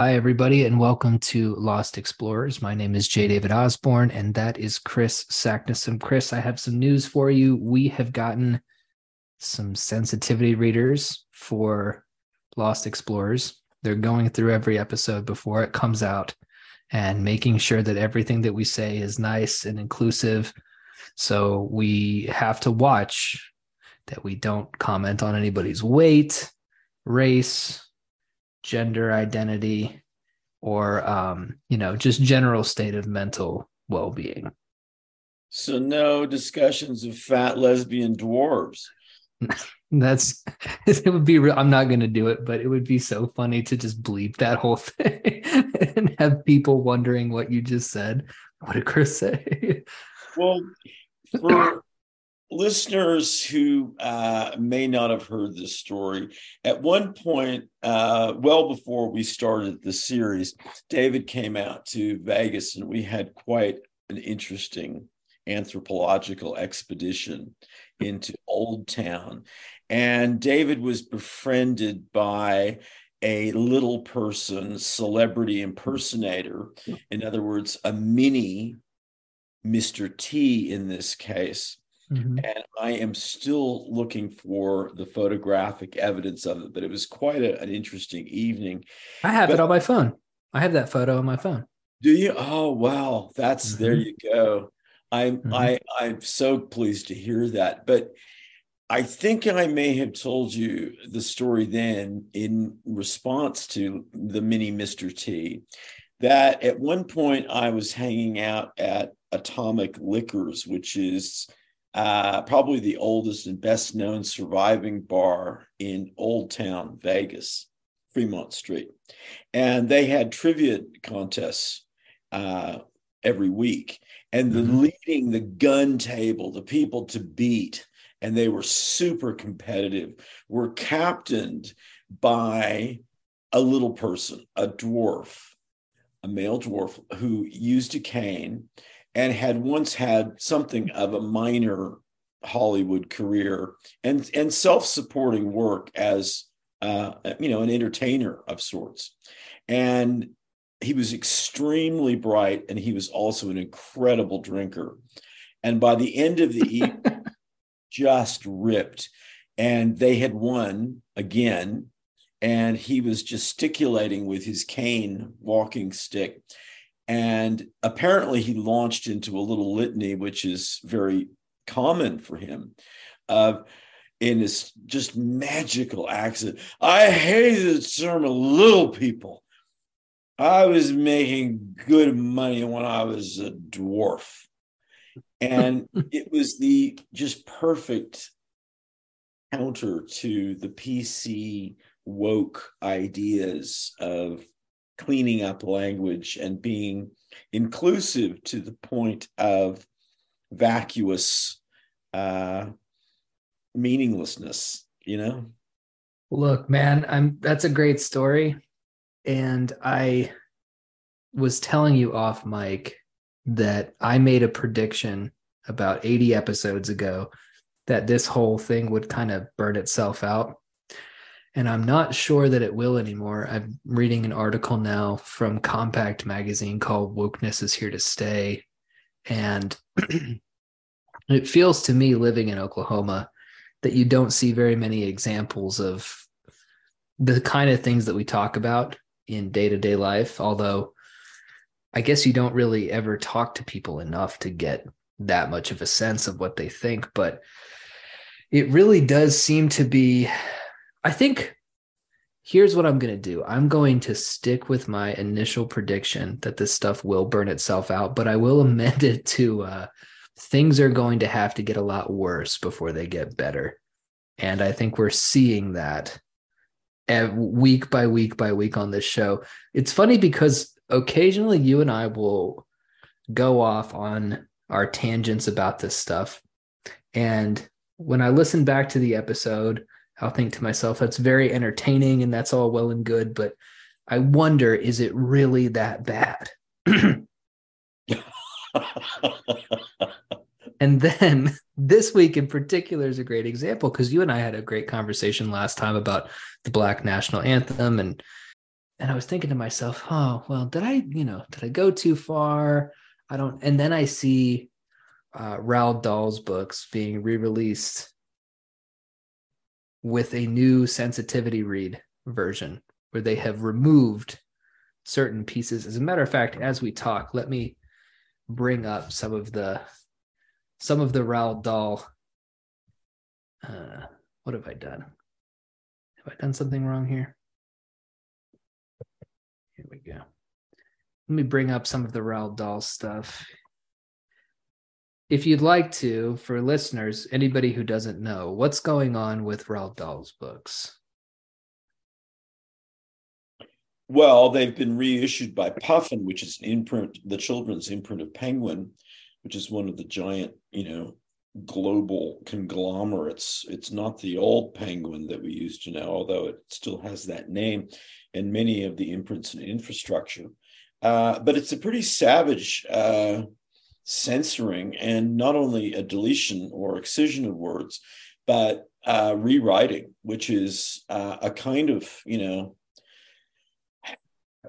Hi, everybody, and welcome to Lost Explorers. My name is J. David Osborne, and that is Chris Sacknessum. Chris, I have some news for you. We have gotten some sensitivity readers for Lost Explorers. They're going through every episode before it comes out and making sure that everything that we say is nice and inclusive. So we have to watch that we don't comment on anybody's weight, race, gender identity or um, you know just general state of mental well-being. So no discussions of fat lesbian dwarves. That's it would be real i'm not going to do it but it would be so funny to just bleep that whole thing and have people wondering what you just said. What did chris say? Well for listeners who uh, may not have heard this story, at one point, uh, well before we started the series, David came out to Vegas and we had quite an interesting anthropological expedition into Old Town. And David was befriended by a little person, celebrity impersonator. In other words, a mini Mr. T in this case Mm-hmm. And I am still looking for the photographic evidence of it, but it was quite a, an interesting evening. I have but, it on my phone. I have that photo on my phone. Do you? Oh wow, that's mm-hmm. there you go. I'm mm-hmm. I I'm so pleased to hear that. But I think I may have told you the story then in response to the mini Mr. T that at one point I was hanging out at Atomic Liquors, which is uh, probably the oldest and best known surviving bar in Old Town, Vegas, Fremont Street. And they had trivia contests uh, every week. And the mm-hmm. leading the gun table, the people to beat, and they were super competitive, were captained by a little person, a dwarf, a male dwarf who used a cane and had once had something of a minor Hollywood career and and self-supporting work as uh, you know an entertainer of sorts, and he was extremely bright and he was also an incredible drinker, and by the end of the evening, just ripped, and they had won again, and he was gesticulating with his cane walking stick and apparently, he launched into a little litany, which is very common for him, uh, in his just magical accent. I hated the sermon, little people. I was making good money when I was a dwarf. And it was the just perfect counter to the PC woke ideas of cleaning up language and being inclusive to the point of vacuous uh, meaninglessness you know? Look man i'm that's a great story. And i was telling you off mic that i made a prediction about 80 episodes ago that this whole thing would kind of burn itself out and I'm not sure that it will anymore. I'm reading an article now from Compact Magazine called Wokeness is Here to Stay. And it feels to me, living in Oklahoma, that you don't see very many examples of the kind of things that we talk about in day to day life. Although I guess you don't really ever talk to people enough to get that much of a sense of what they think. But it really does seem to be I think here's what I'm going to do. I'm going to stick with my initial prediction that this stuff will burn itself out, but I will amend it to uh, things are going to have to get a lot worse before they get better. And I think we're seeing that week by week by week on this show. It's funny because occasionally you and I will go off on our tangents about this stuff. And when I listen back to the episode, I'll think to myself, that's very entertaining and that's all well and good, but I wonder, is it really that bad? and then this week in particular is a great example because you and I had a great conversation last time about the Black National Anthem and and I was thinking to myself, oh, well, did I, you know, did I go too far? I don't. And then I see uh, Roald Dahl's books being re released with a new sensitivity read version where they have removed certain pieces. As a matter of fact, as we talk, let me bring up some of the some of the Roald Dahl. Uh, what have I done? Have I done something wrong here? Here we go. Let me bring up some of the Roald Dahl stuff. If you'd like to, for listeners, anybody who doesn't know, what's going on with Roald Dahl's books? Well, they've been reissued by Puffin, which is an imprint, the children's imprint of Penguin, which is one of the giant, you know, global conglomerates. It's not the old Penguin that we used to know, although it still has that name and many of the imprints and infrastructure. Uh, but it's a pretty savage uh, censoring and not only a deletion or excision of words, but uh, rewriting, which is uh, a kind of, you know,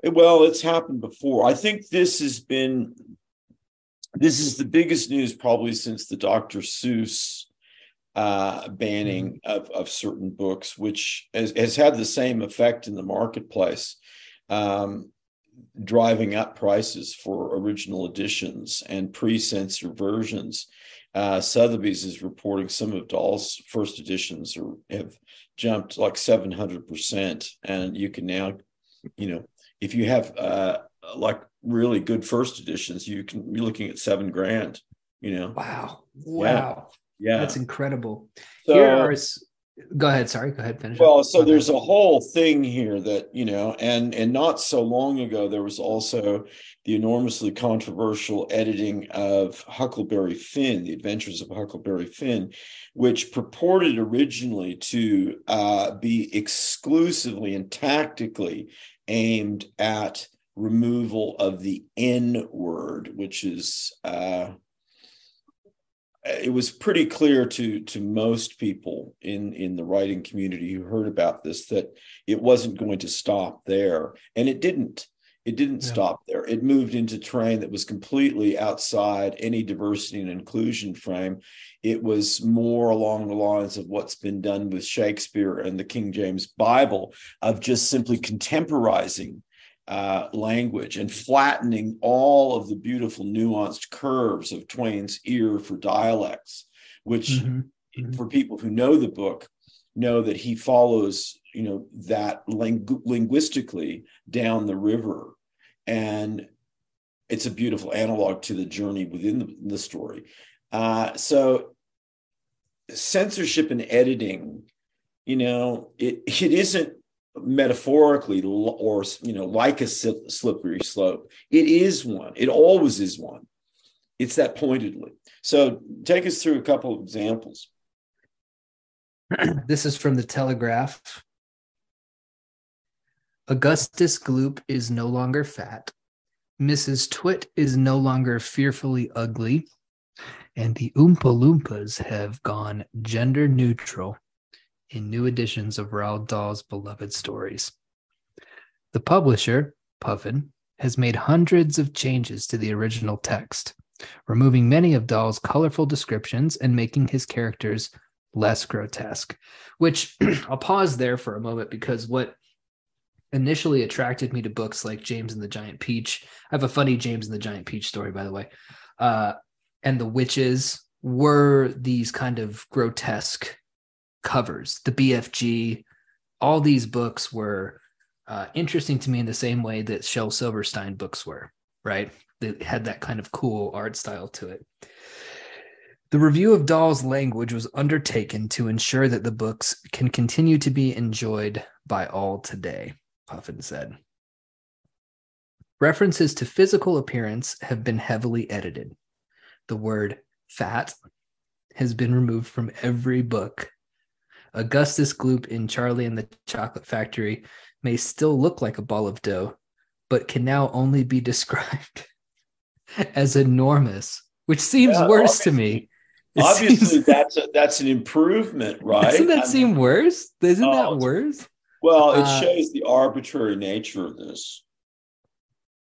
well, it's happened before. I think this has been this is the biggest news probably since the Dr. Seuss uh, banning mm-hmm. of, of certain books, which has, has, had the same effect in the marketplace, um, driving up prices for original editions and pre-censor versions. Uh, Sotheby's is reporting some of Dahl's first editions are, have jumped like 700%. And you can now, you know, if you have uh, like really good first editions, you can be looking at seven grand. You know. Wow. Wow. Yeah. That's incredible. So, Here are go ahead sorry go ahead finish well so there's a whole thing here that you know and and not so long ago there was also the enormously controversial editing of huckleberry finn the adventures of huckleberry finn which purported originally to uh, be exclusively and tactically aimed at removal of the N word, which is uh, it was pretty clear to to most people in in the writing community who heard about this that it wasn't going to stop there, and it didn't. It didn't yeah. stop there. It moved into terrain that was completely outside any diversity and inclusion frame. It was more along the lines of what's been done with Shakespeare and the King James Bible of just simply contemporizing uh, language and flattening all of the beautiful nuanced curves of Twain's ear for dialects, which mm-hmm. Mm-hmm. for people who know the book know that he follows you know that ling- linguistically down the river and it's a beautiful analog to the journey within the, the story uh, so censorship and editing you know it it isn't metaphorically or you know like a slippery slope. It is one. It always is one. It's that pointedly. So take us through a couple of examples. This is from the telegraph. Augustus gloop is no longer fat. Mrs twit is no longer fearfully ugly. And the oompa loompas have gone gender neutral in new editions of Roald Dahl's beloved stories. The publisher, Puffin, has made hundreds of changes to the original text, removing many of Dahl's colorful descriptions and making his characters less grotesque. Which I'll pause there for a moment because what initially attracted me to books like James and the Giant Peach, I have a funny James and the Giant Peach story, by the way, uh, and The Witches were these kind of grotesque covers, the BFG, all these books were uh, interesting to me in the same way that Shel Silverstein books were, right? They had that kind of cool art style to it. The review of Dahl's language was undertaken to ensure that the books can continue to be enjoyed by all today, Puffin said. References to physical appearance have been heavily edited. The word fat has been removed from every book Augustus Gloop in Charlie and the Chocolate Factory may still look like a ball of dough, but can now only be described as enormous, which seems yeah, worse to me. It obviously, seems, that's a, that's an improvement, right? Doesn't that I seem mean, worse? Isn't oh, that worse? Well, it uh, shows the arbitrary nature of this.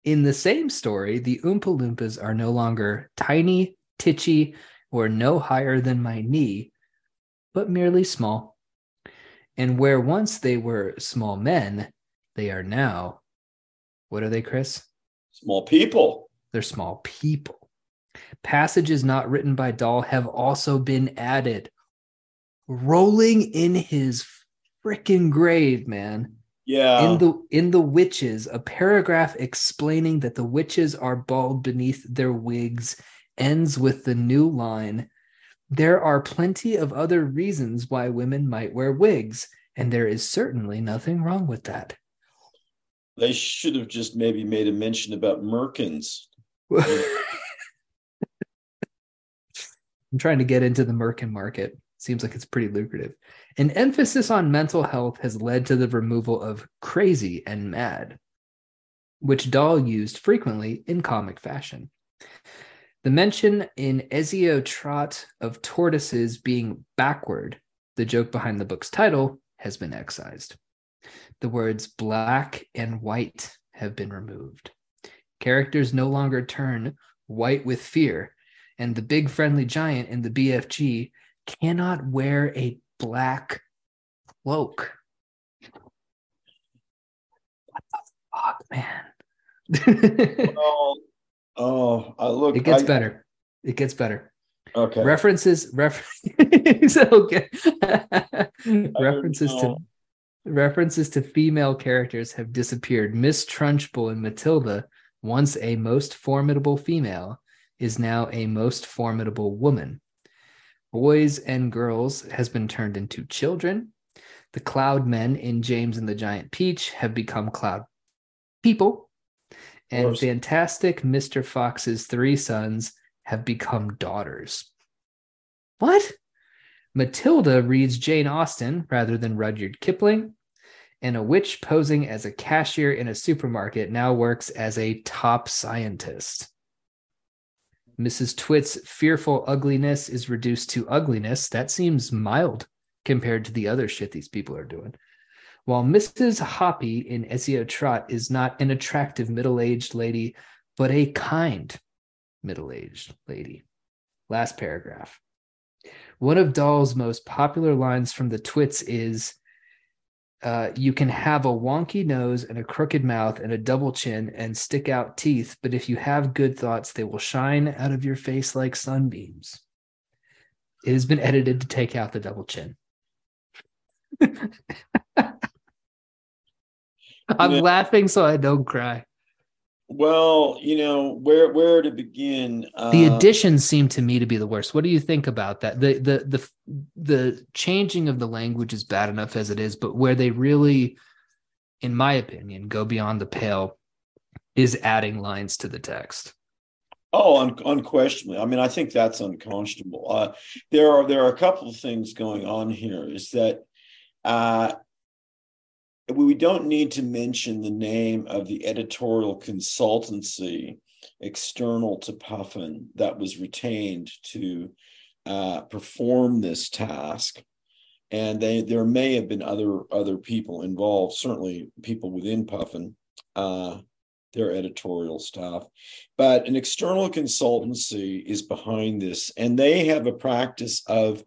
In the same story, the Oompa Loompas are no longer tiny, titchy, or no higher than my knee, but merely small. And where once they were small men, they are now, what are they, Chris? Small people. They're small people. Passages not written by Dahl have also been added. Rolling in his freaking grave, man. Yeah. In the in the witches, a paragraph explaining that the witches are bald beneath their wigs ends with the new line there are plenty of other reasons why women might wear wigs, and there is certainly nothing wrong with that. They should have just maybe made a mention about merkins. I'm trying to get into the merkin market. Seems like it's pretty lucrative. An emphasis on mental health has led to the removal of crazy and mad, which Dahl used frequently in comic fashion. The mention in Esio Trot of tortoises being backward, the joke behind the book's title, has been excised. The words black and white have been removed. Characters no longer turn white with fear, and the big friendly giant in the BFG cannot wear a black cloak. What the fuck, man? well, Oh, I look. It gets I, better. It gets better. Okay. References. References. okay. references to references to female characters have disappeared. Miss Trunchbull and Matilda, once a most formidable female, is now a most formidable woman. Boys and girls has been turned into children. The cloud men in James and the Giant Peach have become cloud people and fantastic Mr. Fox's three sons have become daughters. What? Matilda reads Jane Austen rather than Rudyard Kipling, and a witch posing as a cashier in a supermarket now works as a top scientist. Mrs. Twit's fearful ugliness is reduced to ugliness. That seems mild compared to the other shit these people are doing. While Mrs. Hoppy in Esio Trot is not an attractive middle aged lady, but a kind middle aged lady. Last paragraph. One of Dahl's most popular lines from the Twits is uh, You can have a wonky nose and a crooked mouth and a double chin and stick out teeth, but if you have good thoughts, they will shine out of your face like sunbeams. It has been edited to take out the double chin. I'm laughing so I don't cry. Well, you know where where to begin. Uh, the additions seem to me to be the worst. What do you think about that? The the the the changing of the language is bad enough as it is, but where they really, in my opinion, go beyond the pale, is adding lines to the text. Oh, un- unquestionably. I mean, I think that's unconscionable. Uh, there are there are a couple of things going on here. Is that uh, we don't need to mention the name of the editorial consultancy external to Puffin that was retained to uh, perform this task. And they, there may have been other other people involved, certainly people within Puffin, uh, their editorial staff. But an external consultancy is behind this, and they have a practice of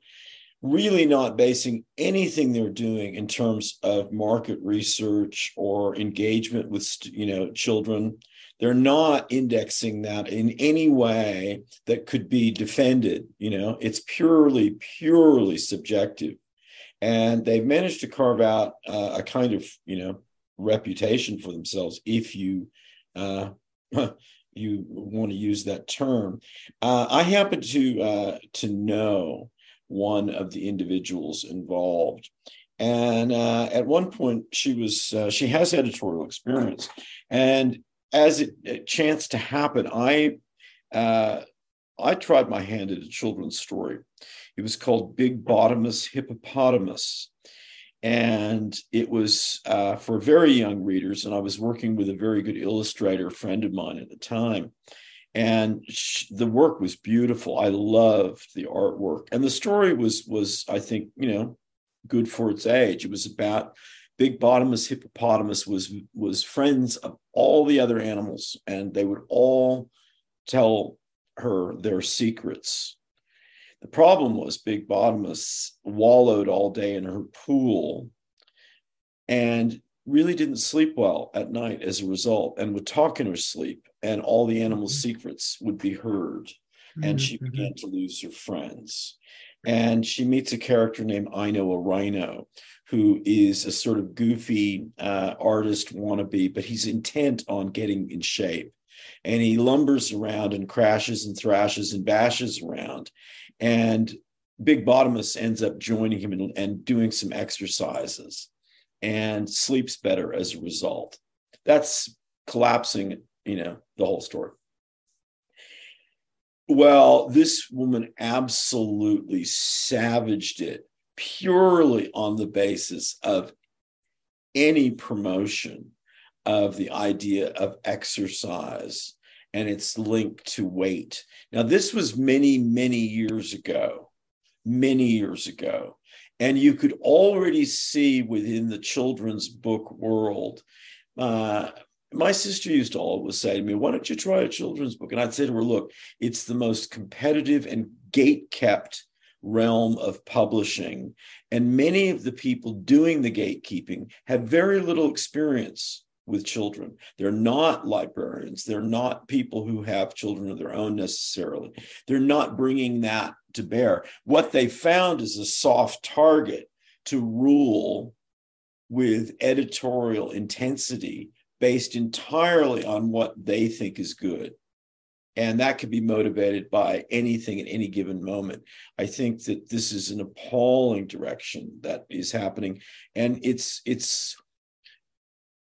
really not basing anything they're doing in terms of market research or engagement with you know children. They're not indexing that in any way that could be defended you know. It's purely purely subjective. And they've managed to carve out uh, a kind of you know reputation for themselves if you uh, you want to use that term. Uh, i happen to uh, to know one of the individuals involved. And uh, at one point, she was uh, she has editorial experience, and as it, it chanced to happen, I uh, I tried my hand at a children's story. It was called Big Bottomus Hippopotamus, and it was uh, for very young readers. And I was working with a very good illustrator friend of mine at the time, and she, the work was beautiful. I loved the artwork, and the story was was I think you know good for its age. It was about Big bottomless hippopotamus was was friends of all the other animals, and they would all tell her their secrets. The problem was Big Bottomless wallowed all day in her pool and really didn't sleep well at night as a result, and would talk in her sleep, and all the animals' mm-hmm. secrets would be heard. And she mm-hmm. began to lose her friends. And she meets a character named Ino a Rhino, who is a sort of goofy uh, artist wannabe, but he's intent on getting in shape. And he lumbers around and crashes and thrashes and bashes around. And Big Bottomless ends up joining him and, and doing some exercises and sleeps better as a result. That's collapsing, you know, the whole story. Well, this woman absolutely savaged it purely on the basis of any promotion of the idea of exercise and its link to weight. Now, this was many, many years ago, many years ago. And you could already see within the children's book world. Uh, my sister used to always say to me, Why don't you try a children's book? And I'd say to her, Look, it's the most competitive and gate kept realm of publishing. And many of the people doing the gatekeeping have very little experience with children. They're not librarians. They're not people who have children of their own necessarily. They're not bringing that to bear. What they found is a soft target to rule with editorial intensity based entirely on what they think is good. And that could be motivated by anything at any given moment. I think that this is an appalling direction that is happening. And it's it's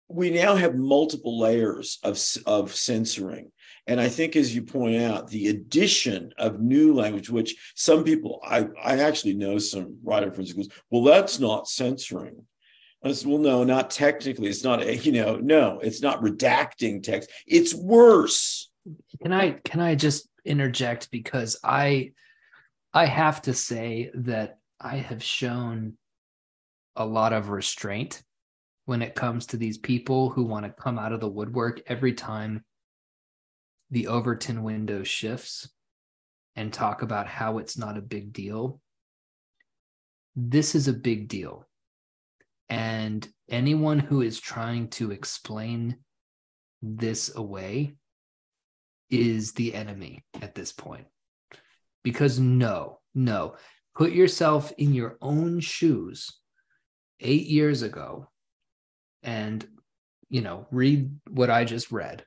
we now have multiple layers of, of censoring. And I think, as you point out, the addition of new language, which some people, I, I actually know some writer friends who goes, well, that's not censoring. Well, no, not technically. It's not, you know, no, it's not redacting text. It's worse. Can I can I just interject because I I have to say that I have shown a lot of restraint when it comes to these people who want to come out of the woodwork every time the Overton window shifts and talk about how it's not a big deal. This is a big deal. And anyone who is trying to explain this away is the enemy at this point. Because no, no, put yourself in your own shoes eight years ago and you know read what i just read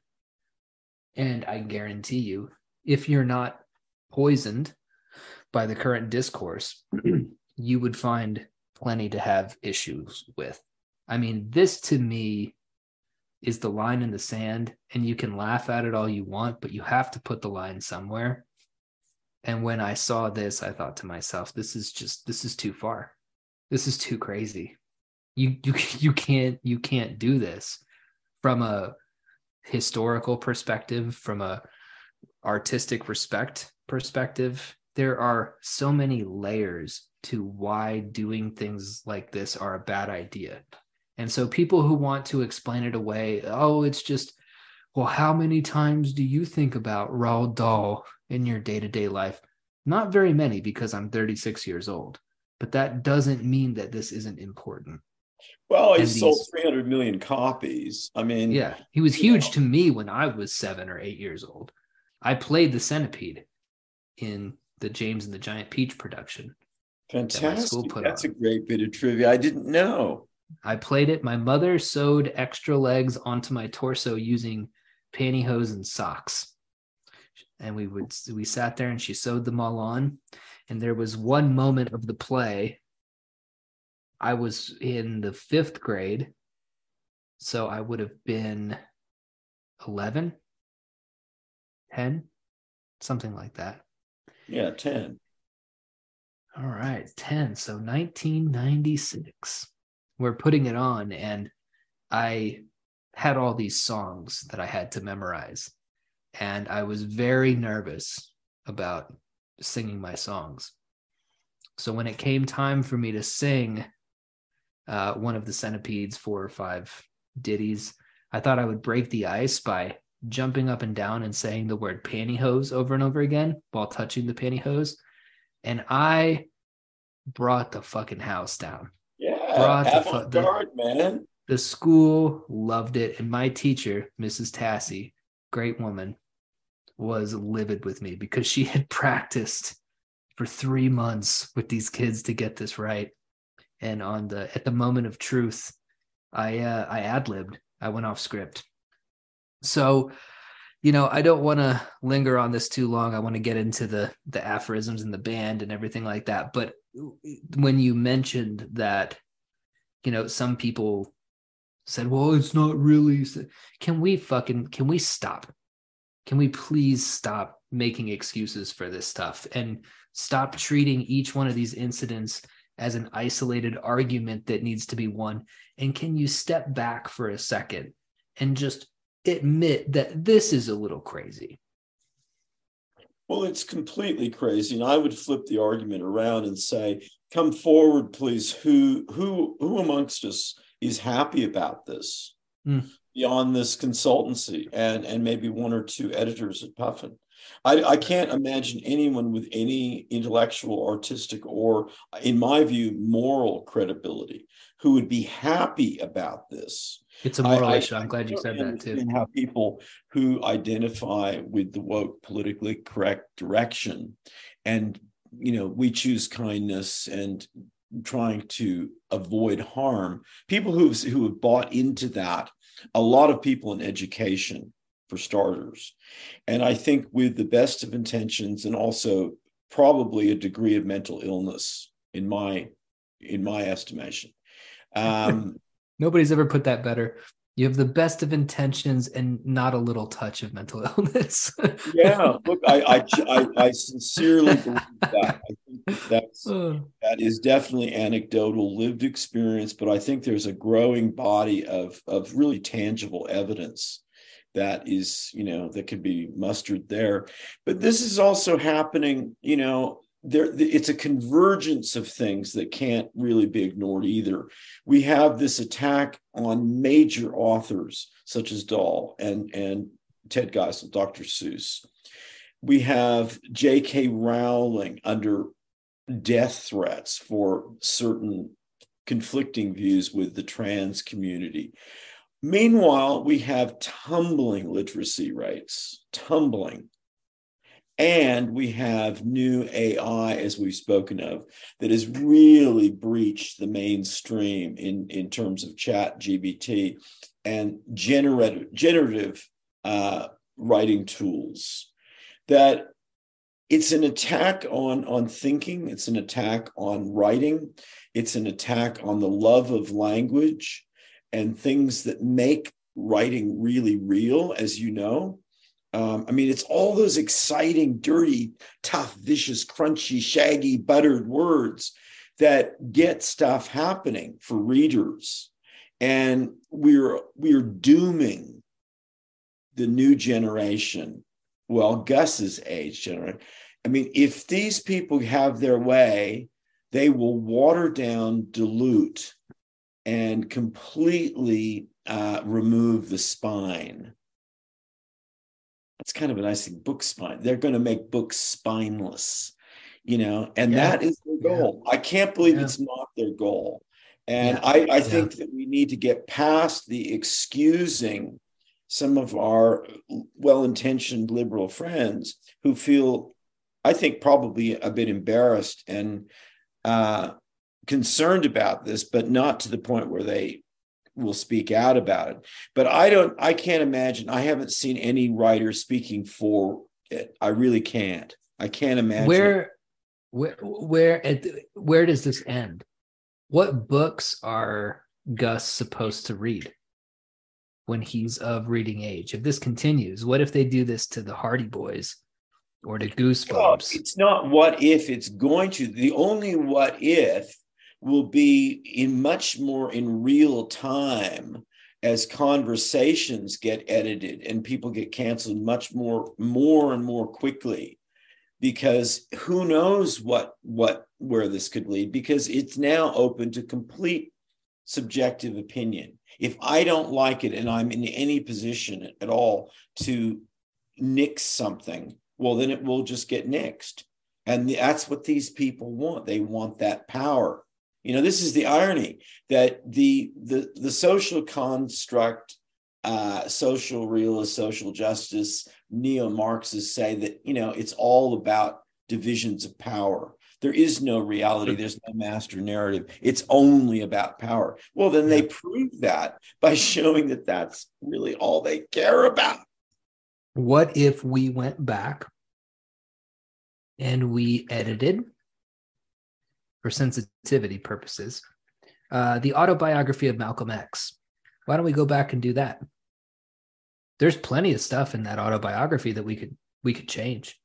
and i guarantee you if you're not poisoned by the current discourse you would find plenty to have issues with. I mean this to me is the line in the sand and you can laugh at it all you want but you have to put the line somewhere. And when i saw this i thought to myself this is just this is too far. This is too crazy. You you you can't you can't do this from a historical perspective from a artistic respect perspective. There are so many layers to why doing things like this are a bad idea and so people who want to explain it away oh it's just well how many times do you think about Roald Dahl in your day-to-day life not very many because I'm 36 years old but that doesn't mean that this isn't important well, he these, sold 300 million copies. I mean, yeah, he was huge know. to me when I was seven or eight years old. I played the centipede in the James and the Giant Peach production. Fantastic. That That's on. a great bit of trivia. I didn't know. I played it. My mother sewed extra legs onto my torso using pantyhose and socks. And we would we sat there and she sewed them all on. And there was one moment of the play I was in the fifth grade. So I would have been 11, 10, something like that. Yeah, 10. All right, 10. So 1996. We're putting it on, and I had all these songs that I had to memorize. And I was very nervous about singing my songs. So when it came time for me to sing uh, one of the centipedes four or five ditties. I thought I would break the ice by jumping up and down and saying the word pantyhose over and over again while touching the pantyhose. And I brought the fucking house down. Yeah, brought the, the, man. The school loved it. And my teacher, Mrs. Tassie, great woman, was livid with me because she had practiced for three months with these kids to get this right. And on the at the moment of truth, I uh, I ad libbed. I went off script. So, you know, I don't want to linger on this too long. I want to get into the the aphorisms and the band and everything like that. But when you mentioned that, you know, some people said, "Well, it's not really." Can we fucking can we stop? Can we please stop making excuses for this stuff and stop treating each one of these incidents as an isolated argument that needs to be won? And can you step back for a second and just admit that this is a little crazy? Well, it's completely crazy. And I would flip the argument around and say, come forward, please. Who who who amongst us is happy about this mm. beyond this consultancy and, and maybe one or two editors at Puffin? I, I can't imagine anyone with any intellectual, artistic, or, in my view, moral credibility who would be happy about this. It's a moral I, issue. I'm glad you said that too. How people who identify with the woke, politically correct direction, and you know, we choose kindness and trying to avoid harm. People who who have bought into that, a lot of people in education for starters. And I think with the best of intentions and also probably a degree of mental illness in my in my estimation. Um, Nobody's ever put that better. You have the best of intentions and not a little touch of mental illness. yeah, look, I, I, I, I sincerely believe that. I think that's that is definitely anecdotal, lived experience, but I think there's a growing body of of really tangible evidence that is you know that could be mustered there but this is also happening you know there it's a convergence of things that can't really be ignored either. We have this attack on major authors such as Dahl and and ted geisel dr seuss. We have j.k rowling under death threats for certain conflicting views with the trans community. Meanwhile, we have tumbling literacy rates, tumbling. And we have new AI, as we've spoken of, that has really breached the mainstream in, in terms of ChatGPT and generative, generative uh, writing tools. That it's an attack on, on thinking, it's an attack on writing, it's an attack on the love of language and things that make writing really real, as you know. Um, I mean, it's all those exciting, dirty, tough, vicious, crunchy, shaggy, buttered words that get stuff happening for readers. And we're we're dooming the new generation, well, Gus's age generation. I mean, if these people have their way, they will water down, dilute and completely uh, remove the spine. That's kind of a nice thing, book spine. They're going to make books spineless, you know, and yeah. that is their goal. Yeah. I can't believe yeah. it's not their goal. And I, I think that we need to get past the excusing some of our well intentioned liberal friends who feel, I think, probably a bit embarrassed and uh, concerned about this, but not to the point where they will speak out about it. But I don't, I can't imagine, I haven't seen any writer speaking for it. I really can't. I can't imagine. Where, where, where, at, where does this end? What books are Gus supposed to read? when he's of reading age. If this continues, what if they do this to the Hardy Boys or to Goosebumps? Well, it's not what if it's going to. The only what if will be in much more in real time as conversations get edited and people get canceled much more more and more quickly because who knows what what where this could lead because it's now open to complete subjective opinion. If I don't like it and I'm in any position at all to nix something, well, then it will just get nixed. And that's what these people want. They want that power. You know, this is the irony that the the the social construct, uh, social realist, social justice, neo Marxists say that you know it's all about divisions of power. There is no reality. There's no master narrative. It's only about power. Well, then they prove that by showing that that's really all they care about. What if we went back and we edited for sensitivity purposes uh, the autobiography of Malcolm X. Why don't we go back and do that? There's plenty of stuff in that autobiography that we could we could change.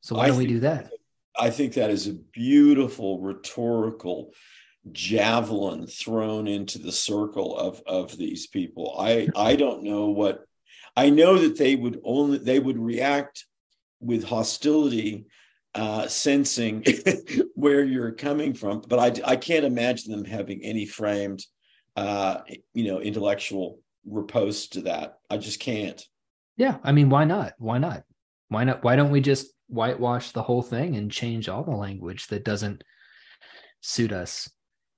So why don't we do that? I think that is a beautiful rhetorical javelin thrown into the circle of of these people. I I don't know what I know that they would only they would react with hostility uh, sensing where you're coming from. But I, I can't imagine them having any framed, uh, you know, intellectual riposte to that. I just can't. Yeah, I mean, why not? Why not? Why not? Why don't we just whitewash the whole thing and change all the language that doesn't suit us?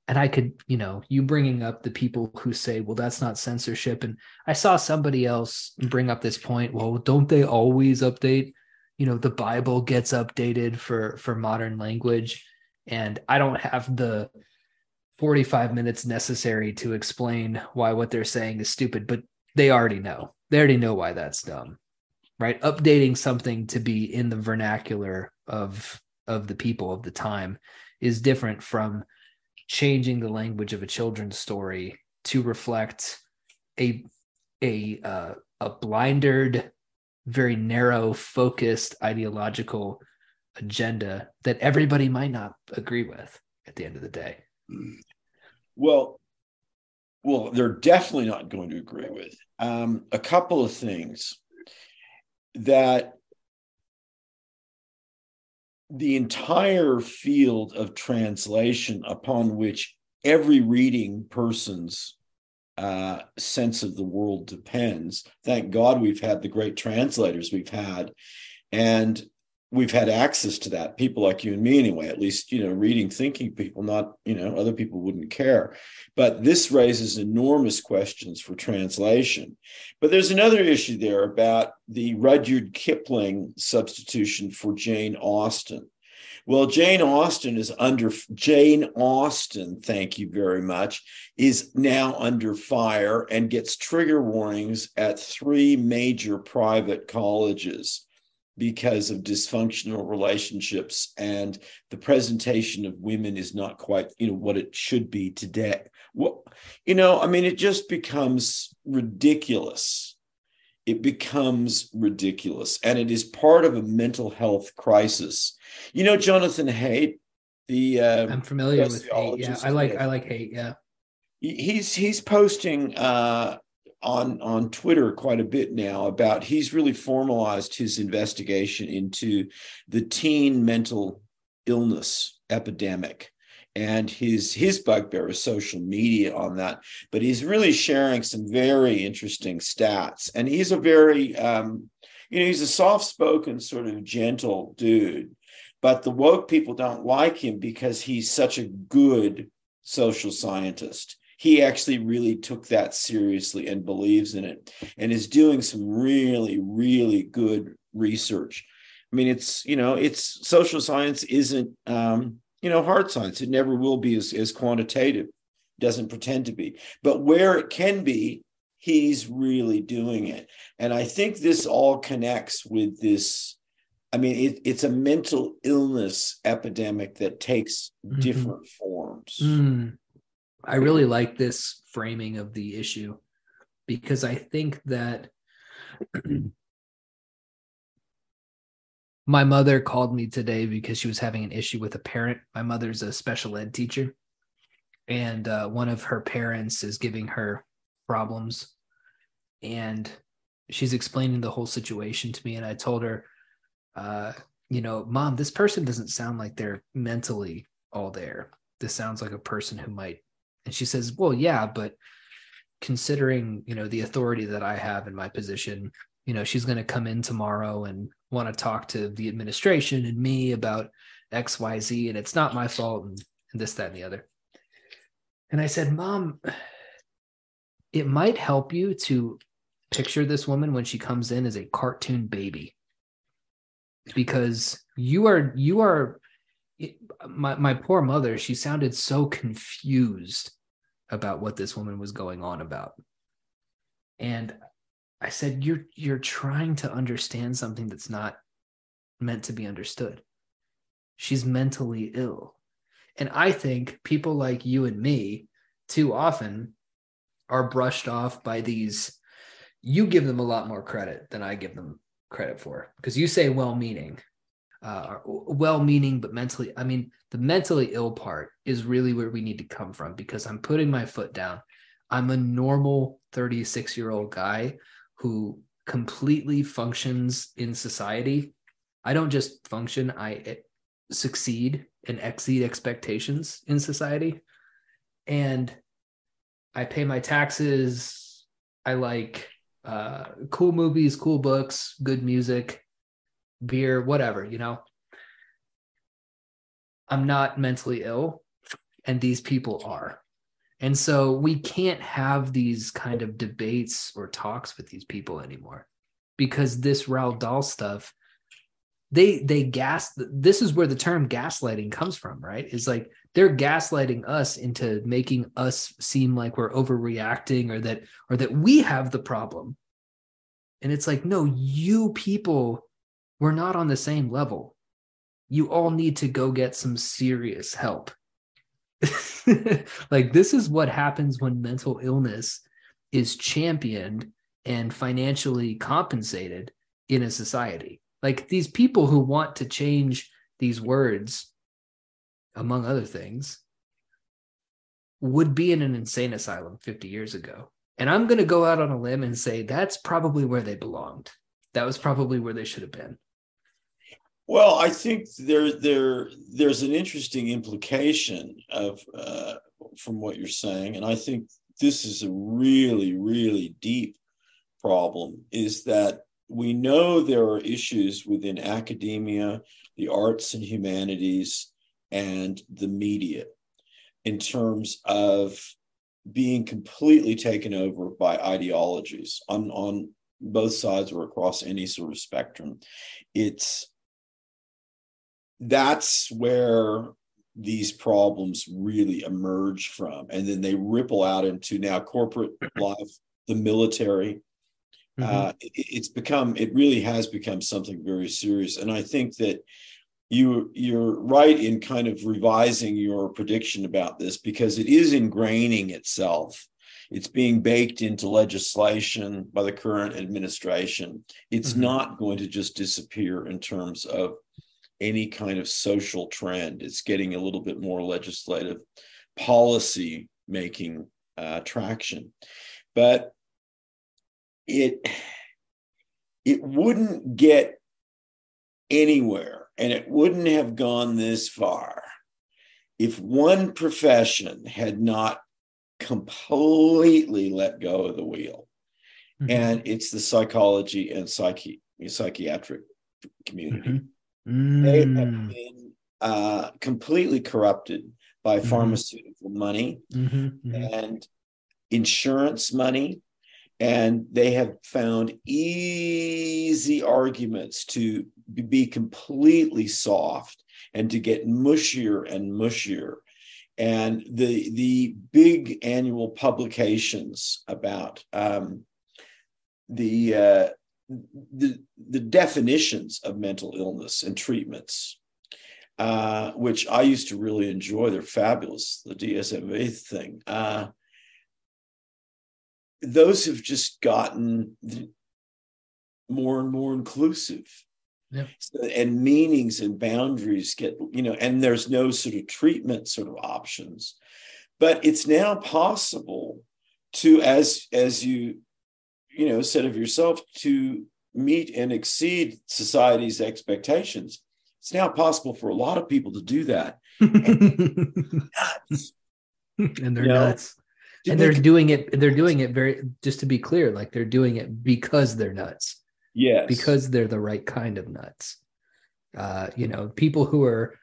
And I could, you know, you bringing up the people who say, well, that's not censorship. And I saw somebody else bring up this point. Well, don't they always update? You know the bible gets updated for for modern language. And i don't have the 45 minutes necessary to explain why what they're saying is stupid but they already know. They already know why that's dumb right? Updating something to be in the vernacular of of the people of the time is different from changing the language of a children's story to reflect a a uh, a blindered very narrow, focused ideological agenda that everybody might not agree with at the end of the day. Well, well, they're definitely not going to agree with. Um, a couple of things that the entire field of translation upon which every reading person's uh, sense of the world depends. Thank God we've had the great translators we've had, and we've had access to that. People like you and me, anyway. At least you know, reading, thinking people. Not you know, other people wouldn't care. But this raises enormous questions for translation. But there's another issue there about the Rudyard Kipling substitution for Jane Austen. Well, Jane Austen is under Jane Austen, thank you very much, is now under fire and gets trigger warnings at three major private colleges because of dysfunctional relationships and the presentation of women is not quite you know what it should be today. Well you know i mean it just becomes ridiculous it becomes ridiculous and it is part of a mental health crisis. You know jonathan haidt the uh, i'm familiar with haidt yeah. i like i like haidt yeah. He's he's posting uh, on on twitter quite a bit now about he's really formalized his investigation into the teen mental illness epidemic and his his bugbear is social media on that but he's really sharing some very interesting stats. And he's a very um, you know he's a soft-spoken sort of gentle dude but the woke people don't like him because he's such a good social scientist. He actually really took that seriously and believes in it and is doing some really really good research. I mean it's you know it's social science isn't um, you know, hard science. It never will be as, as quantitative, doesn't pretend to be. But where it can be, he's really doing it. And I think this all connects with this. I mean, it, it's a mental illness epidemic that takes mm-hmm. different forms. Mm. I really like this framing of the issue because I think that my mother called me today because she was having an issue with a parent. My mother's a special ed teacher, and uh, one of her parents is giving her problems, and she's explaining the whole situation to me. And I told her, uh, you know, mom, this person doesn't sound like they're mentally all there. This sounds like a person who might And she says, Well, yeah, but considering, you know, the authority that I have in my position, you know, she's going to come in tomorrow and want to talk to the administration and me about XYZ, and it's not my fault, and, and this, that, and the other. And I said, Mom, it might help you to picture this woman when she comes in as a cartoon baby because you are you are my my poor mother she sounded so confused about what this woman was going on about and i said you're you're trying to understand something that's not meant to be understood. She's mentally ill. And i think people like you and me too often are brushed off by these you give them a lot more credit than i give them credit for. Because you say well-meaning uh, well-meaning but mentally i mean the mentally ill part is really where we need to come from because i'm putting my foot down. I'm a normal 36 year old guy who completely functions in society i don't just function i eh, succeed and exceed expectations in society and i pay my taxes i like uh, cool movies, cool books, good music, beer, whatever, you know. I'm not mentally ill, and these people are. And so we can't have these kind of debates or talks with these people anymore because this Roald Dahl stuff, they they gas this is where the term gaslighting comes from, right? Is like they're gaslighting us into making us seem like we're overreacting or that or that we have the problem. And it's like no you people we're not on the same level. You all need to go get some serious help like this is what happens when mental illness is championed and financially compensated in a society like these people who want to change these words among other things, would be in an insane asylum 50 years ago. And I'm going to go out on a limb and say that's probably where they belonged. That was probably where they should have been. Well, I think there there there's an interesting implication of uh, from what you're saying, and I think this is a really really deep problem. Is that we know there are issues within academia, the arts and humanities, and the media in terms of being completely taken over by ideologies on, on both sides or across any sort of spectrum. It's that's where these problems really emerge from. And then they ripple out into now corporate life, the military. Mm-hmm. Uh, it, it's become, it really has become something very serious. And I think that you you're right in kind of revising your prediction about this because it is ingraining itself it's being baked into legislation by the current administration it's mm-hmm. not going to just disappear in terms of any kind of social trend it's getting a little bit more legislative policy making uh, traction but it it wouldn't get anywhere and it wouldn't have gone this far if one profession had not completely let go of the wheel. Mm-hmm. And it's the psychology and psyche, psychiatric community. Mm-hmm. They have mm. been uh, completely corrupted by mm-hmm. pharmaceutical money mm-hmm. Mm-hmm. and insurance money and they have found easy arguments to be completely soft and to get mushier and mushier and the the big annual publications about um, the uh, the the definitions of mental illness and treatments uh, which I used to really enjoy. They're fabulous. The DSM thing. Uh, those have just gotten more and more inclusive. Yeah. So, and meanings and boundaries get, you know, and there's no sort of treatment sort of options. But it's now possible to, as as you, you know, said of yourself, to meet and exceed society's expectations. It's now possible for a lot of people to do that. and they're you nuts. Know, and they're doing it, they're doing it very just to be clear, like they're doing it because they're nuts. Yes. Because they're the right kind of nuts. Uh, you know, people who are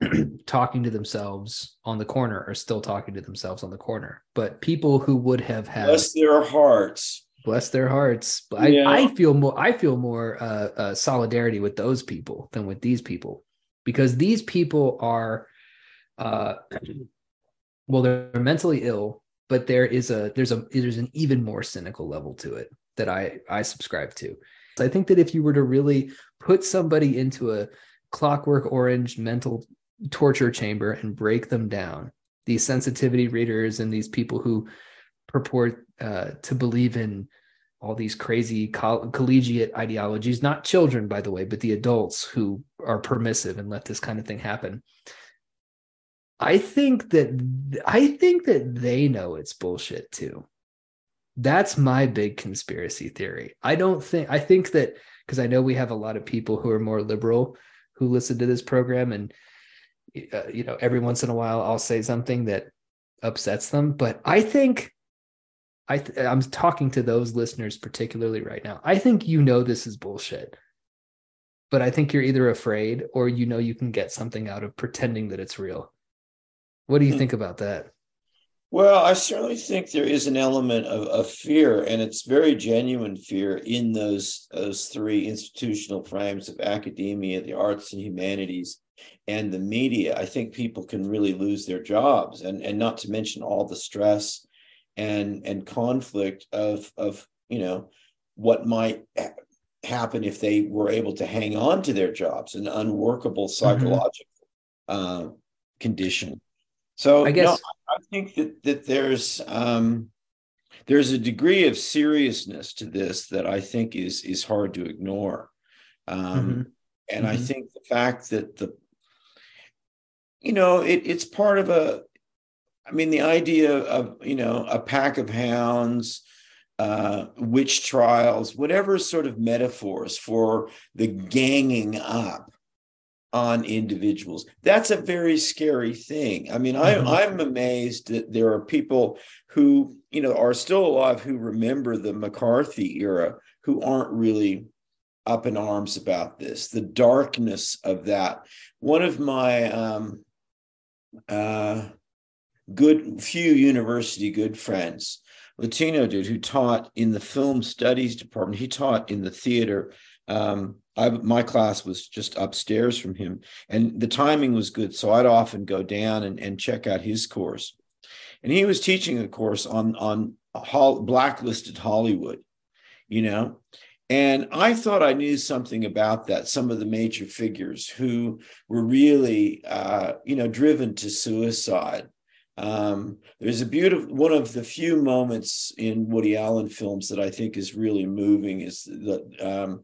talking to themselves on the corner are still talking to themselves on the corner. But people who would have had bless their hearts, bless their hearts. I, yeah. I feel more. I feel more uh, uh, solidarity with those people than with these people because these people are, uh, well, they're mentally ill, but there is a there's a there's an even more cynical level to it that I I subscribe to. I think that if you were to really put somebody into a clockwork orange mental torture chamber and break them down. These sensitivity readers and these people who purport uh, to believe in all these crazy coll- collegiate ideologies, not children, by the way, but the adults who are permissive and let this kind of thing happen. I think that I think that they know it's bullshit too. That's my big conspiracy theory. I don't think I think that because I know we have a lot of people who are more liberal who listen to this program and uh, you know every once in a while I'll say something that upsets them but I think I th- I'm talking to those listeners particularly right now I think you know this is bullshit but I think you're either afraid or you know you can get something out of pretending that it's real what do you hmm. think about that well, I certainly think there is an element of, of fear, and it's very genuine fear in those those three institutional frames of academia, the arts and humanities, and the media. I think people can really lose their jobs, and and not to mention all the stress and and conflict of of you know what might happen if they were able to hang on to their jobs, an unworkable mm-hmm. psychological mm-hmm. uh, condition. So I guess no, I think that that there's um, there's a degree of seriousness to this that I think is is hard to ignore, um, mm-hmm. and mm-hmm. I think the fact that the you know it, it's part of a I mean the idea of you know a pack of hounds. Uh, witch trials, whatever sort of metaphors for the ganging up on individuals. That's a very scary thing. I mean, mm-hmm. I, I'm amazed that there are people who, you know, are still alive who remember the McCarthy era who aren't really up in arms about this, the darkness of that. One of my um, uh, good, few university good friends, Latino dude who taught in the film studies department, he taught in the theater. Um, I, my class was just upstairs from him, and the timing was good. So I'd often go down and, and check out his course. And he was teaching a course on on blacklisted Hollywood, you know. And I thought I knew something about that. Some of the major figures who were really, uh, you know, driven to suicide. Um, there's a beautiful one of the few moments in Woody Allen films that I think is really moving is the um,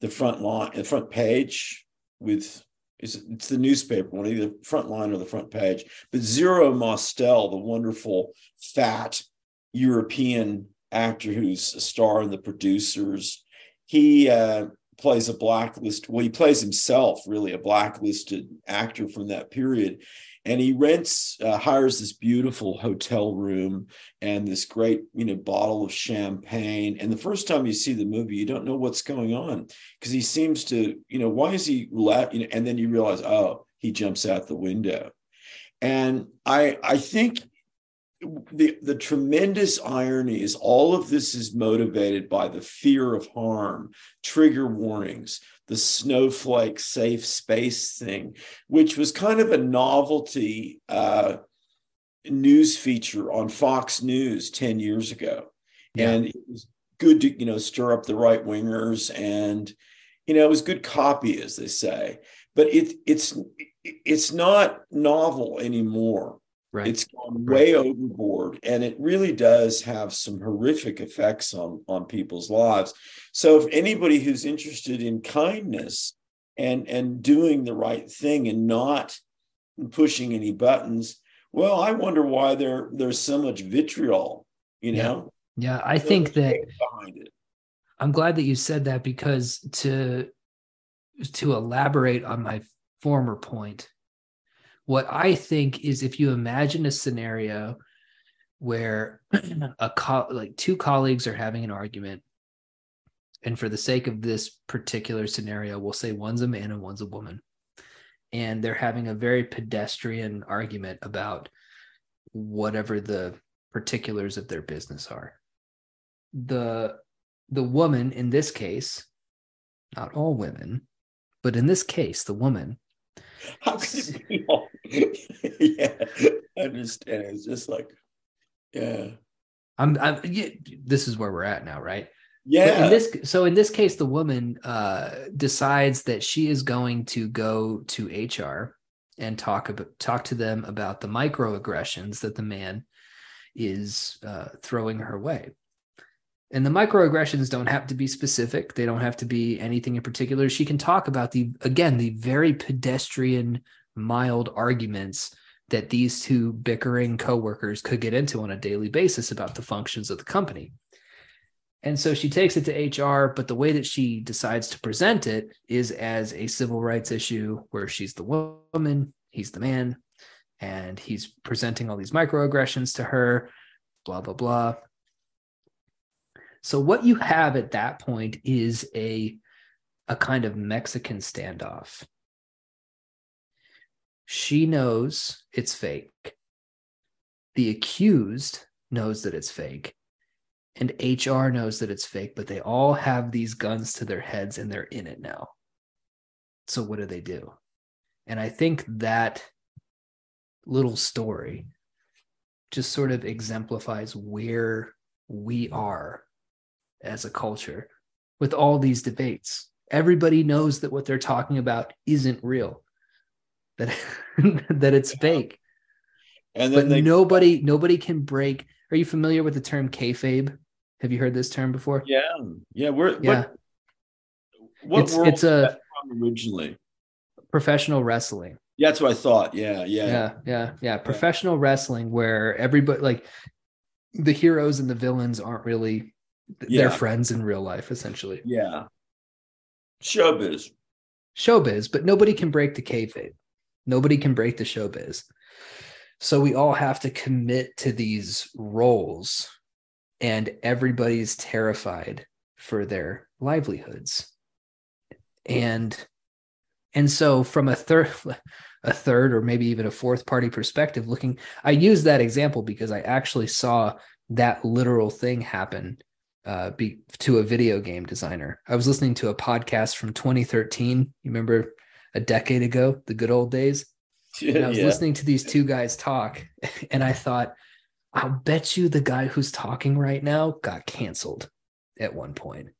the front line, the front page with is it's the newspaper one, either the front line or the front page. But Zero Mostel, the wonderful fat European actor who's a star in the producers, he uh, plays a blacklist. Well, he plays himself, really a blacklisted actor from that period, and he rents uh, hires this beautiful hotel room and this great you know bottle of champagne and the first time you see the movie you don't know what's going on because he seems to you know why is he la- you know and then you realize oh he jumps out the window and i i think the the tremendous irony is all of this is motivated by the fear of harm trigger warnings the snowflake safe space thing which was kind of a novelty uh, news feature on fox news 10 years ago. Yeah. and it was good to you know stir up the right wingers and you know it was good copy as they say. But it it's it's not novel anymore Right. It's gone way right. overboard, and it really does have some horrific effects on on people's lives. So, if anybody who's interested in kindness and and doing the right thing and not pushing any buttons, well, I wonder why there there's so much vitriol. You know? Yeah, yeah I think that behind it. I'm glad that you said that because to to elaborate on my former point what I think is if you imagine a scenario where a co- like two colleagues are having an argument and for the sake of this particular scenario we'll say one's a man and one's a woman and they're having a very pedestrian argument about whatever the particulars of their business are. The the woman in this case not all women but in this case the woman how could it be all yeah i understand. It's just like yeah. I'm i'm yeah, this is where we're at now right? Yeah in this so in this case the woman uh decides that she is going to go to hr and talk about talk to them about the microaggressions that the man is uh, throwing her way. And the microaggressions don't have to be specific. They don't have to be anything in particular. She can talk about the again the very pedestrian mild arguments that these two bickering coworkers could get into on a daily basis about the functions of the company and so she takes it to HR, but the way that she decides to present it is as a civil rights issue where she's the woman, he's the man, and he's presenting all these microaggressions to her, blah, blah, blah. So what you have at that point is a, a kind of Mexican standoff. She knows it's fake. The accused knows that it's fake and HR knows that it's fake, but they all have these guns to their heads and they're in it now. So what do they do? And I think that little story just sort of exemplifies where we are as a culture with all these debates. Everybody knows that what they're talking about isn't real, that that it's fake. And then but they- nobody nobody can break. Are you familiar with the term kayfabe? Have you heard this term before? Yeah, yeah. We're yeah. What, what it's, it's a originally professional wrestling. Yeah, that's what I thought. Yeah, yeah, yeah, yeah, yeah. Professional yeah. wrestling where everybody like the heroes and the villains aren't really yeah. they're friends in real life, essentially. Yeah. Showbiz. Showbiz, but nobody can break the kayfabe. Nobody can break the showbiz. So we all have to commit to these roles and everybody's terrified for their livelihoods. And and so from a third a third or maybe even a fourth party perspective looking i use that example because i actually saw that literal thing happen uh, be, to a video game designer. I was listening to a podcast from 2013 you remember a decade ago the good old days and i was yeah. listening to these two guys talk and i thought I'll bet you the guy who's talking right now got canceled at one point.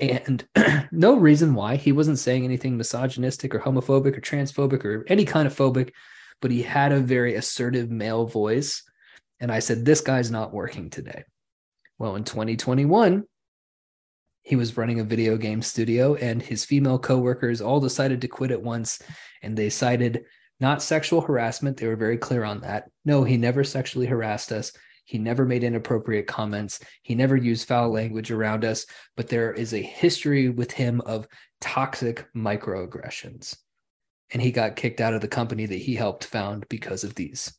And no reason why he wasn't saying anything misogynistic or homophobic or transphobic or any kind of phobic, but he had a very assertive male voice. And I said, This guy's not working today. Well, in 2021, he was running a video game studio, and his female coworkers all decided to quit at once. And they cited not sexual harassment. They were very clear on that. No, he never sexually harassed us. He never made inappropriate comments. He never used foul language around us. But there is a history with him of toxic microaggressions. And he got kicked out of the company that he helped found because of these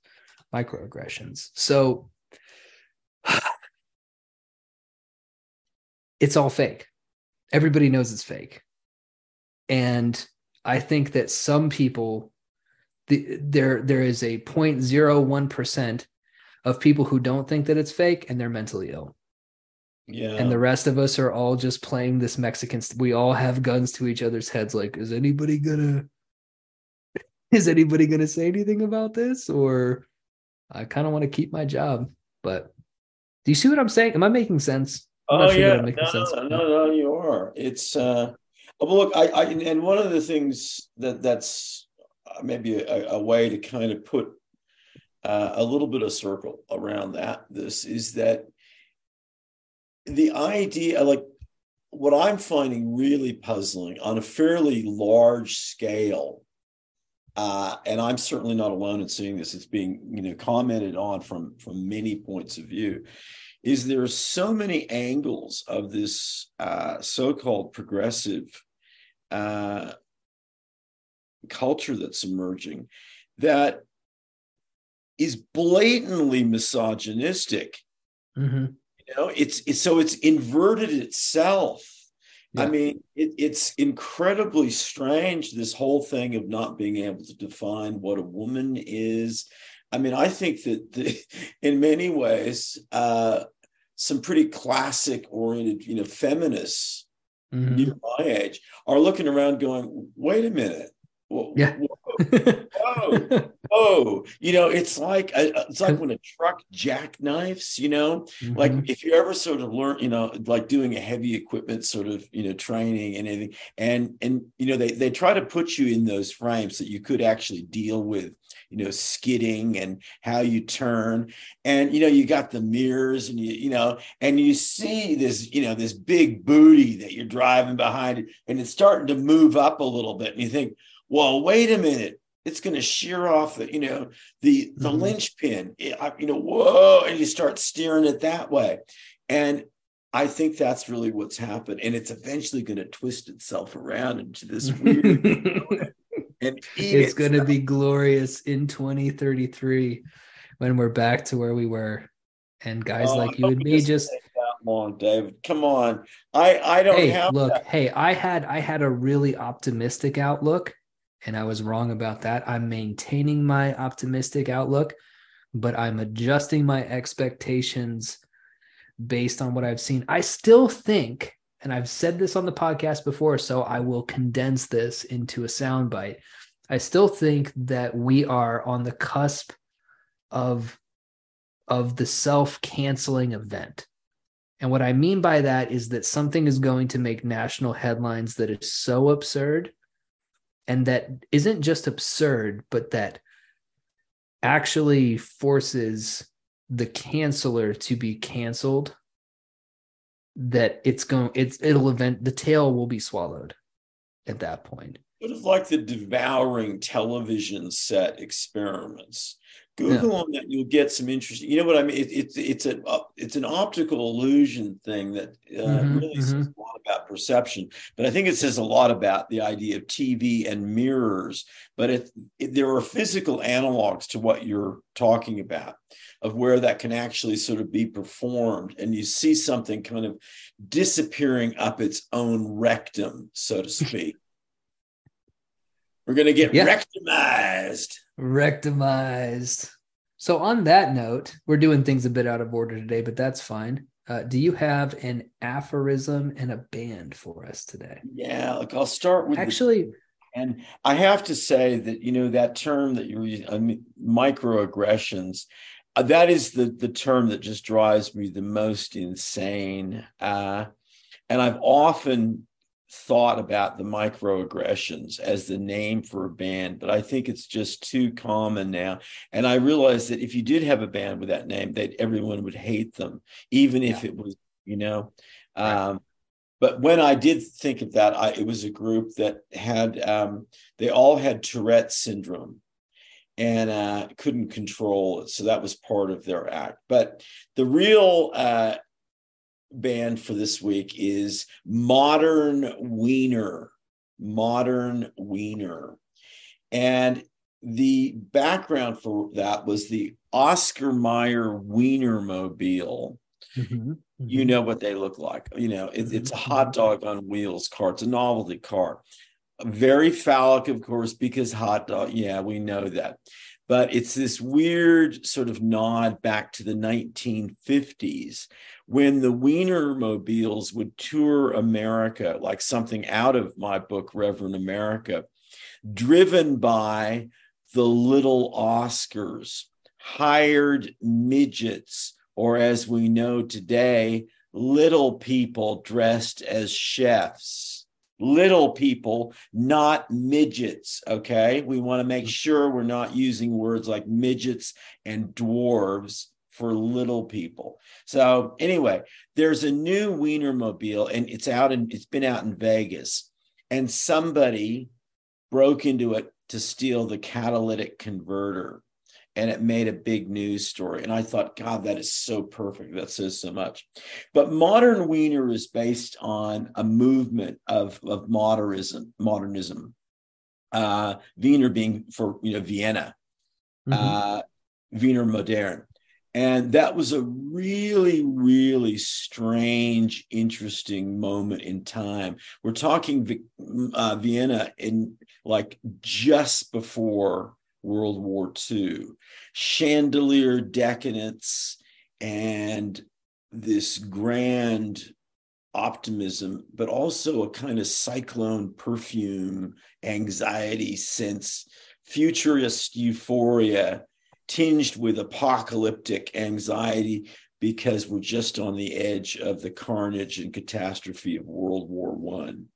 microaggressions. So it's all fake. Everybody knows it's fake. And I think that some people the, there there is a 0.01% of people who don't think that it's fake and they're mentally ill. Yeah. And the rest of us are all just playing this Mexican st- we all have guns to each other's heads like is anybody to is anybody going to say anything about this or I kind of want to keep my job, but do you see what I'm saying? Am I making sense? Oh sure yeah, no, sense. no, no, no, you are. It's uh, well, look, I, I, and one of the things that that's maybe a, a, way to kind of put uh, a little bit of circle around that. This is that the idea, like what I'm finding really puzzling on a fairly large scale, uh, and I'm certainly not alone in seeing this. It's being you know commented on from from many points of view. Is there are so many angles of this uh, so-called progressive uh, culture that's emerging that is blatantly misogynistic. Mm-hmm. You know, it's, it's so it's inverted itself. Yeah. I mean, it, it's incredibly strange, this whole thing of not being able to define what a woman is. I mean, I think that the, in many ways, uh, some pretty classic oriented, you know, feminists mm-hmm. near my age are looking around going, wait a minute. Yeah. whoa, oh, you know, it's like it's like when a truck jackknifes, you know, mm-hmm. like if you ever sort of learn, you know, like doing a heavy equipment sort of, you know, training and anything, and and you know, they they try to put you in those frames that you could actually deal with, you know, skidding and how you turn, and you know, you got the mirrors and you, you know, and you see this, you know, this big booty that you're driving behind and it's starting to move up a little bit, and you think, well, wait a minute. It's going to shear off the you know the the mm-hmm. linchpin. You know whoa and you start steering it that way. And i think that's really what's happened and it's eventually going to twist itself around into this weird and it's going to be glorious in 2033 when we're back to where we were. And guys oh, like you and me just come on david. Come on. I i don't hey, have look that. hey i had i had a really optimistic outlook and I was wrong about that. I'm maintaining my optimistic outlook, but I'm adjusting my expectations based on what I've seen. I still think, and I've said this on the podcast before, so I will condense this into a soundbite. I still think that we are on the cusp of of the self-canceling event. And what I mean by that is that something is going to make national headlines that is so absurd and that isn't just absurd, but that actually forces the canceller to be canceled that it's going it's it'll event the tail will be swallowed at that point. Sort of like the devouring television set experiments Google yeah. on that, you'll get some interesting. You know what I mean? It, it's it's a uh, it's an optical illusion thing that uh, mm-hmm, really mm-hmm. says a lot about perception, but I think it says a lot about the idea of TV and mirrors. But it, it, there are physical analogs to what you're talking about, of where that can actually sort of be performed, and you see something kind of disappearing up its own rectum, so to speak. We're going to get yeah. rectumized. Rectumized. So, on that note, we're doing things a bit out of order today, but that's fine. Uh, do you have an aphorism and a band for us today? Yeah, like I'll start with actually. The, and I have to say that you know that term that you're using, I mean, microaggressions. Uh, that is the the term that just drives me the most insane. Uh, and I've often thought about the microaggressions as the name for a band, but I think it's just too common now. And I realized that if you did have a band with that name, that everyone would hate them, even if it was, you know. Um, but when I did think of that, I, it was a group that had um, they all had Tourette syndrome and uh, couldn't control it. So that was part of their act. But the real uh, band for this week is Modern Wiener. Modern Wiener. And the background for that was the Oscar Mayer Wienermobile. Mm-hmm, mm-hmm. You know what they look like. You know, it, it's a hot mm-hmm. dog on wheels car. It's a novelty car. Very phallic, of course, because hot dog. Yeah, we know that. But it's this weird sort of nod back to the 1950s when the Wienermobiles would tour America, like something out of my book, Reverend America, driven by the little Oscars, hired midgets, or as we know today, little people dressed as chefs. Little people, not midgets. Okay. We want to make mm-hmm. sure we're not using words like midgets and dwarves for little people. So anyway, there's a new Wienermobile and it's out and it's been out in Vegas and somebody broke into it to steal the catalytic converter and it made a big news story and i thought god that is so perfect that says so much but modern wiener is based on a movement of, of modernism modernism uh, wiener being for you know vienna mm-hmm. uh, Wiener Modern. And that was a really, really strange, interesting moment in time. We're talking uh, Vienna in like just before World War II. Chandelier decadence and this grand optimism, but also a kind of cyclone perfume, anxiety sense, futurist euphoria tinged with apocalyptic anxiety because we're just on the edge of the carnage and catastrophe of World War One.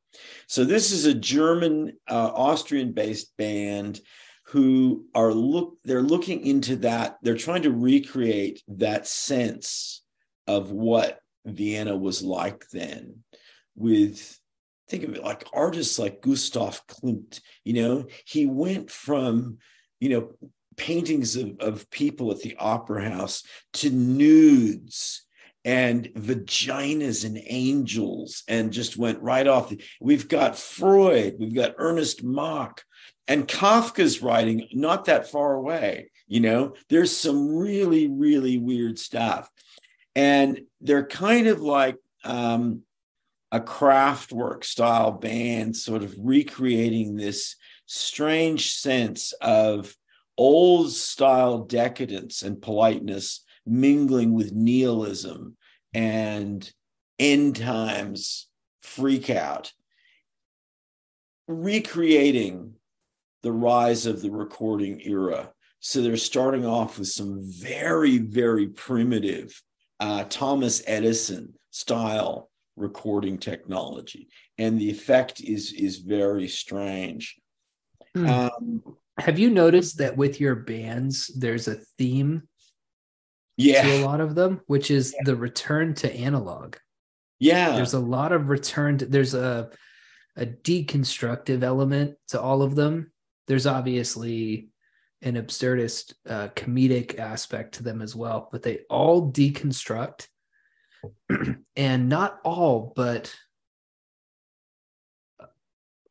So this is a German, uh, Austrian-based band who are look they're looking into that. They're trying to recreate that sense of what Vienna was like then, with think of it like artists like Gustav Klimt. You know, he went from you know paintings of, of people at the opera house to nudes and vaginas and angels and just went right off. We've got Freud, we've got Ernest Mach, and Kafka's writing not that far away. You know, there's some really, really weird stuff. And they're kind of like um, a Kraftwerk style band, sort of recreating this strange sense of old style decadence and politeness mingling with nihilism and end times freak out, recreating the rise of the recording era. So they're starting off with some very, very primitive uh, Thomas Edison style recording technology, and the effect is is very strange. Hmm. Um, have you noticed that with your bands, there's a theme yeah. to a lot of them, which is yeah. the return to analog. Yeah. There's a lot of return to, there's a a deconstructive element to all of them. There's obviously an absurdist uh, comedic aspect to them as well, but they all deconstruct and not all, but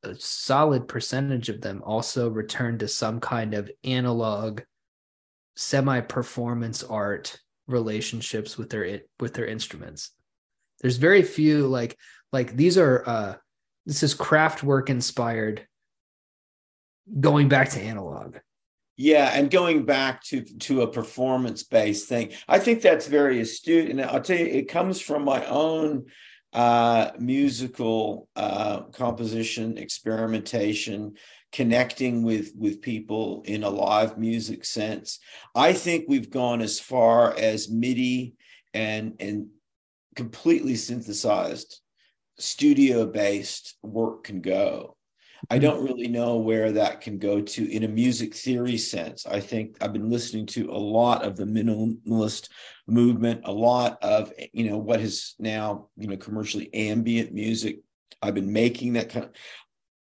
a solid percentage of them also return to some kind of analog semi performance art relationships with their with their instruments. There's very few like like these are uh this is Kraftwerk inspired going back to analog yeah and going back to to a performance based thing i think that's very astute and i'll tell you it comes from my own uh, musical uh, composition, experimentation, connecting with with people in a live music sense. I think we've gone as far as MIDI and and completely synthesized studio based work can go. I hmm. don't really know where that can go to in a music theory sense. I think I've been listening to a lot of the minimalist movement, a lot of you know what is now you know commercially ambient music. I've been making that kind of.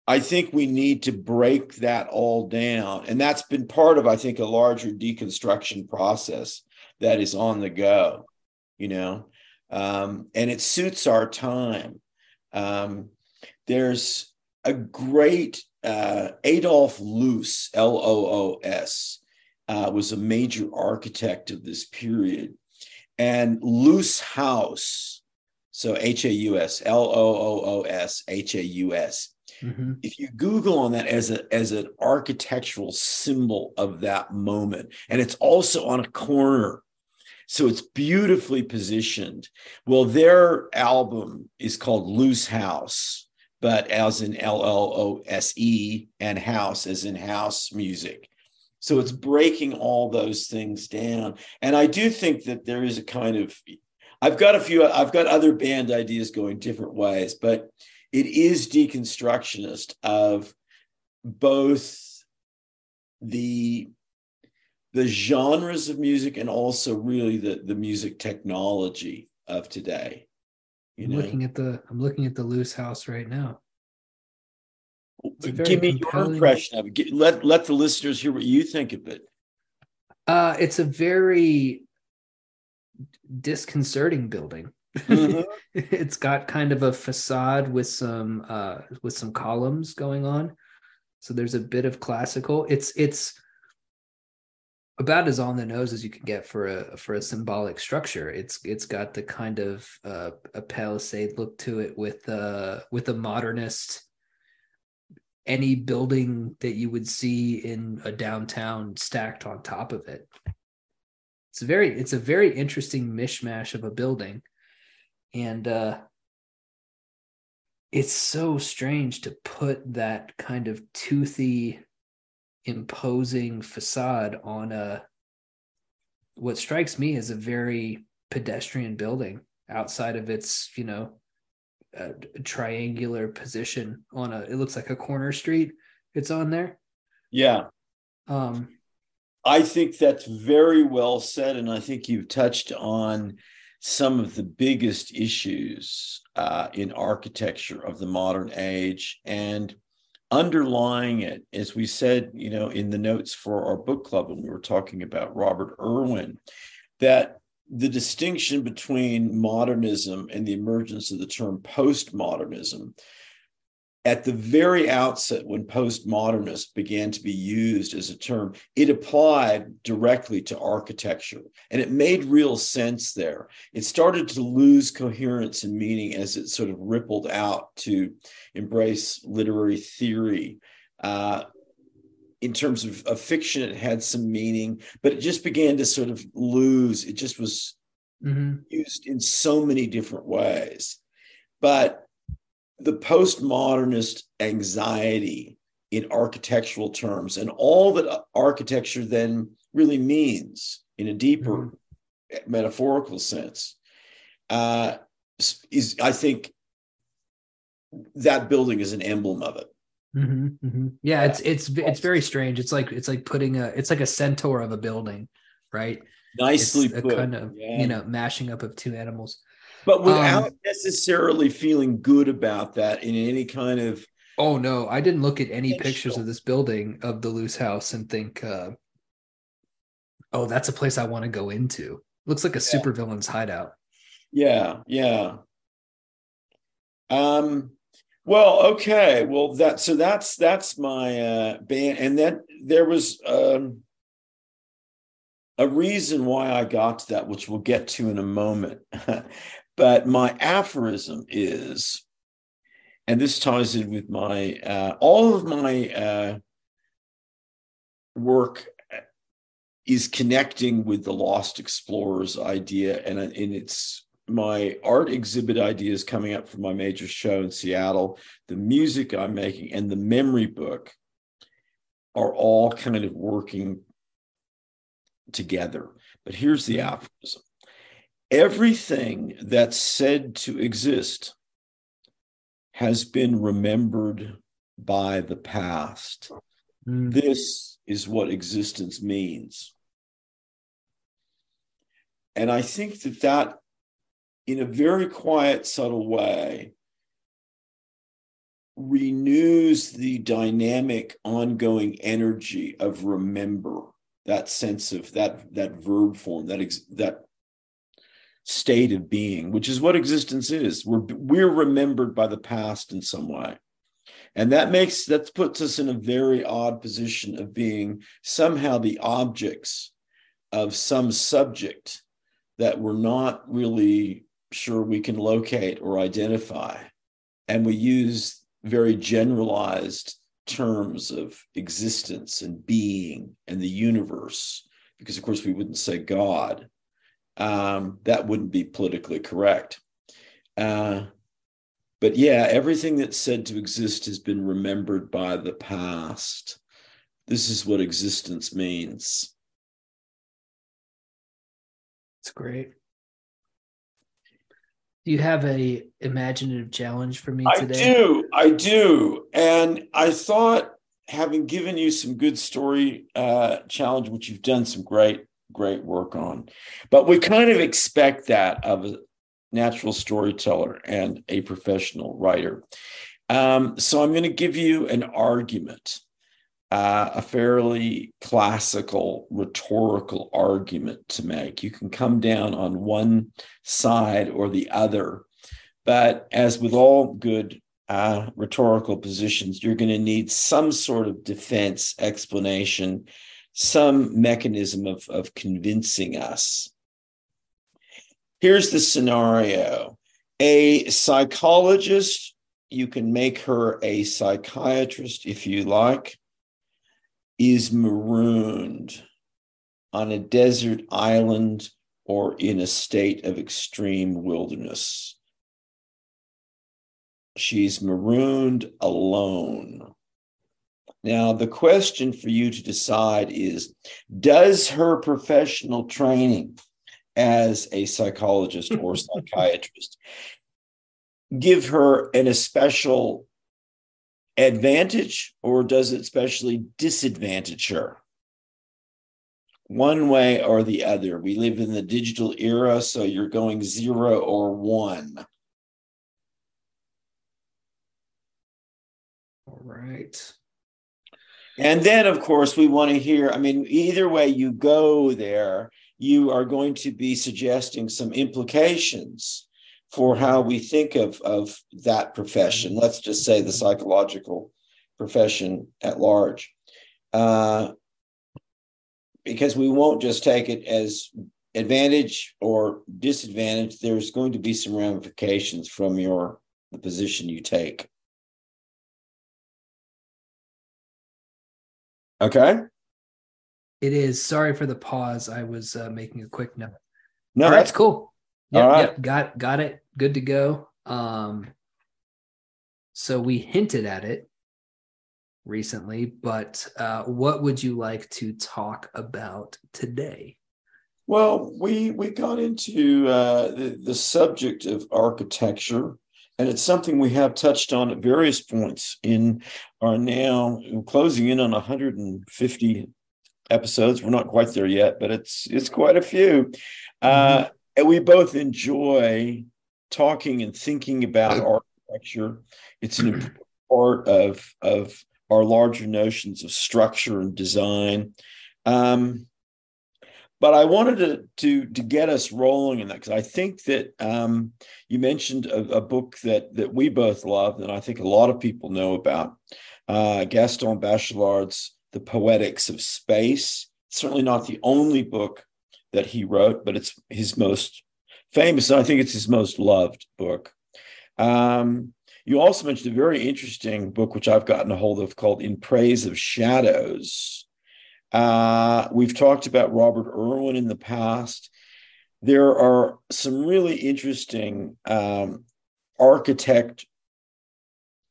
I think we need to break that all down, and that's been part of I think a larger deconstruction process that is on the go. You know, um, and it suits our time. Um, there's a great uh, Adolf Loos, L O O S, uh, was a major architect of this period. And Loos House, so H A U S, L O O O S, H A U S. Mm-hmm. If you Google on that as a as an architectural symbol of that moment, and it's also on a corner, so it's beautifully positioned. Well, their album is called Loose House, but as in L L O S E and house as in house music. So it's breaking all those things down. And I do think that there is a kind of, I've got a few, I've got other band ideas going different ways, but it is deconstructionist of both the the genres of music and also really the the music technology of today you I'm know? looking at the I'm looking at the loose house right now. Give me compelling... your impression of it. let let the listeners hear what you think of it. Uh, it's a very disconcerting building. Mm-hmm. it's got kind of a facade with some uh, with some columns going on. So there's a bit of classical. It's it's about as on the nose as you can get for a for a symbolic structure. It's it's got the kind of uh, a palisade look to it with uh with a modernist any building that you would see in a downtown stacked on top of it. It's a very it's a very interesting mishmash of a building. And uh it's so strange to put that kind of toothy imposing facade on a what strikes me as a very pedestrian building outside of its you know triangular position on a it looks like a corner street it's on there. Yeah. Um i think that's very well said and i think you've touched on some of the biggest issues uh, in architecture of the modern age and underlying it, as we said, you know, in the notes for our book club when we were talking about Robert Irwin, that the distinction between modernism and the emergence of the term postmodernism at the very outset, when postmodernist began to be used as a term, it applied directly to architecture and it made real sense there. It started to lose coherence and meaning as it sort of rippled out to embrace literary theory. Uh, in terms of, of fiction, it had some meaning, but it just began to sort of lose. It just was mm-hmm. used in so many different ways. But the postmodernist anxiety in architectural terms and all that architecture then really means in a deeper mm-hmm. metaphorical sense uh, is i think that building is an emblem of it mm-hmm, mm-hmm. yeah it's it's it's very strange it's like it's like putting a it's like a centaur of a building right nicely it's put. kind of yeah. you know mashing up of two animals but without um, necessarily feeling good about that in any kind of oh no i didn't look at any pictures of this building of the loose house and think uh, oh that's a place i want to go into looks like a yeah. supervillain's hideout yeah yeah um well okay well that so that's that's my uh band and then there was um a reason why I got to that, which we'll get to in a moment. But my aphorism is, and this ties in with my, uh, all of my uh, work is connecting with the lost explorers idea. And, in it's my art exhibit ideas coming up for my major show in seattle. The music i'm making and the memory book are all kind of working together. But here's the mm-hmm. aphorism everything that's said to exist has been remembered by the past. Mm. This is what existence means. And I think that that, in a very quiet, subtle way, renews the dynamic, ongoing energy of remember. That sense of that that verb form, that ex, that state of being, which is what existence is. We're we're remembered by the past in some way. And that makes that puts us in a very odd position of being somehow the objects of some subject that we're not really sure we can locate or identify. And we use very generalized terms of existence and being and the universe, because of course we wouldn't say God um, that wouldn't be politically correct. Uh, but yeah, everything that's said to exist has been remembered by the past. This is what existence means. It's great. Do you have a imaginative challenge for me today? I do. I do. And I thought having given you some good story uh, challenge, which you've done some great great work on. But we kind of expect that of a natural storyteller and a professional writer. Um, so I'm going to give you an argument, uh, a fairly classical rhetorical argument to make. You can come down on one side or the other. But as with all good uh, rhetorical positions, you're going to need some sort of defense explanation some mechanism of, of convincing us. Here's the scenario a psychologist, you can make her a psychiatrist if you like, is marooned on a desert island or in a state of extreme wilderness. She's marooned alone. Now, the question for you to decide is Does her professional training as a psychologist or psychiatrist give her an especial advantage or does it specially disadvantage her? One way or the other. We live in the digital era, so you're going zero or one. All right. And then, of course, we want to hear. I mean, either way you go there, you are going to be suggesting some implications for how we think of, of that profession. Let's just say the psychological profession at large. Uh, because we won't just take it as advantage or disadvantage, there's going to be some ramifications from your the position you take. Okay. It is. Sorry for the pause. I was uh, making a quick note. No, All right, that's cool. Yep, All right. yep, got got it. Good to go. Um, so we hinted at it recently, but uh, what would you like to talk about today? Well, we we got into uh, the, the subject of architecture, and it's something we have touched on at various points in our now closing in on 150 episodes. We're not quite there yet, but it's it's quite a few. Uh, and we both enjoy talking and thinking about architecture. It's an important part of of our larger notions of structure and design. Um, but I wanted to to to get us rolling in that because I think that um, you mentioned a, a, book that that we both love and I think a lot of people know about uh, Gaston Bachelard's The Poetics of Space. Certainly not the only book that he wrote, but it's his most famous. And I think it's his most loved book. Um, you also mentioned a very interesting book, which I've gotten a hold of called In Praise of Shadows. Uh, we've talked about Robert Irwin in the past. There are some really interesting um, architect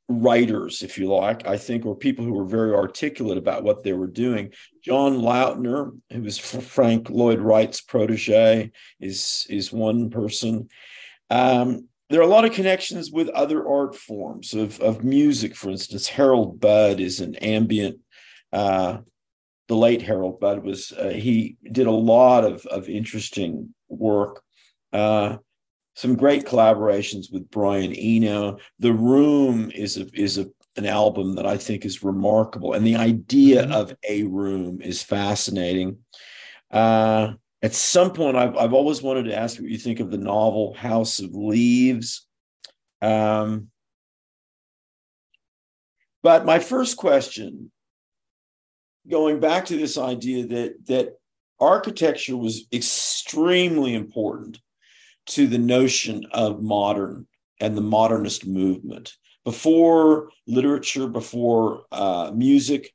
writers, if you like, I think, or people who were very articulate about what they were doing. John Lautner, who was Frank Lloyd Wright's protege, is, is one person. Um, there are a lot of connections with other art forms of, of music, for instance. Harold Budd is an ambient, uh, the late Harold Budd was, uh, he did a lot of, of interesting work. Uh, some great collaborations with Brian Eno. The Room is a, is a, an album that I think is remarkable, and the idea mm-hmm. of a room is fascinating. Uh, at some point, I've I've always wanted to ask what you think of the novel House of Leaves. Um, but my first question, going back to this idea that that architecture was extremely important to the notion of modern and the modernist movement. Before literature, before uh, music,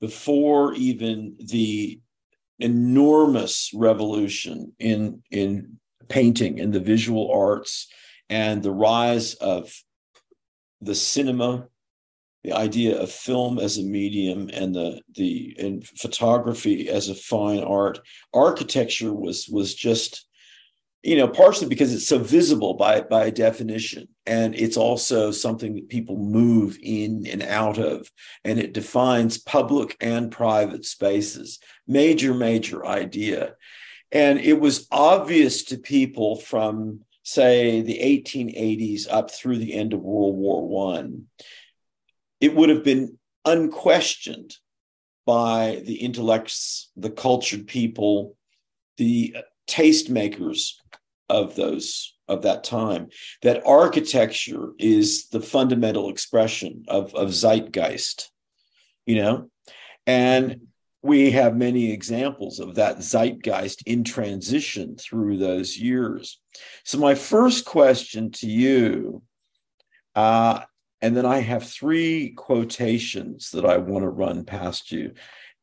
before even the enormous revolution in, in painting and the visual arts and the rise of the cinema the idea of film as a medium and the the and photography as a fine art. Architecture was was just you know partially because it's so visible by by definition. And it's also something that people move in and out of. And it defines public and private spaces. Major major idea. And it was obvious to people from say the 1880s up through the end of world war 1 it would have been unquestioned by the intellects the cultured people the tastemakers of those of that time that architecture is the fundamental expression of, of zeitgeist you know and we have many examples of that zeitgeist in transition through those years. So, my first question to you, uh, and then I have three quotations that I want to run past you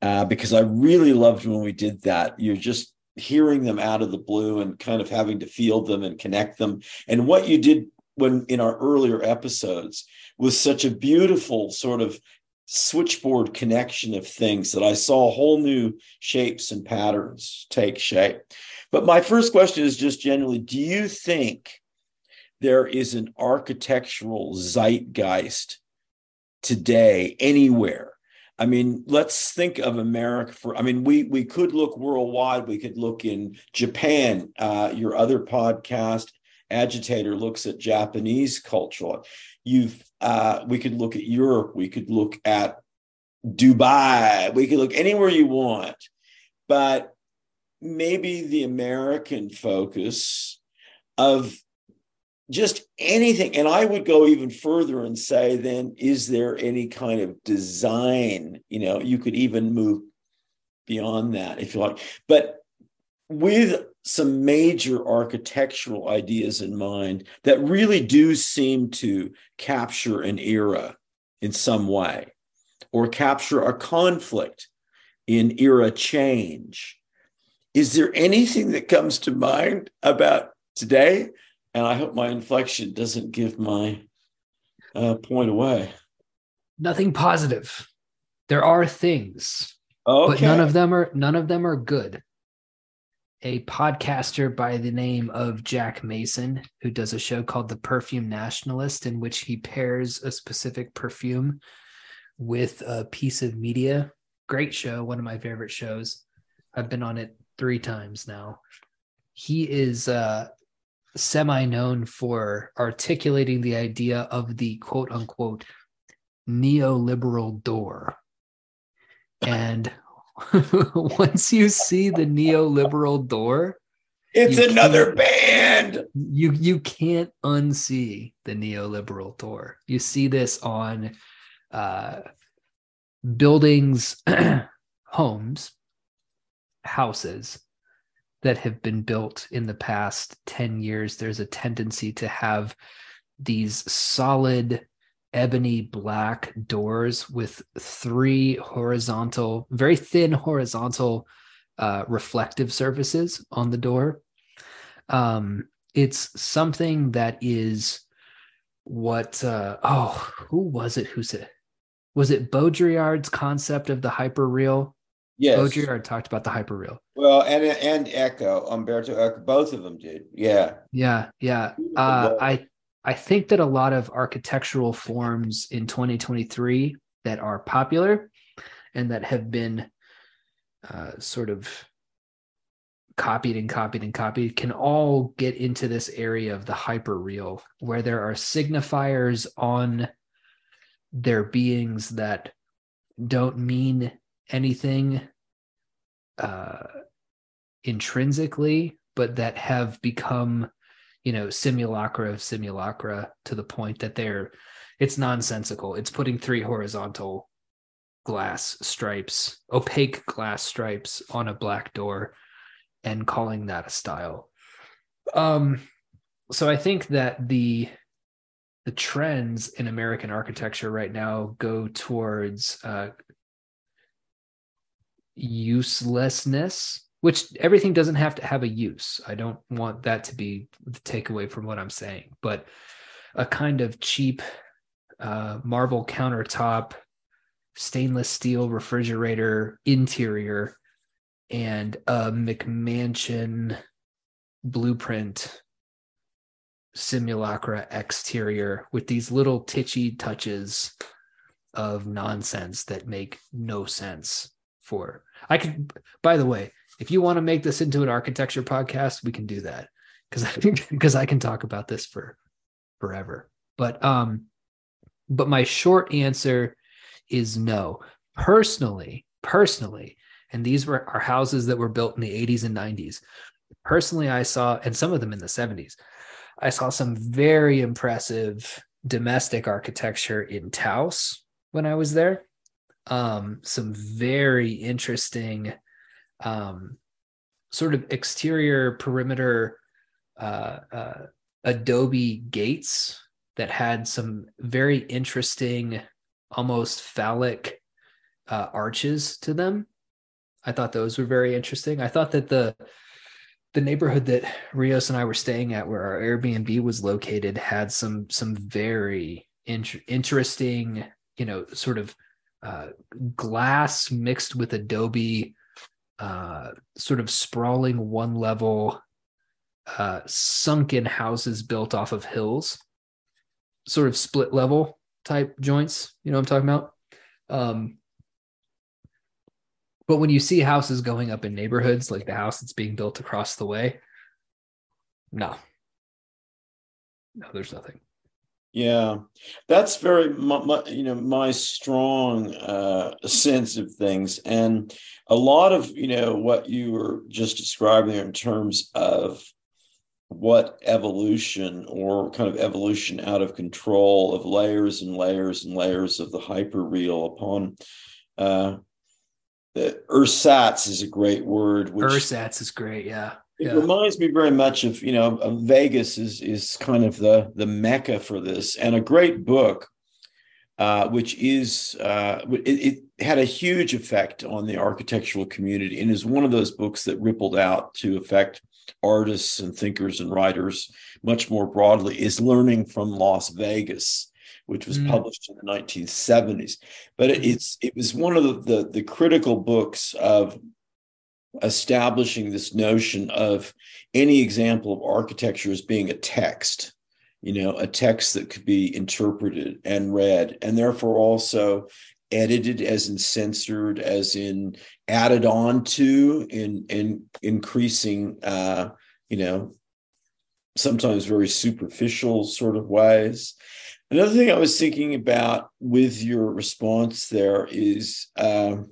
uh, because I really loved when we did that. You're just hearing them out of the blue and kind of having to feel them and connect them. And what you did when in our earlier episodes was such a beautiful sort of switchboard connection of things that I saw whole new shapes and patterns take shape. But my first question is just generally do you think there is an architectural zeitgeist today anywhere? I mean, let's think of America for. I mean, we we could look worldwide. We could look in Japan. Uh, your other podcast, Agitator, looks at Japanese culture. You've uh, we could look at Europe. We could look at Dubai. We could look anywhere you want. But maybe the American focus of just anything. And I would go even further and say, then, is there any kind of design? You know, you could even move beyond that if you like. But with some major architectural ideas in mind that really do seem to capture an era in some way or capture a conflict in era change. Is there anything that comes to mind about today? And I hope my inflection doesn't give my uh, point away. Nothing positive. There are things, okay. but none of them are none of them are good a podcaster by the name of Jack Mason, who does a show called The Perfume Nationalist, in which he pairs a specific perfume with a piece of media. Great show, one of my favorite shows. I've been on it three times now. He is uh, semi known for articulating the idea of the quote unquote neoliberal door. And once you see the neoliberal door, it's another band. You you can't unsee the neoliberal door. You see this on uh, buildings, homes, houses that have been built in the past 10 years. There's a tendency to have these solid ebony black doors with three horizontal, very thin horizontal uh, reflective surfaces on the door. Um, it's something that is what, uh, oh, who was it who said, was it Baudrillard's concept of the hyper Yes. Baudrillard talked about the hyperreal. Well, and and Eco, Umberto Eco, both of them did. Yeah. Yeah, yeah. Uh, I I think that a lot of architectural forms in 2023 that are popular and that have been uh, sort of copied and copied and copied can all get into this area of the hyperreal where there are signifiers on their beings that don't mean anything uh, intrinsically but that have become you know simulacra of simulacra to the point that they're it's nonsensical. It's putting three horizontal glass stripes opaque glass stripes on a black door and calling that a style. Um so i think that the the trends in american architecture right now go towards uh uselessness which everything doesn't have to have a use. I don't want that to be the takeaway from what I'm saying, but a kind of cheap uh, marble countertop, stainless steel refrigerator interior, and a McMansion blueprint simulacra exterior with these little titchy touches of nonsense that make no sense for I could by the way if you want to make this into an architecture podcast, we can do that because because I can talk about this for forever. But um, but my short answer is no. Personally, personally, and these were our houses that were built in the 80s and 90s. Personally, I saw, and some of them in the 70s, I saw some very impressive domestic architecture in Taos when I was there. Um, some very interesting um, sort of exterior perimeter uh, uh, adobe gates that had some very interesting almost phallic uh, arches to them. I thought those were very interesting. I thought that the the neighborhood that rios and i were staying at where our airbnb was located had some some very in- interesting you know sort of uh, glass mixed with adobe uh, sort of sprawling one level uh, sunken houses built off of hills sort of split level type joints you know i'm talking about? Um, but when you see houses going up in neighborhoods like the house that's being built across the way no no there's nothing yeah, that's very my, my, you know my strong uh, sense of things, and a lot of you know what you were just describing there in terms of what evolution or kind of evolution out of control of layers and layers and layers of the hyper real upon uh, the ersatz is a great word. Which, ersatz is great, yeah. It yeah. reminds me very much of you know of Vegas is is kind of the the mecca for this, and a great book, uh, which is uh, it, it, had a huge effect on the architectural community, and is one of those books that rippled out to affect artists and thinkers and writers much more broadly. Is Learning from Las Vegas, which was mm. published in the 1970s, but it, mm. it's it was one of the, the the critical books of establishing this notion of any example of architecture as being a text you know a text that could be interpreted and read and therefore also edited as in censored as in added on to in in increasing uh you know sometimes very superficial sort of ways. Another thing i was thinking about with your response there is um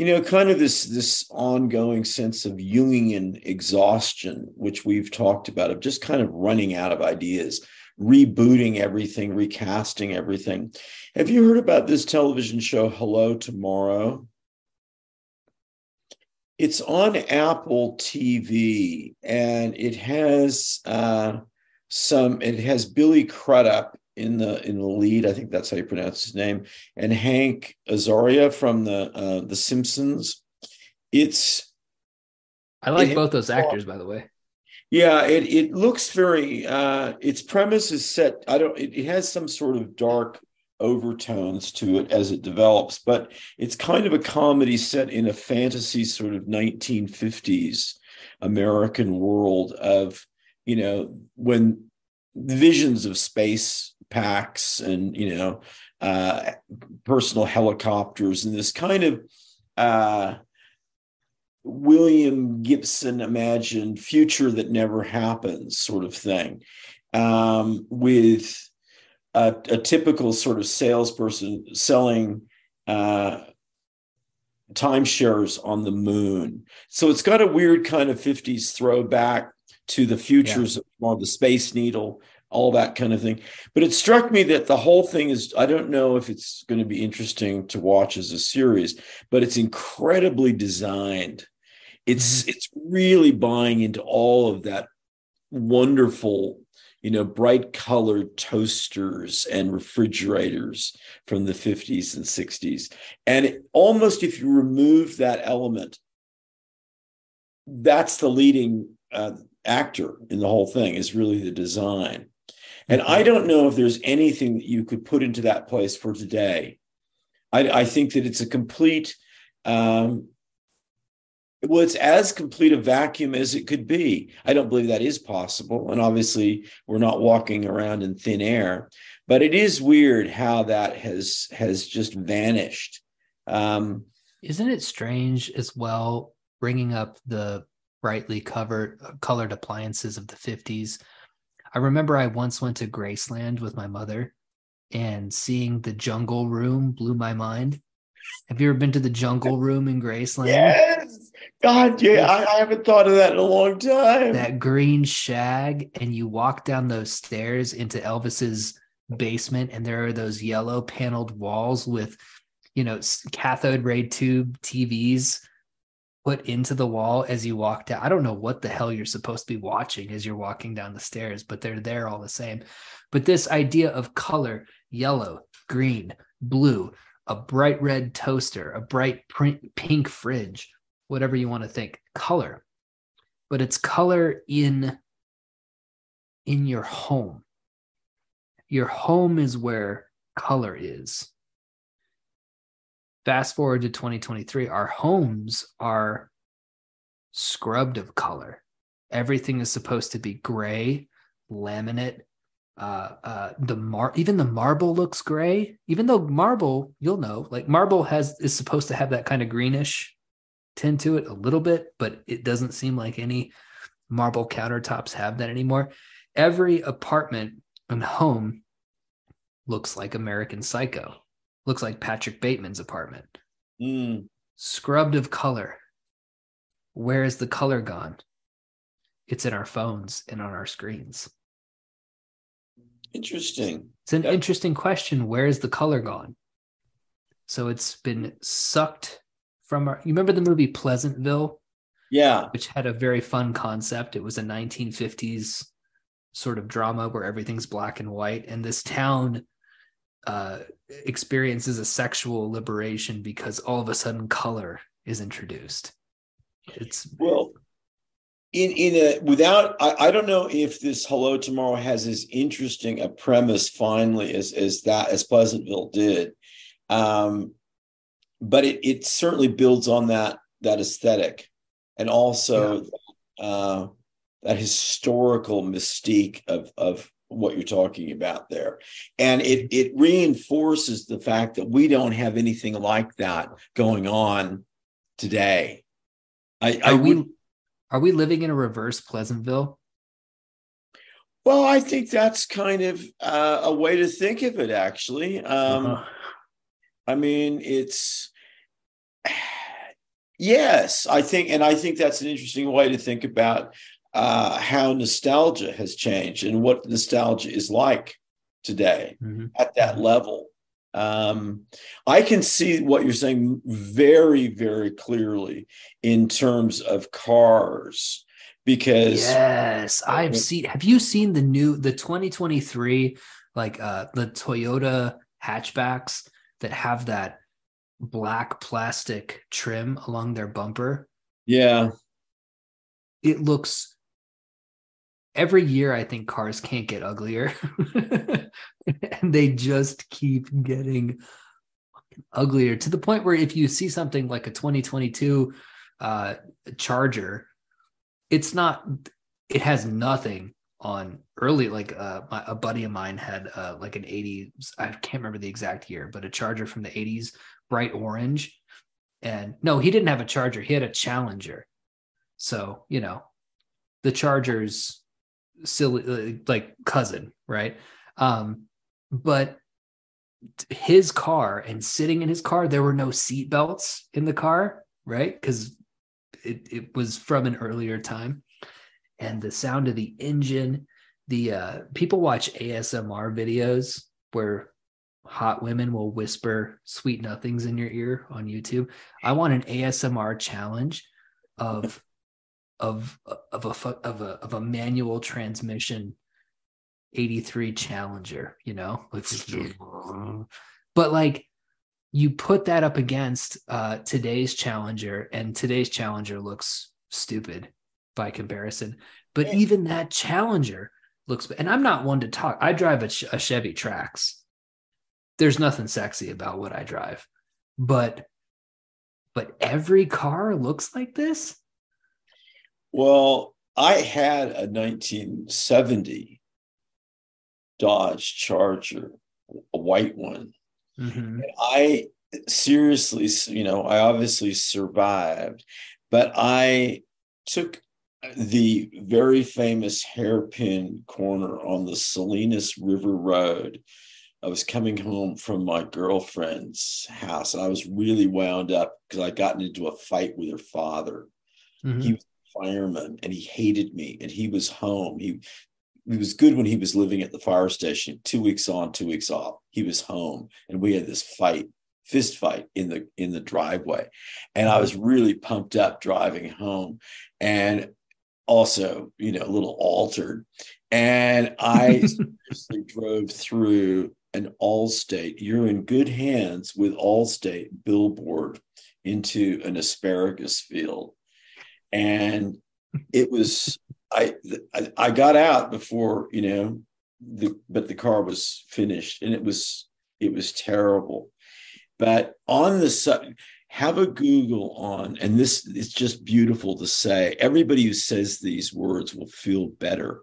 you know, kind of this this ongoing sense of Jungian exhaustion, which we've talked about, of just kind of running out of ideas, rebooting everything, recasting everything. Have you heard about this television show, Hello Tomorrow? It's on Apple TV, and it has uh, some. It has Billy Crudup in the in the lead. I think that's how you pronounce his name, and Hank Azaria from the uh, the Simpsons. It's I like it, both those actors, by the way. Yeah, it it looks very. Uh, its premise is set. I don't. It, it has some sort of dark overtones to it as it develops, but it's kind of a comedy set in a fantasy sort of 1950s American world of you know when visions of space packs and you know uh, personal helicopters and this kind of uh, William Gibson imagined future that never happens sort of thing um, with a, a, typical sort of salesperson selling uh, timeshares on the moon. So it's got a weird kind of 50s throwback to the futures yeah. of the Space Needle, all that kind of thing. But it struck me that the whole thing is I don't know if it's going to be interesting to watch as a series, but it's incredibly designed. It's mm-hmm. it's really buying into all of that wonderful you know bright colored toasters and refrigerators from the 50s and 60s and it, almost if you remove that element that's the leading uh, actor in the whole thing is really the design and I don't know if there's anything that you could put into that place for today. I, I think that it's a complete, um, well, it's as complete a vacuum as it could be. I don't believe that is possible. And obviously, we're not walking around in thin air, but it is weird how that has has just vanished. Um, Isn't it strange as well, bringing up the brightly covered colored appliances of the 50s I remember I once went to Graceland with my mother and seeing the jungle room blew my mind. Have you ever been to the jungle room in Graceland? Yes. God, yeah, I, I, haven't thought of that in a long time. That green shag, and you walk down those stairs into Elvis's basement, and there are those yellow paneled walls with, you you know, cathode ray tube TVs put into the wall as you walk down. I don't know what the hell you're supposed to be watching as you're walking down the stairs, but they're there all the same. But this idea of color, yellow, green, blue, a bright red toaster, a bright pink fridge, whatever you want to think, color. But it's color in in your home. Your home is where color is. Fast forward to 2023, our homes are scrubbed of color. Everything is supposed to be gray, laminate. Uh, uh, the mar even the marble looks gray. Even though marble, you'll know, like marble has is supposed to have that kind of greenish tint to it a little bit, but it doesn't seem like any marble countertops have that anymore. Every apartment and home looks like American Psycho. Looks like Patrick Bateman's apartment. Mm. Scrubbed of color. Where is the color gone? It's in our phones and on our screens. Interesting. It's an yeah. interesting question. Where is the color gone? So it's been sucked from our. You remember the movie Pleasantville? Yeah. Which had a very fun concept. It was a 1950s sort of drama where everything's black and white. And this town uh, experiences a sexual liberation because all of a sudden color is introduced. It's well, in in a without I, I don't know if this Hello Tomorrow has as interesting a premise finally as as that as Pleasantville did, um, but it it certainly builds on that that aesthetic, and also yeah. uh, that historical mystique of of what you're talking about there. And it it reinforces the fact that we don't have anything like that going on today. I are I would, we are we living in a reverse pleasantville? Well i think that's kind of uh, a way to think of it actually. Um, uh-huh. i mean it's yes i think and i think that's an interesting way to think about uh, how nostalgia has changed and what nostalgia is like today mm-hmm. at that level. Um, I can see what you're saying very, very clearly in terms of cars because yes, I've seen. Have you seen the new the 2023 like uh the Toyota hatchbacks that have that black plastic trim along their bumper? Yeah. It looks every year I think cars can't get uglier. and they just keep getting uglier to the point where if you see something like a 2022 uh charger, it's not it has nothing on early like uh my, a buddy of mine had uh like an 80s I can't remember the exact year, but a charger from the 80s, bright orange. And no, he didn't have a charger, he had a challenger. So, you know, the chargers silly uh, like cousin, right? Um, but his car and sitting in his car, there were no seat belts in the car, right? Because it, it was from an earlier time. And the sound of the engine, the uh, people watch ASMR videos where hot women will whisper sweet nothings in your ear on YouTube. I want an ASMR challenge of of of a of a of a manual transmission 83 Challenger, you know? but like you put that up against uh today's Challenger and today's Challenger looks stupid by comparison. But even that Challenger looks and I'm not one to talk. I drive a, a Chevy Trax. There's nothing sexy about what I drive. But but every car looks like this well, I had a 1970 Dodge Charger, a white one. Mm-hmm. I seriously, you know, I obviously survived, but I took the very famous hairpin corner on the Salinas River Road. I was coming home from my girlfriend's house and I was really wound up because I'd gotten into a fight with her father. Mm-hmm. He was fireman and he hated me and he was home. He he was good when he was living at the fire station, two weeks on, two weeks off. He was home and we had this fight fist fight in the in the driveway and i was really pumped up driving home and also you know a little altered and i drove through an allstate you're in good hands with allstate billboard into an asparagus field and it was I, I got out before you know the but the car was finished and it was it was terrible. But on the have a google on and this is just beautiful to say everybody who says these words will feel better.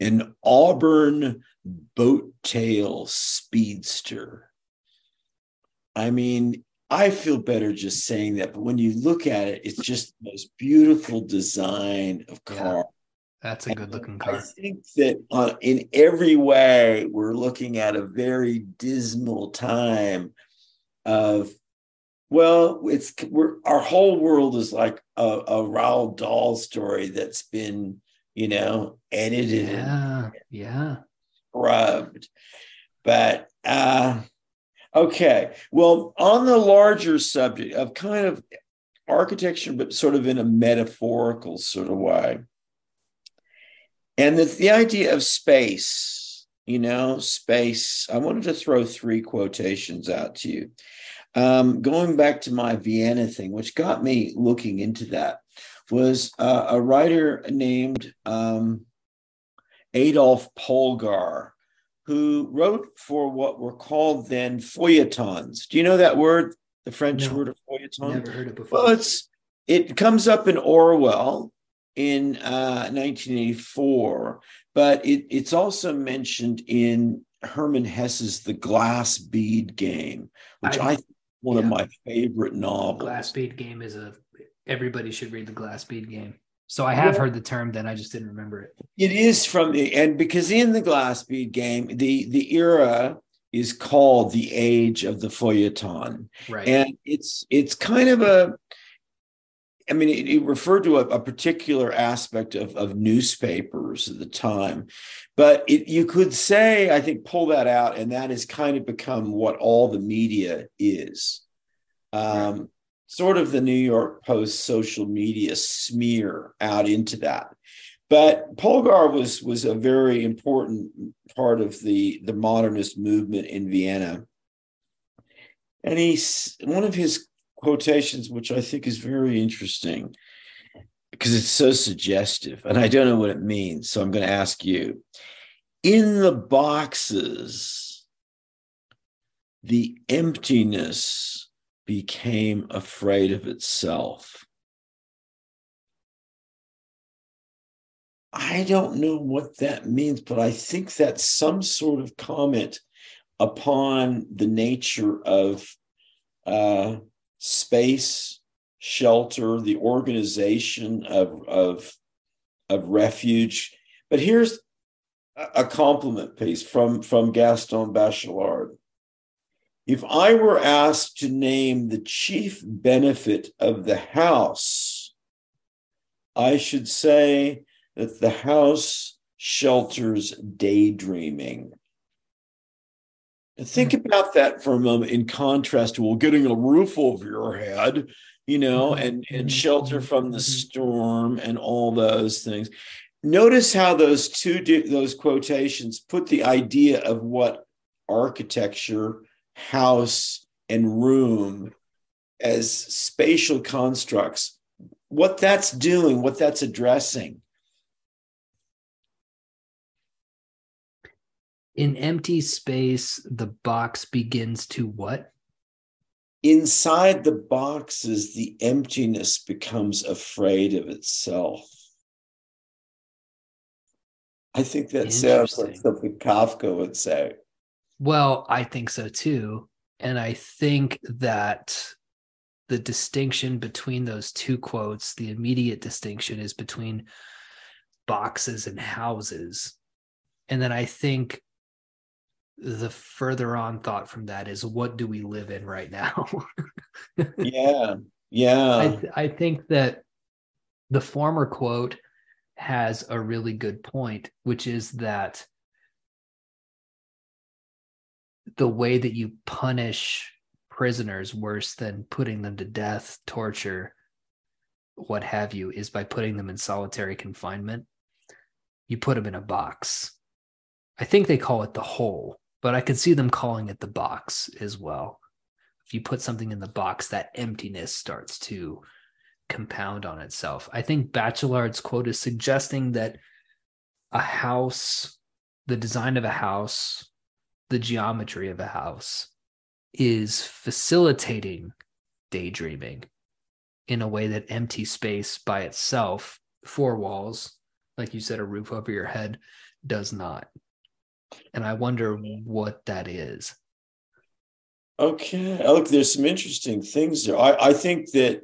An auburn boat tail speedster. I mean I feel better just saying that, but when you look at it, it's just the most beautiful design of car. Yeah, that's a good looking car. I think that uh, in every way, we're looking at a very dismal time of, well, it's we're our whole world is like a, a Roald Dahl story that's been, you know, edited, yeah, yeah, rubbed, but uh Okay. Well, on the larger subject of kind of architecture, but sort of in a metaphorical sort of way. And the, the idea of space, you know, space. I wanted to throw three quotations out to you. Um, going back to my Vienna thing, which got me looking into that, was uh, a writer named um, Adolf Polgar who wrote for what were called then feuilletons. Do you know that word, the French no, word of feuilleton? Never heard it before. Well, it's it comes up in Orwell in uh, 1984, but it, it's also mentioned in Hermann Hesse's The Glass Bead Game, which I, I one yeah. of my favorite novels. Glass Bead Game is a everybody should read the Glass Bead Game. So I have heard the term, then I just didn't remember it. It is from the and because in the glass bead game, the the era is called the age of the feuilleton, right? And it's it's kind of a, I mean, it, it referred to a, a, particular aspect of of newspapers at the time, but it, you could say, I think, pull that out, and that has kind of become what all the media is. Um, sort of the New York Post social media smear out into that. But Polgar was was a very important part of the the modernist movement in Vienna. And he's one of his quotations, which I think is very interesting because it's so suggestive, and I don't know what it means. So I'm going to ask you. In the boxes, the emptiness became afraid of itself. I don't know what that means, but I think that's some sort of comment upon the nature of uh, space, shelter, the organization of, of, of refuge. But here's a compliment piece from, from Gaston Bachelard. If I were asked to name the chief benefit of the house, I should say that the house shelters daydreaming. And think hmm. about that for a moment in contrast to well, getting a roof over your head, you know, mm-hmm. and, and mm-hmm. shelter from the mm-hmm. storm and all those things. Notice how those two those quotations put the idea of what architecture house and room as spatial constructs, what that's doing, what that's addressing. In empty space, the box begins to what? Inside the boxes, the emptiness becomes afraid of itself. I think that sounds like something Kafka would say. Well, I think so too. And I think that the distinction between those two quotes, the immediate distinction is between boxes and houses. And then I think the further on thought from that is what do we live in right now? yeah. Yeah. I, th- I think that the former quote has a really good point, which is that the way that you punish prisoners worse than putting them to death, torture, what have you, is by putting them in solitary confinement. You put them in a box. I think they call it the hole, but I could see them calling it the box as well. If you put something in the box, that emptiness starts to compound on itself. I think Bachelard's quote is suggesting that a house, the design of a house, the geometry of a house is facilitating daydreaming in a way that empty space by itself, four walls, like you said, a roof over your head, does not. And I wonder what that is. Okay. Look, there's some interesting things there. I, I think that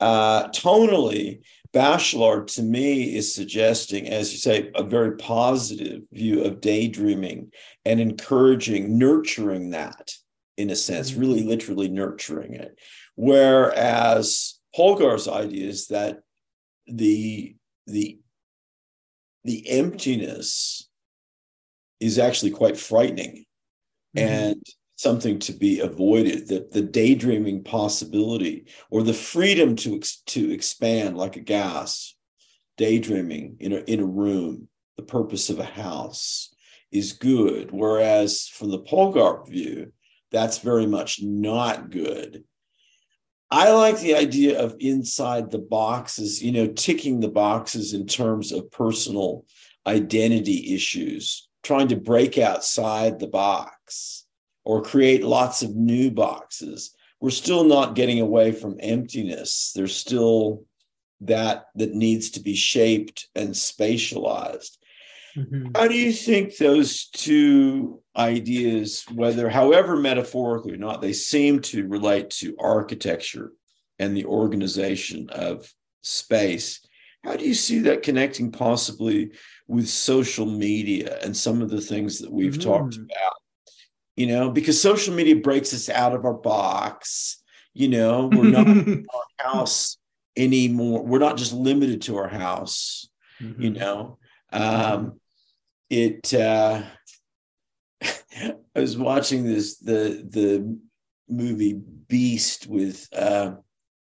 uh, tonally, Bachelard to me is suggesting, as you say, a very positive view of daydreaming and encouraging, nurturing that in a sense, mm-hmm. really literally nurturing it. Whereas Polgar's idea is that the the the emptiness is actually quite frightening mm-hmm. and something to be avoided that the daydreaming possibility or the freedom to to expand like a gas daydreaming in a, in a room the purpose of a house is good. Whereas from the polgar view that's very much not good. I like the idea of inside the boxes you know ticking the boxes in terms of personal identity issues trying to break outside the box or create lots of new boxes we're still not getting away from emptiness there's still that that needs to be shaped and spatialized mm-hmm. how do you think those two ideas whether however metaphorically or not they seem to relate to architecture and the organization of space how do you see that connecting possibly with social media and some of the things that we've mm-hmm. talked about you know, because social media breaks us out of our box. You know, we're not in our house anymore. We're not just limited to our house. Mm-hmm. You know, um, it. Uh, I was watching this the the movie Beast with uh,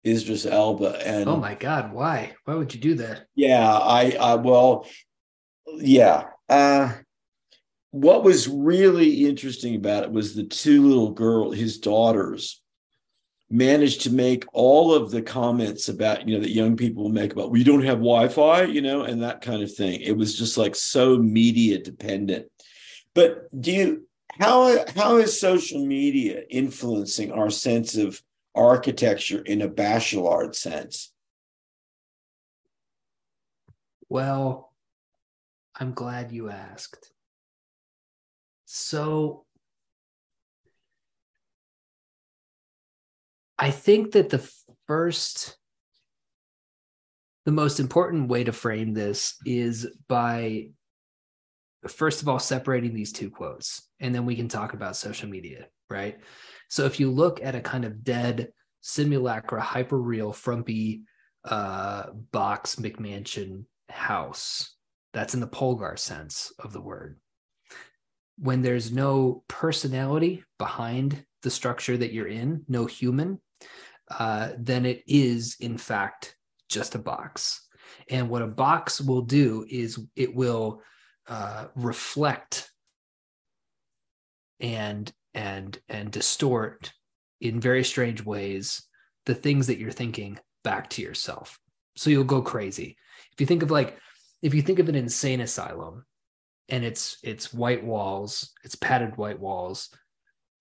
Idris Elba, and oh my god, why? Why would you do that? Yeah, I, I well, yeah. Uh, what was really interesting about it was the two little girl, his daughters, managed to make all of the comments about you know that young people make about we don't have wi-fi you know and that kind of thing. It was just like so media dependent. But do you how how is social media influencing our sense of architecture in a bachelard sense? Well i'm glad you asked so I think that the first, the most important way to frame this is by, first of all, separating these two quotes, and then we can talk about social media, right? So if you look at a kind of dead simulacra, hyper real, frumpy uh, box McMansion house, that's in the Polgar sense of the word when there's no personality behind the structure that you're in, no human, uh, then it is, in fact, just a box. And what a box will do is it will uh, reflect and and and distort in very strange ways the things that you're thinking back to yourself. So you'll go crazy. If you think of like if you think of an insane asylum, and it's it's white walls, it's padded white walls.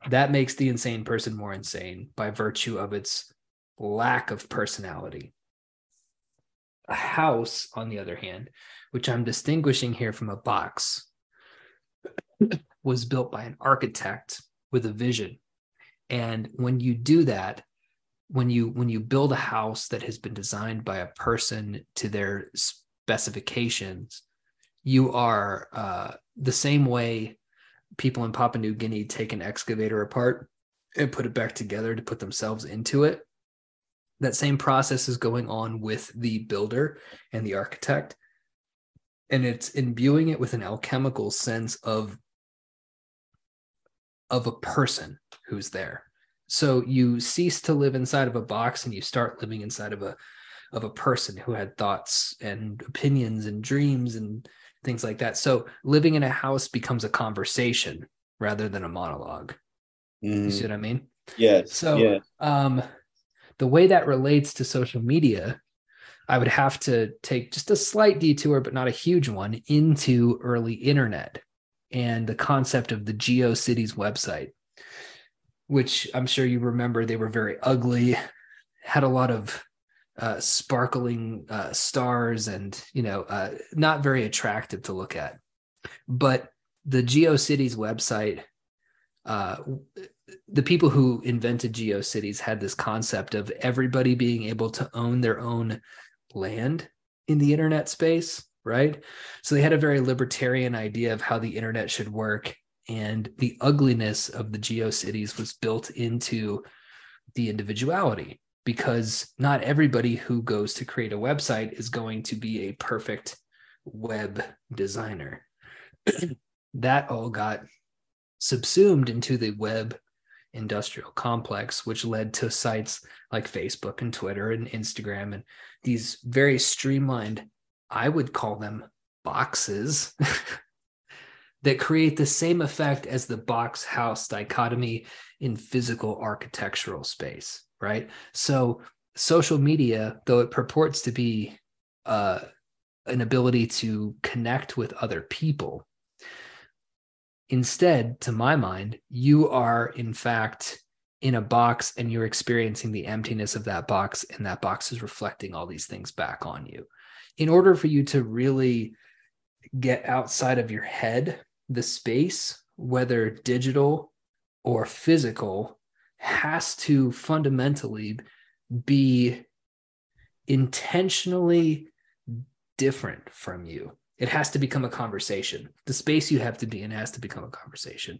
That makes the insane person more insane by virtue of its lack of personality. A house, on the other hand, which I'm distinguishing here from a box, was built by an architect with a vision. And when you do that, when you when you build a house that has been designed by a person to their specifications, you are uh, the same way people in Papua New Guinea take an excavator apart and put it back together to put themselves into it. That same process is going on with the builder and the architect. And it's imbuing it with an alchemical sense of, of a person who's there. So you cease to live inside of a box and you start living inside of a of a person who had thoughts and opinions and dreams and things like that. So living in a house becomes a conversation rather than a monologue. Mm. You see mm. what I mean? Yes. So yes. um the way that relates to social media, I would have to take just a slight detour, but not a huge one, into early internet and the concept of the GeoCities website, which I'm sure you remember they were very ugly, had a lot of uh, sparkling uh, stars and you know uh, not very attractive to look at. But the geocities website uh, the people who invented geocities had this concept of everybody being able to own their own land in the internet space right? So they had a very libertarian idea of how the internet should work and the ugliness of the geocities was built into the individuality because not everybody who goes to create a website is going to be a perfect web designer. that all got subsumed into the web industrial complex, which led to sites like Facebook and Twitter and Instagram and these very streamlined, I would call them boxes that create the same effect as the box house dichotomy in physical architectural space right? So social media, though it purports to be uh, an ability to connect with other people, instead, to my mind, you are in fact in a box and you're experiencing the emptiness of that box, and that box is reflecting all these things back on you. In order for you to really get outside of your head, the space, whether digital or physical, has to fundamentally be intentionally different from you. It has to become a conversation. The space you have to be in has to become a conversation,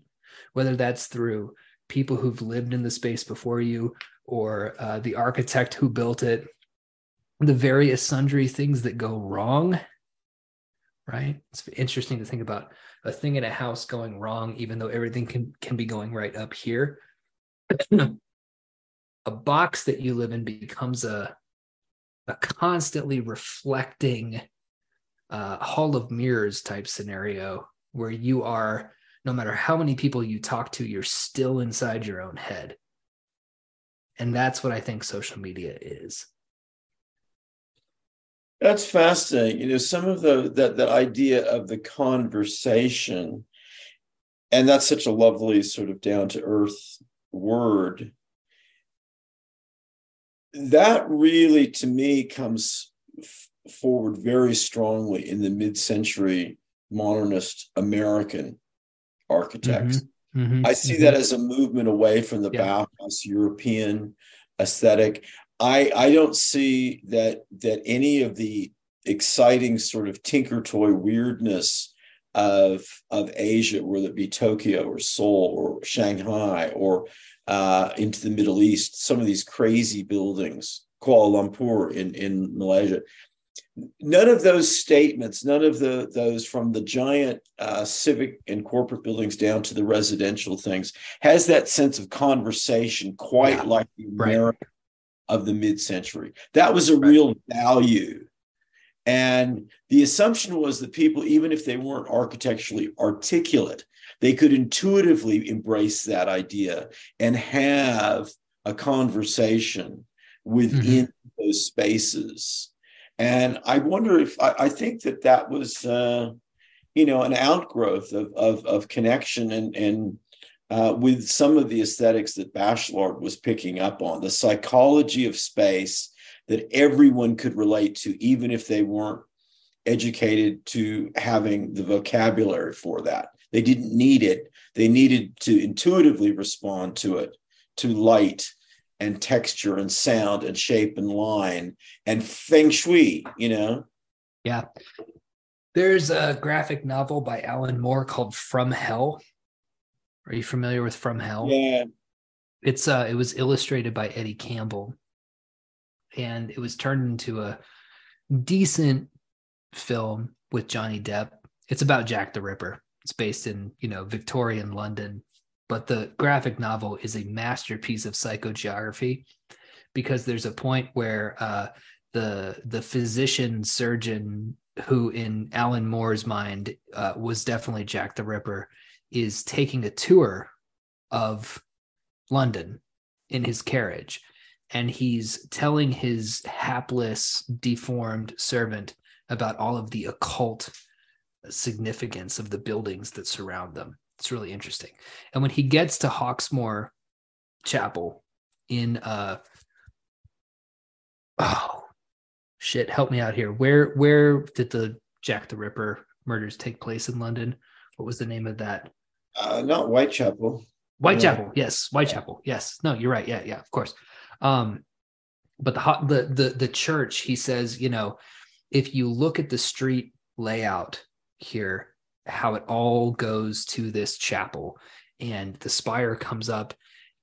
whether that's through people who've lived in the space before you or uh, the architect who built it, the various sundry things that go wrong. Right? It's interesting to think about a thing in a house going wrong, even though everything can, can be going right up here a box that you live in becomes a a constantly reflecting uh, hall of mirrors type scenario where you are no matter how many people you talk to you're still inside your own head. And that's what i think social media is. That's fascinating. You know some of the that that idea of the conversation and that's such a lovely sort of down to earth word that really to me comes f- forward very strongly in the mid-century modernist american architects mm-hmm. Mm-hmm. i see mm-hmm. that as a movement away from the yeah. bauhaus european aesthetic i i don't see that that any of the exciting sort of tinker toy weirdness of of Asia, whether it be Tokyo or Seoul or Shanghai or uh, into the Middle East, some of these crazy buildings, Kuala Lumpur in in Malaysia. None of those statements, none of the those from the giant uh, civic and corporate buildings down to the residential things, has that sense of conversation quite yeah, like the America right. of the mid-century. That was a right. real value and the assumption was that people, even if they weren't architecturally articulate, they could intuitively embrace that idea and have a conversation within mm-hmm. those spaces. And I wonder if I, I think that that was, uh, you know, an outgrowth of, of, of connection and, and uh, with some of the aesthetics that Bachelard was picking up on, the psychology of space that everyone could relate to, even if they weren't educated to having the vocabulary for that. They didn't need it. They needed to intuitively respond to it, to light and texture and sound and shape and line and feng shui, you know? Yeah. There's a graphic novel by Alan Moore called From Hell. Are you familiar with From Hell? Yeah. It's uh it was illustrated by Eddie Campbell and it was turned into a decent film with Johnny Depp. It's about Jack the Ripper. It's based in, you know, Victorian London but the graphic novel is a masterpiece of psychogeography because there's a point where uh, the the physician surgeon who in Alan Moore's mind uh, was definitely Jack the Ripper is taking a tour of London in his carriage and he's telling his hapless deformed servant about all of the occult significance of the buildings that surround them. It's really interesting. And when he gets to hawksmoor chapel in uh oh shit help me out here. Where where did the jack the ripper murders take place in london? What was the name of that? Uh not whitechapel. Whitechapel yes whitechapel yes. No you're right. Yeah yeah of course um but the the the the church he says you know if you look at the street layout here how it all goes to this chapel and the spire comes up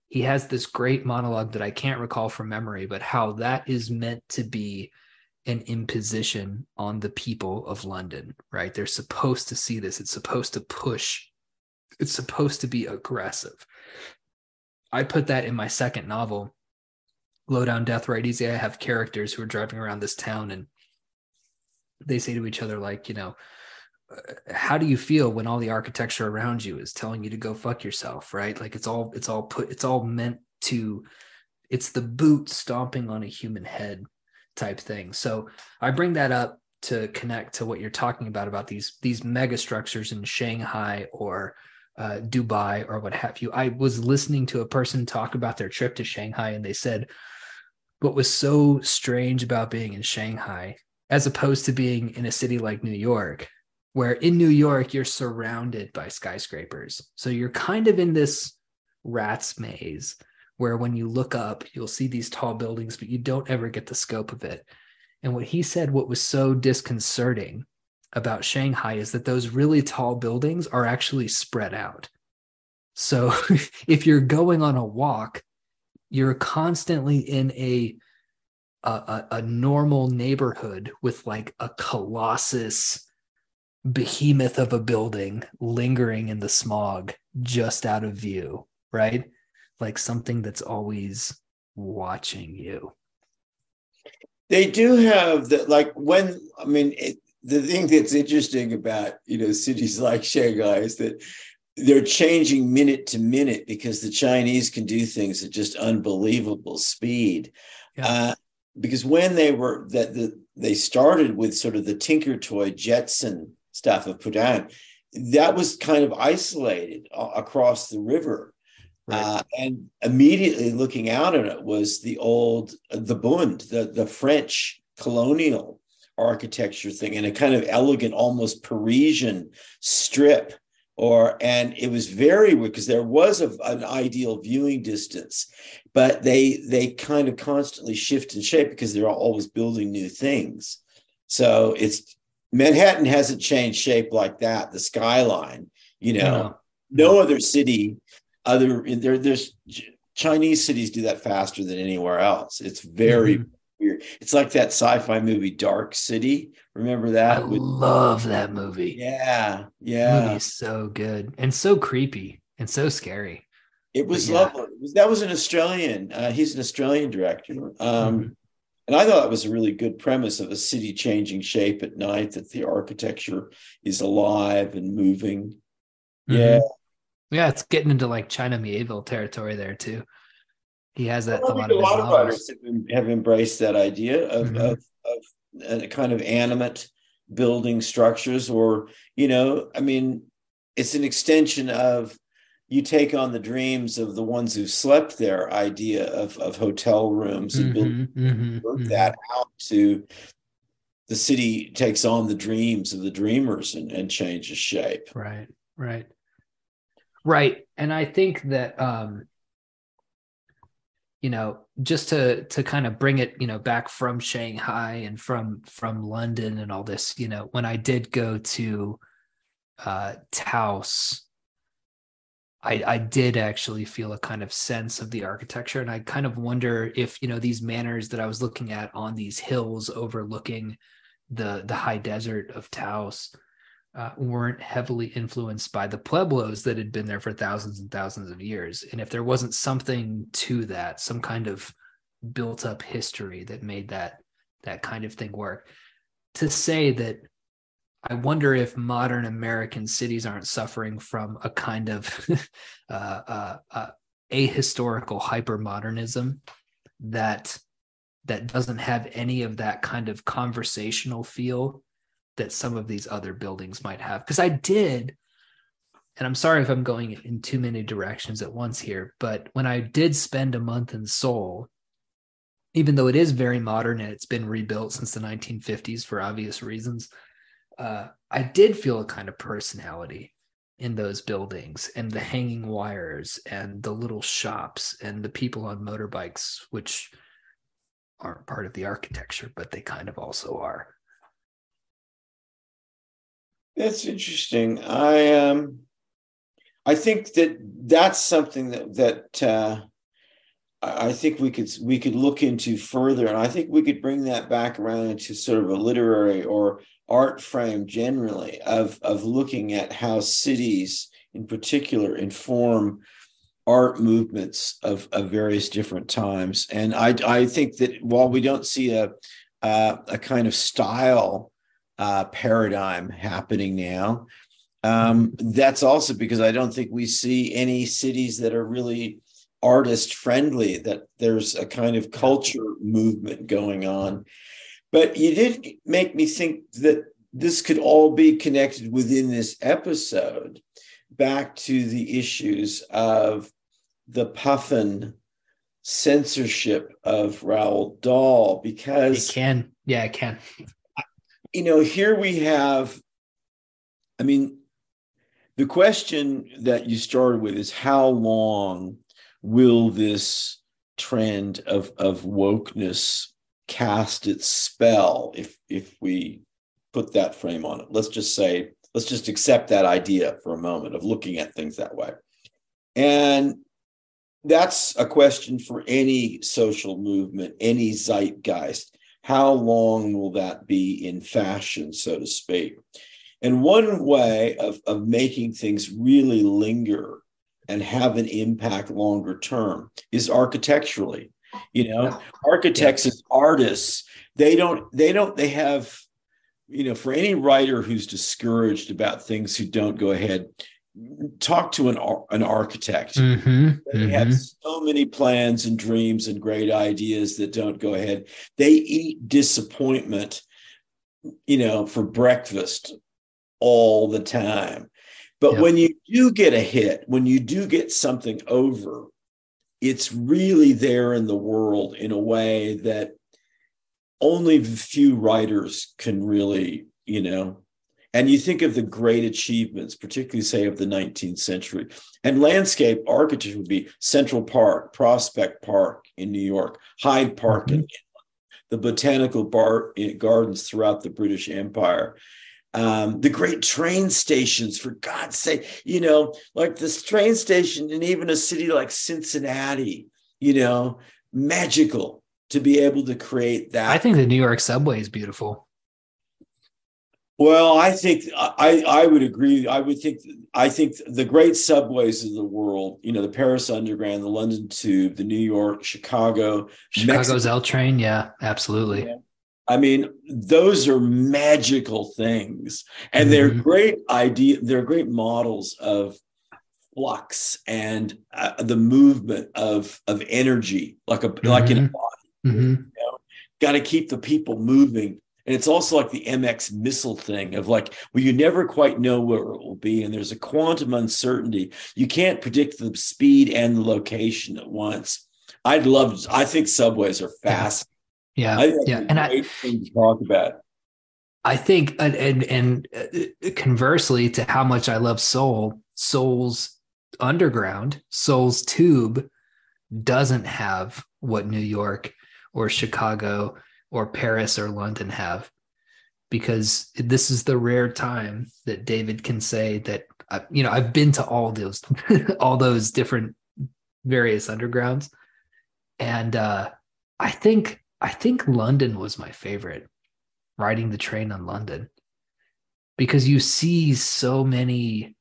he has this great monologue that i can't recall from memory but how that is meant to be an imposition on the people of london right? They're supposed to see this. It's supposed to push. It's supposed to be aggressive. I put that in my second novel low down death right easy i have characters who are driving around this town and they say to each other like you know how do you feel when all the architecture around you is telling you to go fuck yourself right? Like it's all it's all put it's all meant to it's the boot stomping on a human head type thing. So i bring that up to connect to what you're talking about about these these mega structures in shanghai or uh, dubai or what have you. I was listening to a person talk about their trip to shanghai and they said what was so strange about being in shanghai as opposed to being in a city like new york where in New York, you're surrounded by skyscrapers. So you're kind of in this rat's maze where when you look up, you'll see these tall buildings, but you don't ever get the scope of it. And what he said, what was so disconcerting about Shanghai is that those really tall buildings are actually spread out. So if you're going on a walk, you're constantly in a a, a normal neighborhood with like a colossus behemoth of a building lingering in the smog just out of view, right? Like something that's always watching you. They do have that, like when, I mean, it, the thing that's interesting about, you know, cities like Shanghai is that they're changing minute to minute because the Chinese can do things at just unbelievable speed. Yeah. Uh, because when they were that the, they started with sort of the Tinker Toy Jetson stuff of Pudong, that was kind of isolated across the river. Right. Uh, and immediately looking out at it was the old, the Bund, the, the French colonial architecture thing, and a kind of elegant, almost Parisian strip. Or and it was very because there was a, an ideal viewing distance, but they they kind of constantly shift in shape because they're always building new things. So it's Manhattan hasn't changed shape like that. The skyline, you know, no, no other city other there. There's Chinese cities do that faster than anywhere else. It's very mm-hmm. Weird. It's like that sci-fi movie Dark City. Remember that? I With, love that movie. Yeah, yeah. Movie so good and so creepy and so scary. It was yeah. lovely. It was, that was an Australian. Uh, he's an Australian director. Um, mm-hmm. And I thought it was a really good premise of a city changing shape at night, that the architecture is alive and moving. Mm-hmm. Yeah. Yeah, it's getting into like China Miéville territory there too. He has that. Well, a lot, of, a lot of writers have, have, embraced that idea of, mm-hmm. of, of a kind of animate building structures, or, you know, I mean, it's an extension of you take on the dreams of the ones who slept there idea of, of hotel rooms and mm-hmm, build mm-hmm, mm-hmm. that out to the city takes on the dreams of the dreamers and, and changes shape right right right and i think that um you know just to to kind of bring it you know back from shanghai and from from london and all this you know when i did go to uh taos I, I did actually feel a kind of sense of the architecture. And i kind of wonder if you know these manors that i was looking at on these hills overlooking the the high desert of taos uh, weren't heavily influenced by the pueblos that had been there for thousands and thousands of years. And if there wasn't something to that, some kind of built up history that made that that kind of thing work, to say that I wonder if modern American cities aren't suffering from a kind of uh, uh, uh, ahistorical hypermodernism that that doesn't have any of that kind of conversational feel that some of these other buildings might have. Because I did, and I'm sorry if I'm going in too many directions at once here, but when I did spend a month in Seoul, even though it is very modern and it's been rebuilt since the 1950s for obvious reasons, uh, I did feel a kind of personality in those buildings and the hanging wires and the little shops and the people on motorbikes, which aren't part of the architecture, but they kind of also are. That's interesting. I um, I think that that's something that that uh, I think we could we could look into further, and I think we could bring that back around into sort of a literary or art frame generally of of looking at how cities in particular inform art movements of, of various different times and i i think that while we don't see a uh, a kind of style uh, paradigm happening now um, that's also because i don't think we see any cities that are really artist friendly that there's a kind of culture movement going on but you did make me think that this could all be connected within this episode back to the issues of the puffin censorship of Roald Dahl because it can. Yeah, it can. You know, here we have, I mean, the question that you started with is how long will this trend of, of wokeness cast its spell if if we put that frame on it. Let's just say, let's just accept that idea for a moment of looking at things that way. And that's a question for any social movement, any zeitgeist. How long will that be in fashion, so to speak? And one way of, of making things really linger and have an impact longer term is architecturally. You know, architects as artists, they don't, they don't, they have you know, for any writer who's discouraged about things who don't go ahead, talk to an an architect. Mm-hmm, they mm-hmm. have so many plans and dreams and great ideas that don't go ahead. They eat disappointment, you know, for breakfast all the time. But yep. when you do get a hit, when you do get something over, it's really there in the world in a way that only few writers can really, you know, and you think of the great achievements, particularly say of the 19th century, and landscape architecture would be Central Park, Prospect Park in New York, Hyde Park mm-hmm. in the botanical bar, eh, gardens throughout the British Empire. Um, the great train stations, for God's sake, you know, like this train station in even a city like Cincinnati, you know, magical to be able to create that. I think the New York subway is beautiful. Well, I think I I would agree. I would think I think the great subways of the world, you know, the Paris Underground, the London Tube, the New York, Chicago, Chicago's Mexico. L train, yeah, absolutely. Yeah. I mean, those are magical things, and mm-hmm. they're great idea. They're great models of flux and uh, the movement of of energy, like a mm-hmm. like in a body. Mm-hmm. You know? Got to keep the people moving. And it's also like the MX missile thing of like, well, you never quite know where it will be. And there's a quantum uncertainty. You can't predict the speed and the location at once. I'd love, I think subways are fast. Yeah. Yeah. And I talk about. I think, and, and, and uh, conversely to how much I love Seoul, Seoul's underground, Seoul's tube doesn't have what New York or Chicago or Paris or London have because this is the rare time that David can say that uh, you know I've been to all those all those different various undergrounds. And uh I think I think London was my favorite riding the train on London because you see so many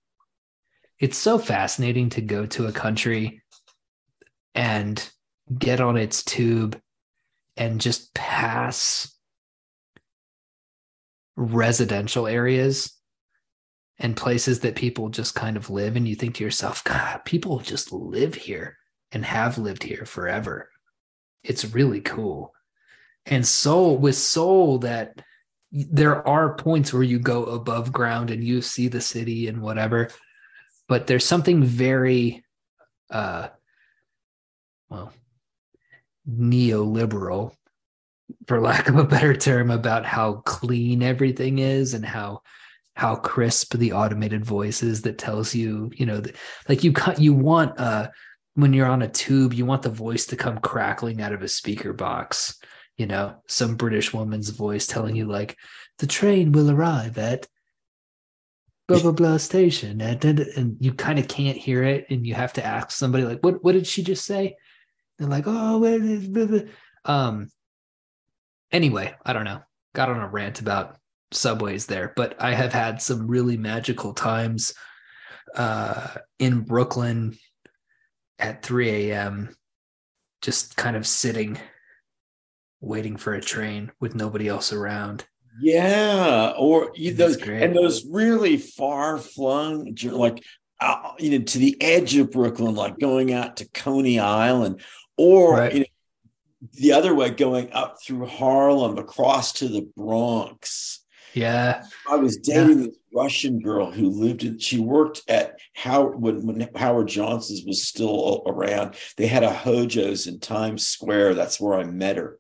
it's so fascinating to go to a country and get on its tube and just pass residential areas and places that people just kind of live. And you think to yourself god people just live here and have lived here forever. It's really cool. And Seoul with Seoul that there are points where you go above ground and you see the city and whatever but there's something very uh well neoliberal for lack of a better term about how clean everything is and how how crisp the automated voice is that tells you you know like you you want uh when you're on a tube you want the voice to come crackling out of a speaker box you know some british woman's voice telling you like the train will arrive at blah blah blah station and, and you kind of can't hear it and you have to ask somebody like what what did she just say they're like oh where is um anyway i don't know. Got on a rant about subways there but i have had some really magical times uh in brooklyn at 3 a.m just kind of sitting waiting for a train with nobody else around. Yeah, or you, those and those really far flung, like uh, you know, to the edge of Brooklyn, like going out to Coney Island, or right. you know, the other way, going up through Harlem across to the Bronx. Yeah, I was dating yeah. this Russian girl who lived in. She worked at Howard when, when Howard Johnson's was still around. They had a Hojo's in Times Square. That's where I met her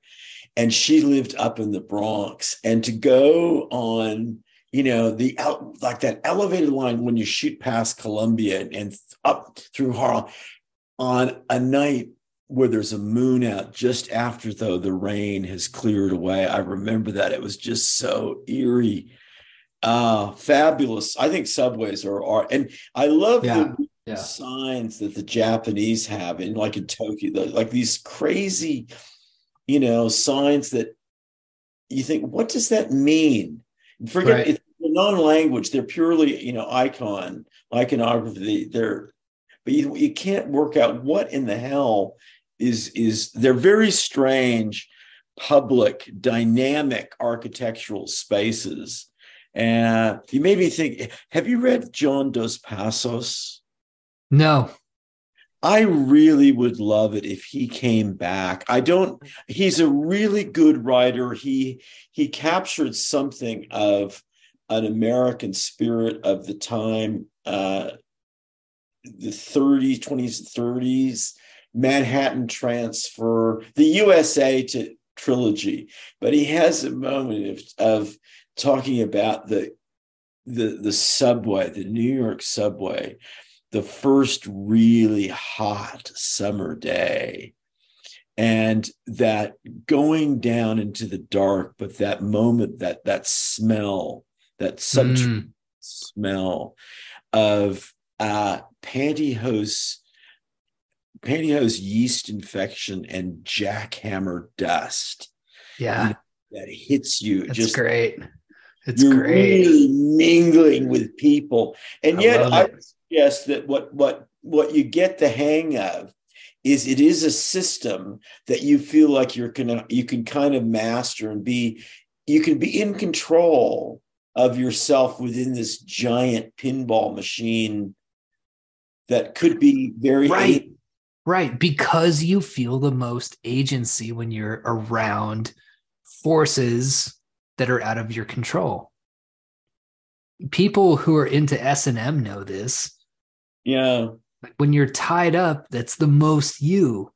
and she lived up in the Bronx. And to go on, you know, the like that elevated line when you shoot past Columbia and, and up through Harlem on a night where there's a moon out just after though the rain has cleared away. I remember that it was just so eerie. Uh fabulous. I think subways are are and I love yeah, the yeah. signs that the Japanese have in like in Tokyo, like these crazy you know, signs that you think, what does that mean? Forget right. it's non-language; they're purely, you know, icon iconography. They're, but you you can't work out what in the hell is is. They're very strange, public, dynamic architectural spaces. And you made me think. Have you read John Dos Passos? No. I really would love it if he came back. I don't he's a really good writer. He he captured something of an American spirit of the time uh the 30s 20s 30s Manhattan transfer, the USA to trilogy. But he has a moment of, of talking about the the the subway, the New York subway the first really hot summer day and that going down into the dark but that moment that that smell that sub mm. smell of uh pantyhose pantyhose yeast infection and jackhammer dust. Yeah. That hits you That's just great. It's you're great. really mingling with people. And I yet i suggest that what what what you get the hang of is it is a system that you feel like you're gonna you can kind of master and be you can be in control of yourself within this giant pinball machine that could be very right right because you feel the most agency when you're around forces that are out of your control people who are into s&m know this yeah. When you're tied up, that's the most you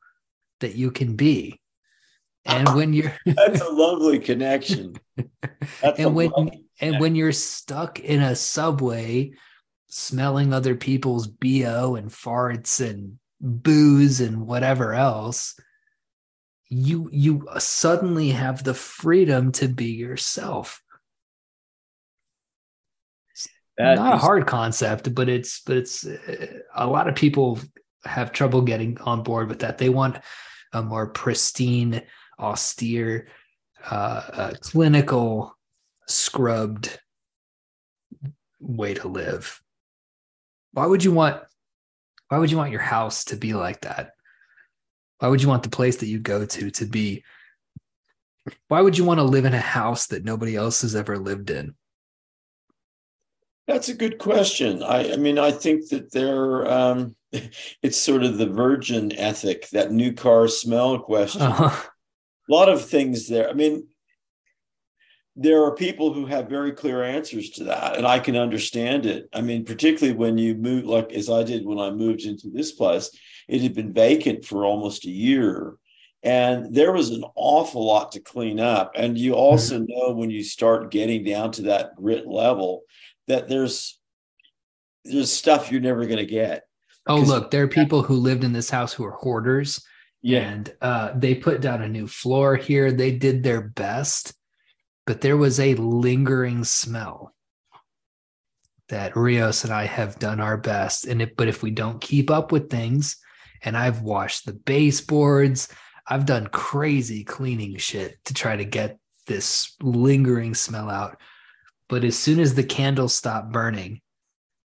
that you can be. And when you're That's a lovely connection. That's and when and when you're stuck in a subway smelling other people's BO and farts and booze and whatever else, you you suddenly have the freedom to be yourself. That not is, a hard concept, but it's but it's uh, a lot of people have trouble getting on board with that. They want a more pristine, austere, uh, uh, clinical, scrubbed way to live. Why would you want why would you want your house to be like that? Why would you want the place that you go to to be why would you want to live in a house that nobody else has ever lived in? That's a good question. I, I mean, I think that there, um, it's sort of the virgin ethic, that new car smell question. Uh-huh. A lot of things there. I mean, there are people who have very clear answers to that, and I can understand it. I mean, particularly when you move, like as I did when I moved into this place, it had been vacant for almost a year. And there was an awful lot to clean up. And you also mm-hmm. know when you start getting down to that grit level that there's there's stuff you're never going to get. Oh, look, there are people who lived in this house who are hoarders. Yeah. And uh, they put down a new floor here. They did their best, but there was a lingering smell that Rios and I have done our best. And but if we don't keep up with things, and I've washed the baseboards, I've done crazy cleaning shit to try to get this lingering smell out. But as soon as the candles stop burning,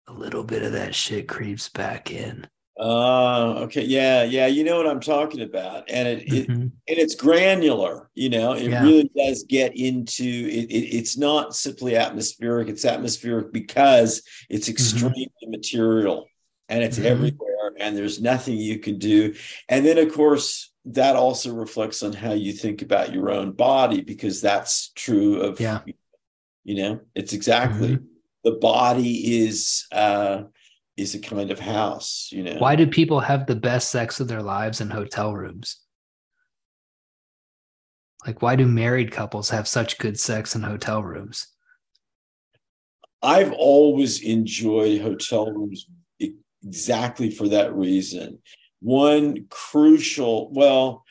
a little bit of that shit creeps back in. Uh, okay. Yeah. Yeah. You know what I'm talking about. And it, mm-hmm. it and it's granular, you know, it yeah. really does get into it, it, It's not simply atmospheric. It's atmospheric because it's mm-hmm. extremely mm-hmm. material and it's mm-hmm. everywhere and there's nothing you can do. And then of course, that also reflects on how you think about your own body because that's true of yeah you know it's exactly mm-hmm. the body is uh is a kind of house you know? Why do people have the best sex of their lives in hotel rooms? Like why do married couples have such good sex in hotel rooms? I've always enjoyed hotel rooms exactly for that reason. One crucial well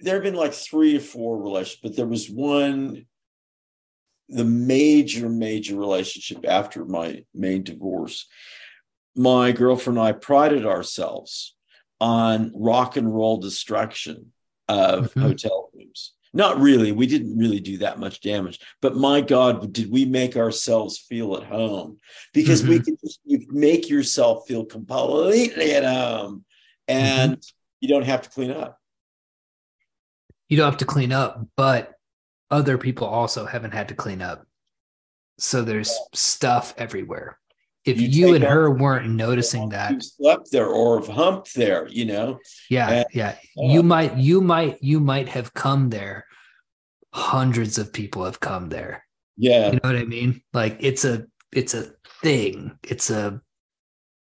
there have been like three or four relationships but there was one the major, major relationship after my main divorce, my girlfriend and I prided ourselves on rock and roll destruction of mm-hmm. hotel rooms. Not really. We didn't really do that much damage, but my God, did we make ourselves feel at home? Because mm-hmm. we can just you make yourself feel completely at home, and mm-hmm. you don't have to clean up. You don't have to clean up, but other people also haven't had to clean up. So there's stuff everywhere. If you, you and her weren't noticing that, you slept there or have humped there, you know. Yeah, and, yeah. Uh, you might, you might, you might have come there. Hundreds of people have come there. Yeah, you know what I mean. Like it's a, it's a thing. It's a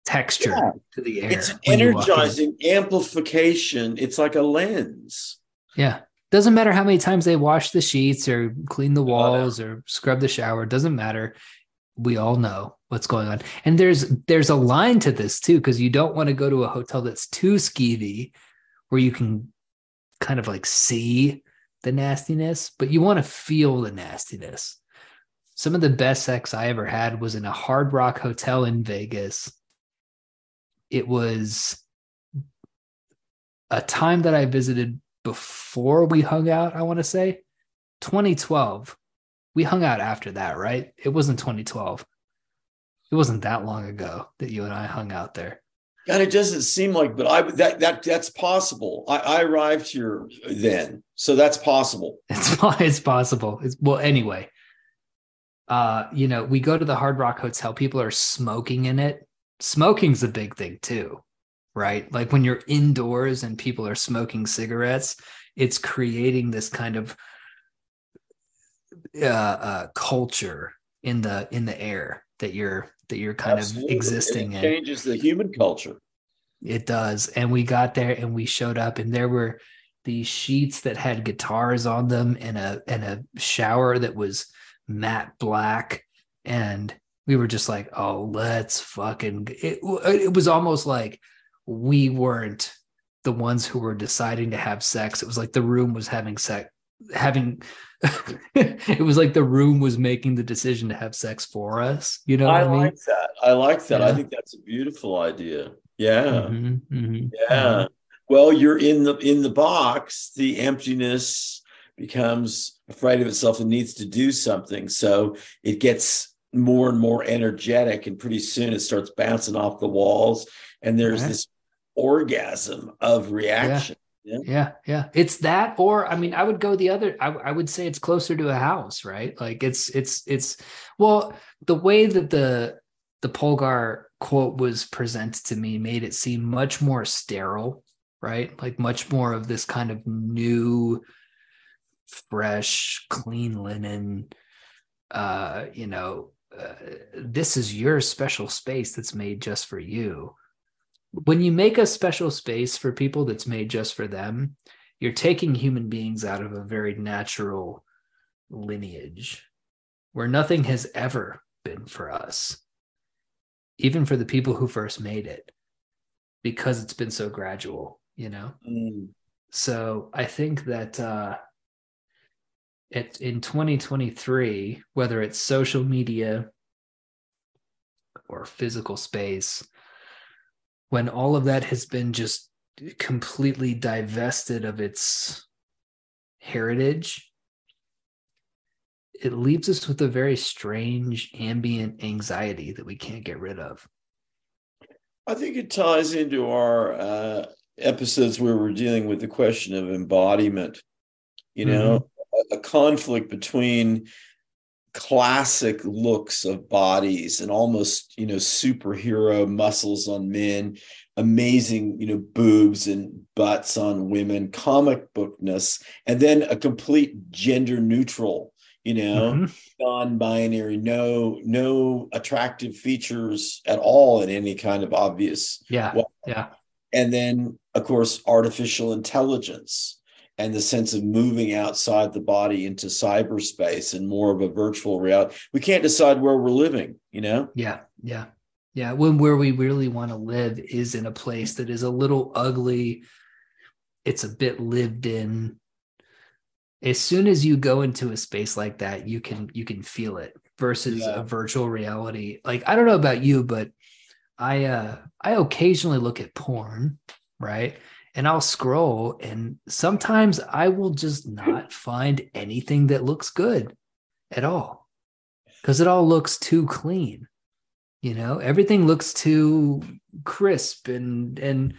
texture yeah. to the air. It's an energizing amplification. It's like a lens. Yeah. Doesn't matter how many times they wash the sheets or clean the walls or scrub the shower. Doesn't matter. We all know what's going on. And there's there's a line to this too, because you don't want to go to a hotel that's too skeevy, where you can kind of like see the nastiness, but you want to feel the nastiness. Some of the best sex I ever had was in a hard rock hotel in Vegas. It was a time that I visited before we hung out, I want to say 2012. We hung out after that, right? It wasn't 2012. It wasn't that long ago that you and I hung out there. And it doesn't seem like, but I that that that's possible. I, I arrived here then, so that's possible. It's it's possible. It's, well, anyway, uh, you know, we go to the Hard Rock Hotel. People are smoking in it. Smoking's a big thing too right? Like when you're indoors and people are smoking cigarettes, it's creating this kind of uh, uh, culture in the in the air that you're that you're kind Absolutely. of existing it changes in. the human culture it does and we got there and we showed up and there were these sheets that had guitars on them and a and a shower that was matte black and we were just like oh let's fucking it, it was almost like we weren't the ones who were deciding to have sex. It was like the room was having sex, having. it was like the room was making the decision to have sex for us. You know, I, I mean? like that. I like that. Yeah. I think that's a beautiful idea. Yeah, mm-hmm, mm-hmm, yeah. Mm-hmm. Well, you're in the in the box. The emptiness becomes afraid of itself and needs to do something. So it gets more and more energetic and pretty soon it starts bouncing off the walls and there's right. this orgasm of reaction yeah. yeah. yeah it's that or i mean i would go the other I, I would say it's closer to a house right like it's it's it's well the way that the the polgar quote was presented to me made it seem much more sterile right like much more of this kind of new fresh clean linen uh you know uh, this is your special space that's made just for you when you make a special space for people that's made just for them, you're taking human beings out of a very natural lineage where nothing has ever been for us, even for the people who first made it, because it's been so gradual, you know? Mm. So I think that uh, it, in 2023, whether it's social media or physical space, when all of that has been just completely divested of its heritage, it leaves us with a very strange ambient anxiety that we can't get rid of. I think it ties into our uh, episodes where we're dealing with the question of embodiment. You know, mm-hmm. a, a conflict between classic looks of bodies and almost you know superhero muscles on men amazing you know boobs and butts on women comic bookness and then a complete gender neutral you know mm-hmm. non-binary no no attractive features at all in any kind of obvious yeah way. yeah and then of course artificial intelligence and the sense of moving outside the body into cyberspace and more of a virtual reality. We can't decide where we're living, you know? Yeah, yeah, yeah. When where we really want to live is in a place that is a little ugly, it's a bit lived in. As soon as you go into a space like that, you can you can feel it versus yeah. a virtual reality. Like I don't know about you, but I uh I occasionally look at porn, right? And I'll scroll and sometimes I will just not find anything that looks good at all because it all looks too clean. You know, everything looks too crisp and and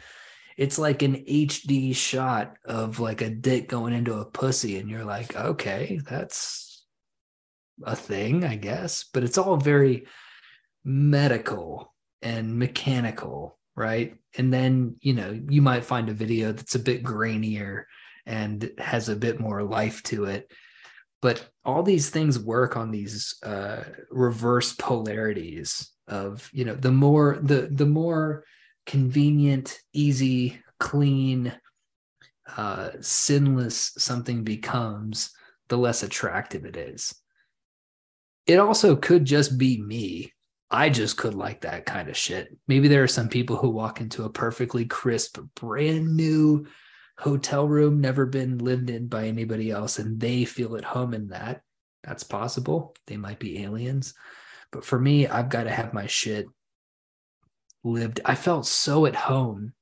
it's like an HD shot of like a dick going into a pussy and you're like, "Okay, that's a thing, I guess." But it's all very medical and mechanical right? And then, you know, you might find a video that's a bit grainier and has a bit more life to it. But all these things work on these uh, reverse polarities of, you know, the more the the more convenient, easy, clean, uh, sinless something becomes, the less attractive it is. It also could just be me I just could like that kind of shit. Maybe there are some people who walk into a perfectly crisp, brand new hotel room, never been lived in by anybody else, and they feel at home in that. That's possible. They might be aliens. But for me, I've got to have my shit lived. I felt so at home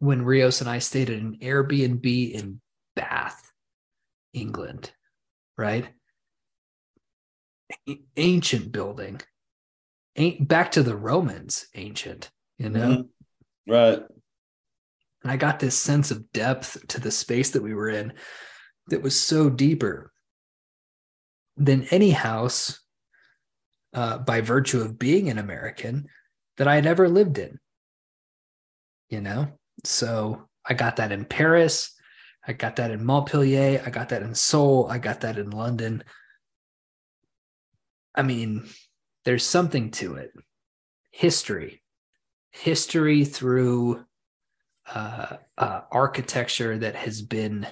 when Rios and I stayed at an Airbnb in Bath, England, right? ancient building back to the Romans ancient, you know? Mm-hmm. Right. And I got this sense of depth to the space that we were in that was so deeper than any house uh, by virtue of being an American that I had ever lived in. You know? So I got that in Paris. I got that in Montpellier. I got that in Seoul. I got that in London. I mean, there's something to it. History, history through uh, uh, architecture that has been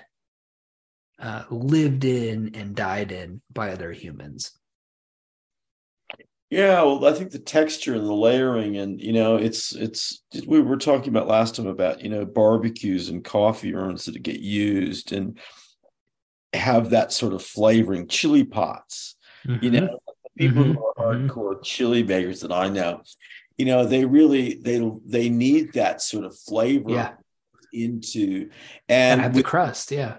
uh, lived in and died in by other humans. Yeah, well, I think the texture and the layering, and you know, it's it's we were talking about last time about you know barbecues and coffee urns that get used and have that sort of flavoring, chili pots. Mm-hmm. You know, people mm-hmm. who are mm-hmm. hardcore chili makers that I know, you know, they really they they need that sort of flavor yeah. into and have the crust, yeah.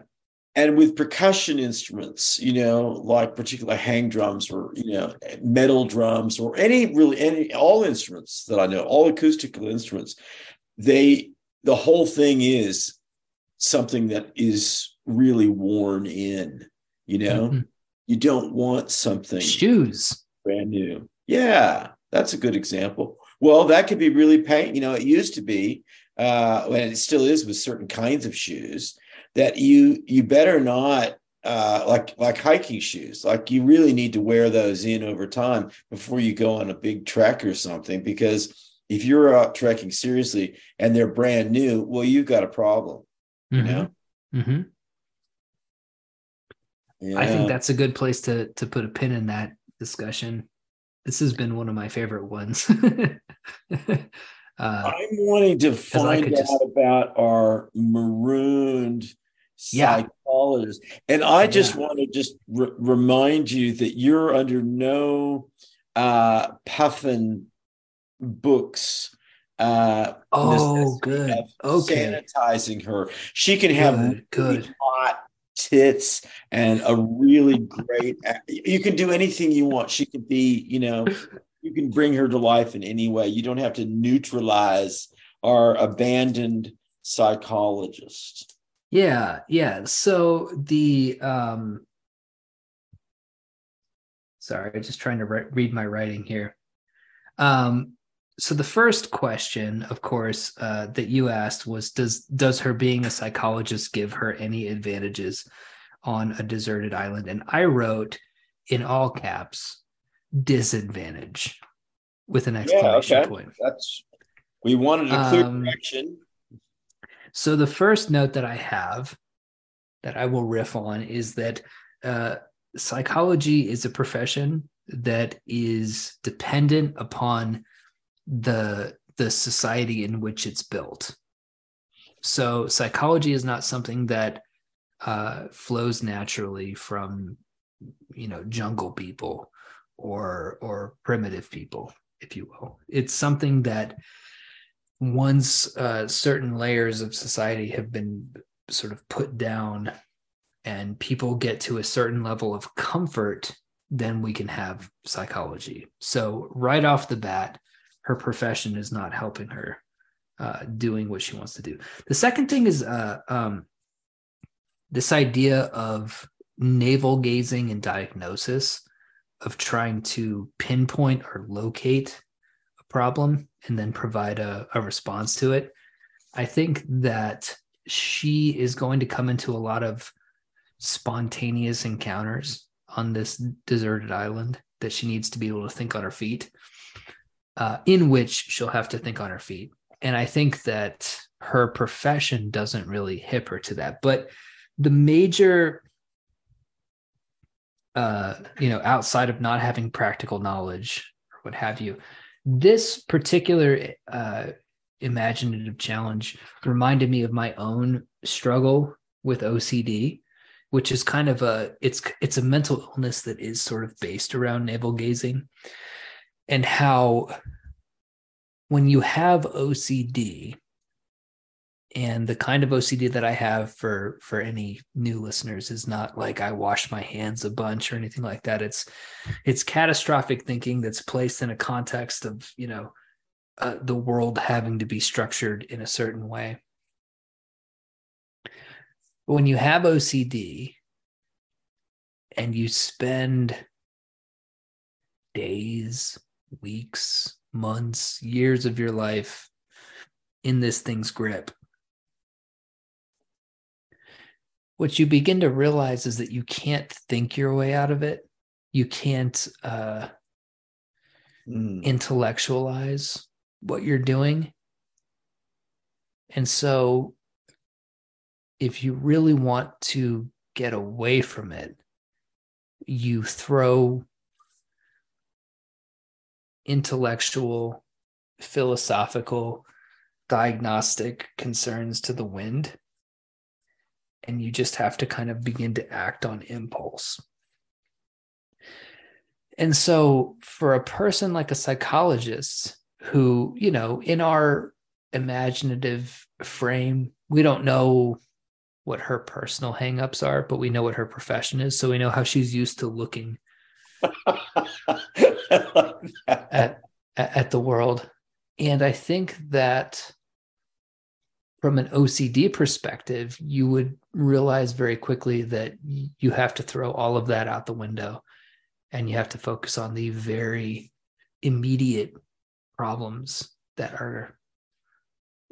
and with percussion instruments, you know, like particular hang drums or you know metal drums or any really any all instruments that I know, all acoustical instruments, they the whole thing is something that is really worn in. You know, mm-hmm. You don't want something shoes brand new. Yeah, that's a good example. Well, that could be really pain. You know, it used to be, uh, and it still is with certain kinds of shoes that you you better not uh, like like hiking shoes. Like you really need to wear those in over time before you go on a big trek or something. Because if you're out trekking seriously and they're brand new, well, you've got a problem. You mm-hmm. know. Mm-hmm. Yeah. I think that's a good place to to put a pin in that discussion. This has been one of my favorite ones. Uh, I'm wanting to find out just... about our marooned yeah. psychologist, and I just yeah. want to just re- remind you that you're under no uh, Puffin books. Uh, oh, good. Okay, sanitizing her. She can have good, really hot tits and a really great. You can do anything you want. She could be, you know, you can bring her to life in any way. You don't have to neutralize our abandoned psychologist. Yeah, yeah. So the um sorry, just trying to re- read my writing here. Um so the first question, of course, uh, that you asked was does does her being a psychologist give her any advantages on a deserted island? And I wrote in all caps, disadvantage with an exclamation yeah, okay. point. That's we wanted a clear um, direction. So the first note that I have that I will riff on is that uh, psychology is a profession that is dependent upon the the society in which it's built. So psychology is not something that uh, flows naturally from you know jungle people or or primitive people if you will it's something that once uh, certain layers of society have been sort of put down and people get to a certain level of comfort then we can have psychology so right off the bat her profession is not helping her uh, doing what she wants to do the second thing is uh, um, this idea of navel gazing and diagnosis of trying to pinpoint or locate a problem and then provide a, a response to it. I think that she is going to come into a lot of spontaneous encounters on this deserted island that she needs to be able to think on her feet, uh, in which she'll have to think on her feet. And I think that her profession doesn't really hip her to that. But the major uh, you know, outside of not having practical knowledge or what have you. This particular uh, imaginative challenge reminded me of my own struggle with OCD, which is kind of a it's it's a mental illness that is sort of based around navel gazing, and how when you have OCD, and the kind of OCD that I have for for any new listeners is not like I wash my hands a bunch or anything like that. It's it's catastrophic thinking that's placed in a context of you know uh, the world having to be structured in a certain way. But when you have OCD and you spend days, weeks, months, years of your life in this thing's grip what you begin to realize is that you can't think your way out of it. You can't uh, mm. intellectualize what you're doing. And so, if you really want to get away from it, you throw intellectual, philosophical, diagnostic concerns to the wind and you just have to kind of begin to act on impulse. And so, for a person like a psychologist who, you know, in our imaginative frame, we don't know what her personal hangups are, but we know what her profession is. So we know how she's used to looking at, at the world. And I think that from an OCD perspective, you would realize very quickly that you have to throw all of that out the window and you have to focus on the very immediate problems that are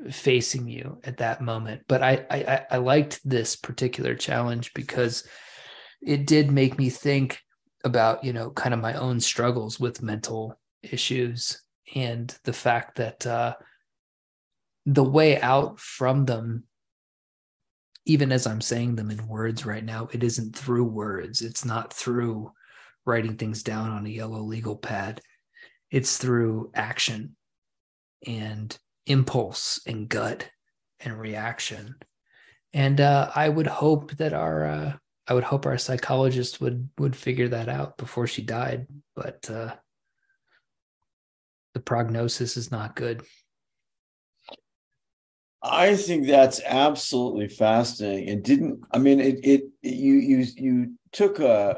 facing you at that moment. But I, I, I liked this particular challenge because it did make me think about, you know, kind of my own struggles with mental issues and the fact that uh, the way out from them even as i'm saying them in words right now it isn't through words. It's not through writing things down on a yellow legal pad. It's through action and impulse and gut and reaction. And uh, i would hope that our uh, i would hope our psychologist would would figure that out before she died but uh, the prognosis is not good I think that's absolutely fascinating. And didn't I mean it? It you you you took a.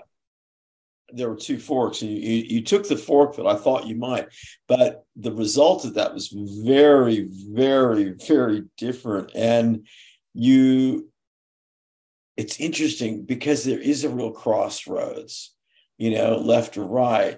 There were two forks, and you, you took the fork that I thought you might, but the result of that was very, very, very different. And you, it's interesting because there is a real crossroads, you know, left or right.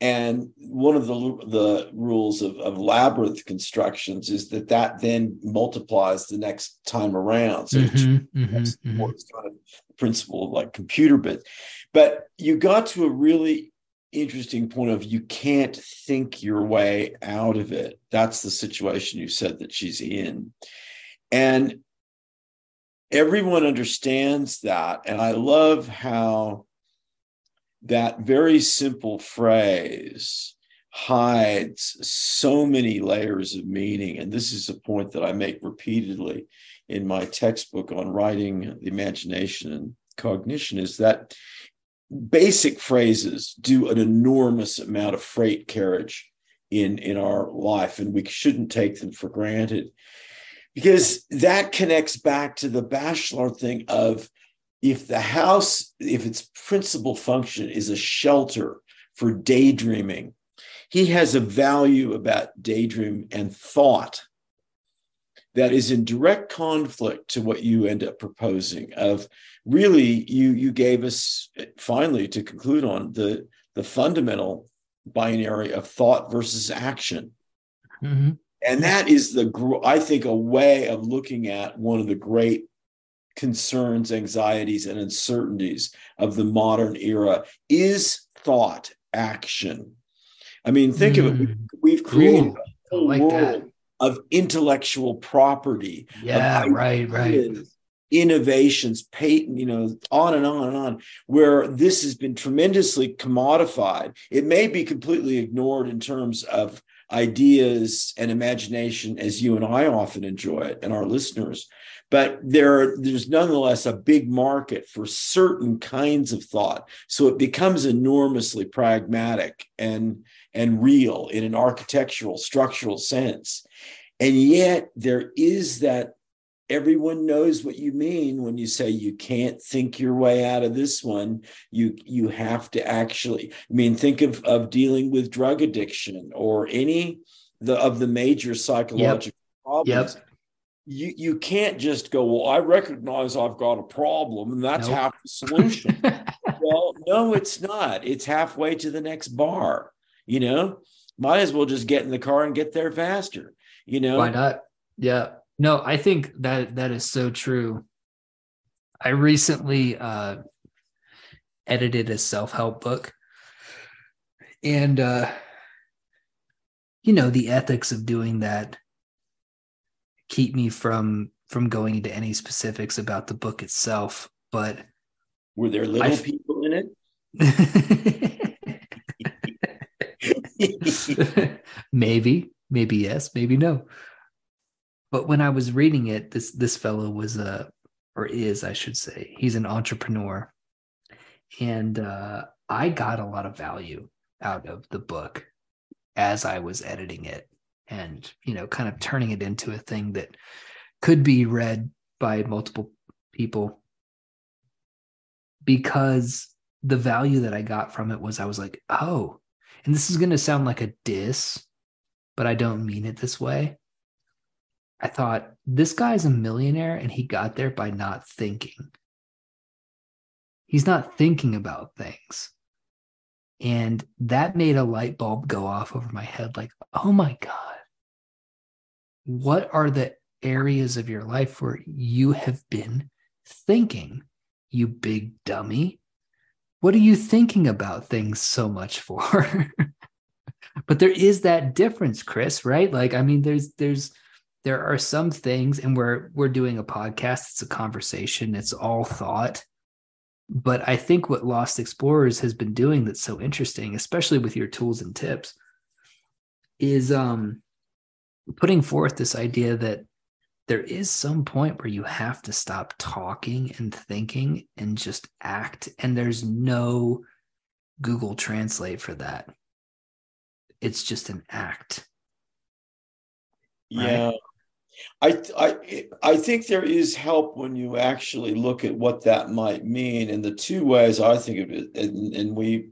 And one of the, the rules of, of labyrinth constructions is that that then multiplies the next time around. So mm-hmm, mm-hmm, mm-hmm. kind of the principle of like computer bits. But you got to a really interesting point of you can't think your way out of it. That's the situation you said that she's in. And everyone understands that. And I love how that very simple phrase hides so many layers of meaning. And this is a point that I make repeatedly in my textbook on writing the imagination and cognition is that basic phrases do an enormous amount of freight carriage in, in our life, and we shouldn't take them for granted because that connects back to the Bachelard thing of if the house, if its principal function is a shelter for daydreaming, he has a value about daydream and thought that is in direct conflict to what you end up proposing of really you you gave us finally to conclude on the the fundamental binary of thought versus action mm-hmm. And that is the i think a way of looking at one of the great concerns, anxieties, and uncertainties of the modern era is thought action. I mean, think mm. of it. We, have created Ooh, like world that. of intellectual property. Yeah, right, right. Innovations, patent, you know, on and on and on, where this has been tremendously commodified. It may be completely ignored in terms of ideas and imagination as you and I often enjoy it and our listeners. But there there's nonetheless a big market for certain kinds of thought. So it becomes enormously pragmatic and and real in an architectural structural sense. And yet there is that everyone knows what you mean when you say you can't think your way out of this one. You you have to actually i mean think of of dealing with drug addiction or any the of the major psychological yep. problems. Yep you you can't just go well i recognize i've got a problem and that's nope. half the solution. Well no it's not. It's halfway to the next bar you know? Might as well just get in the car and get there faster you know? Why not? Yeah no i think that that is so true. I recently uh edited a self-help book. And uh you know the ethics of doing that keep me from from going into any specifics about the book itself but were there little people in it? Maybe maybe yes maybe no but when i was reading it this this fellow was a or is i should say he's an entrepreneur and uh, i got a lot of value out of the book as i was editing it and you know kind of turning it into a thing that could be read by multiple people because the value that I got from it was I was like, oh, and this is going to sound like a diss, but I don't mean it this way. I thought this guy's a millionaire and he got there by not thinking. He's not thinking about things. And that made a light bulb go off over my head like, oh my God, what are the areas of your life where you have been thinking, you big dummy? What are you thinking about things so much for? but there is that difference, Chris, right? Like, I mean, there's, there's, there are some things, and we're we're doing a podcast. It's a conversation. It's all thought. But I think what Lost Explorers has been doing that's so interesting, especially with your tools and tips, is um, putting forth this idea that there is some point where you have to stop talking and thinking and just act. And there's no Google Translate for that. It's just an act. Right? Yeah. I, I I think there is help when you actually look at what that might mean. And the two ways I think of it, and, and we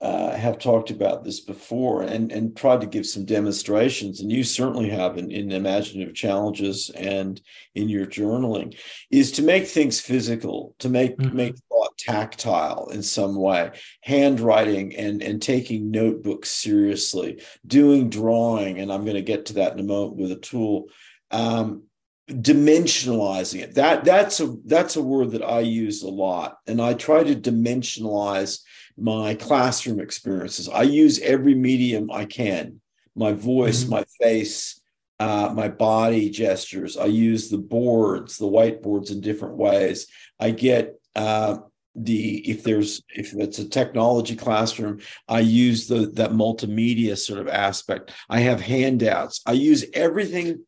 uh, have talked about this before and, and tried to give some demonstrations, and you certainly have in, in imaginative challenges and in your journaling, is to make things physical, to make mm-hmm. make thought tactile in some way, handwriting and and taking notebooks seriously, doing drawing, and I'm going to get to that in a moment with a tool um, dimensionalizing it. That that's a that's a word that i use a lot and i try to dimensionalize my classroom experiences. I use every medium i can. My voice mm-hmm. my face uh, my body gestures. I use the boards the whiteboards in different ways. I get uh, the if there's if it's a technology classroom i use the that multimedia sort of aspect. I have handouts. I use everything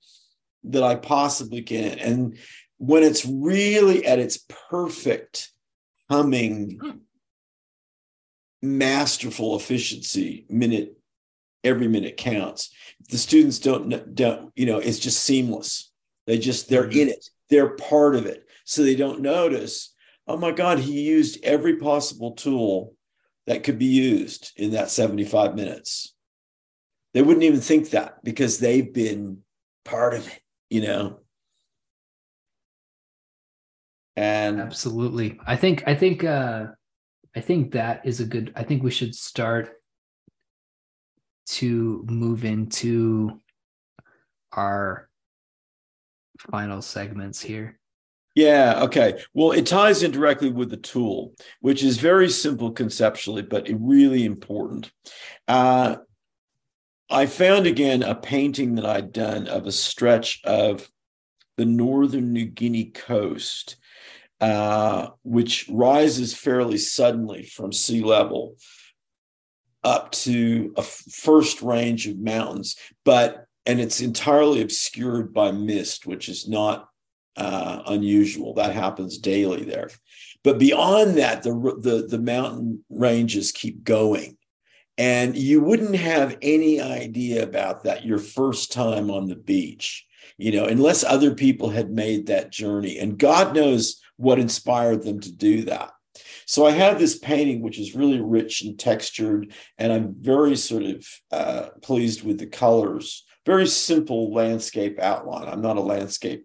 that I possibly can. And when it's really at its perfect humming, masterful efficiency, minute every minute counts. The students don't don't you know it's just seamless. They just they're mm-hmm. in it. They're part of it. So they don't notice. Oh my God, he used every possible tool that could be used in that 75 minutes. They wouldn't even think that because they've been part of it you know? And absolutely. I think i think uh i think that is a good i think we should start to move into our final segments here. Yeah okay. Well it ties in directly with the tool which is very simple conceptually but really important. Uh I found again a painting that I'd done of a stretch of the northern New Guinea coast, uh, which rises fairly suddenly from sea level up to a first range of mountains, but and it's entirely obscured by mist, which is not uh, unusual. That happens daily there. But beyond that, the, the the mountain ranges keep going and you wouldn't have any idea about that your first time on the beach, you know, unless other people had made that journey. And God knows what inspired them to do that. So I have this painting, which is really rich and textured, and I'm very sort of uh, pleased with the colors. Very simple landscape outline. I'm not a landscape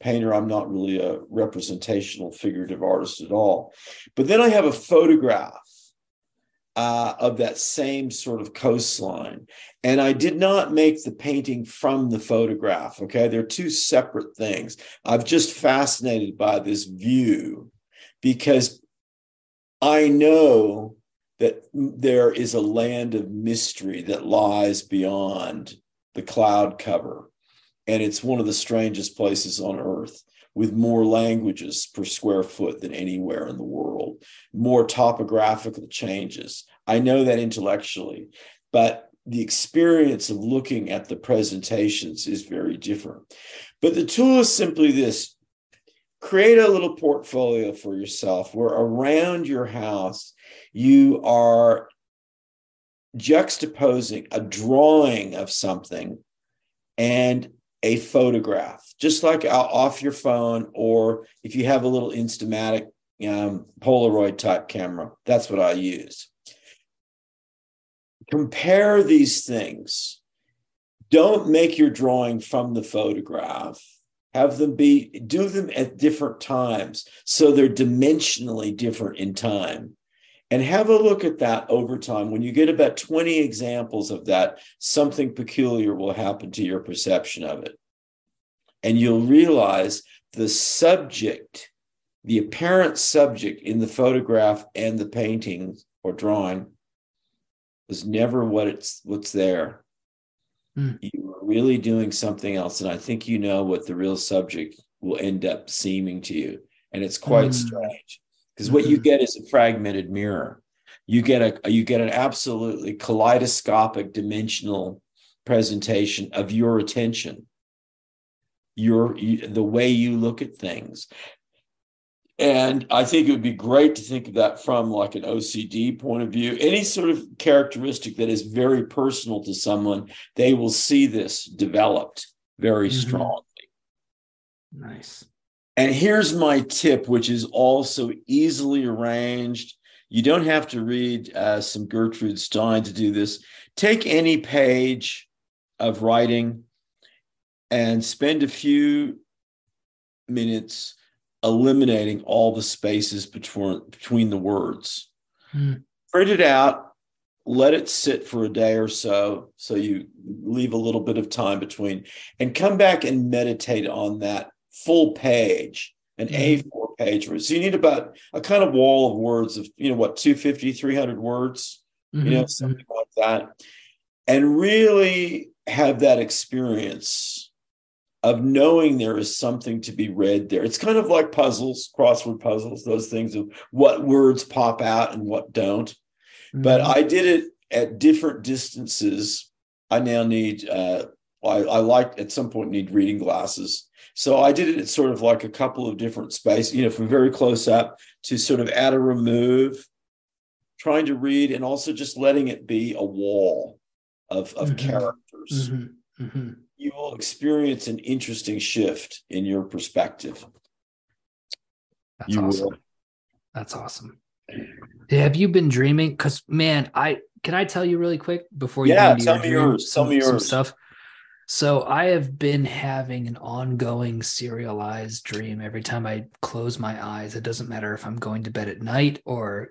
painter. I'm not really a representational figurative artist at all. But then I have a photograph uh, of that same sort of coastline. And I did not make the painting from the photograph. Okay. They're two separate things. I'm just fascinated by this view because I know that there is a land of mystery that lies beyond the cloud cover. And it's one of the strangest places on earth with more languages per square foot than anywhere in the world, more topographical changes. I know that intellectually, but the experience of looking at the presentations is very different. But the tool is simply this create a little portfolio for yourself where around your house you are juxtaposing a drawing of something and a photograph, just like off your phone, or if you have a little Instamatic um, Polaroid type camera, that's what I use. Compare these things. Don't make your drawing from the photograph. Have them be, do them at different times so they're dimensionally different in time. And have a look at that over time. When you get about 20 examples of that, something peculiar will happen to your perception of it. And you'll realize the subject, the apparent subject in the photograph and the painting or drawing was never what it's what's there. Mm. You were really doing something else. And I think you know what the real subject will end up seeming to you. And it's quite mm. strange because what you mm-hmm. get is a fragmented mirror. You get a you get an absolutely kaleidoscopic dimensional presentation of your attention. Your the way you look at things. And i think it would be great to think of that from like an ocd point of view. Any sort of characteristic that is very personal to someone they will see this developed very mm-hmm. strongly. Nice and here's my tip, which is also easily arranged. You don't have to read uh, some Gertrude Stein to do this. Take any page of writing and spend a few minutes eliminating all the spaces between between the words. Mm. Print it out, let it sit for a day or so, so you leave a little bit of time between, and come back and meditate on that full page, an mm-hmm. A4 page. So you need about a kind of wall of words of, you know, what, 250, 300 words, mm-hmm. you know, something like that. And really have that experience of knowing there is something to be read there. It's kind of like puzzles, crossword puzzles, those things of what words pop out and what don't. Mm-hmm. But I did it at different distances. I now need, uh, I, I like at some point need reading glasses so I did it at sort of like a couple of different spaces, you know, from very close up to sort of at a remove, trying to read and also just letting it be a wall of, of mm-hmm. characters. Mm-hmm. Mm-hmm. You will experience an interesting shift in your perspective. That's you awesome. Will. That's awesome. Have you been dreaming? Because man, I can I tell you really quick before you yeah, tell me yours. Tell me yours. stuff. So I have been having an ongoing serialized dream every time I close my eyes. It doesn't matter if I'm going to bed at night or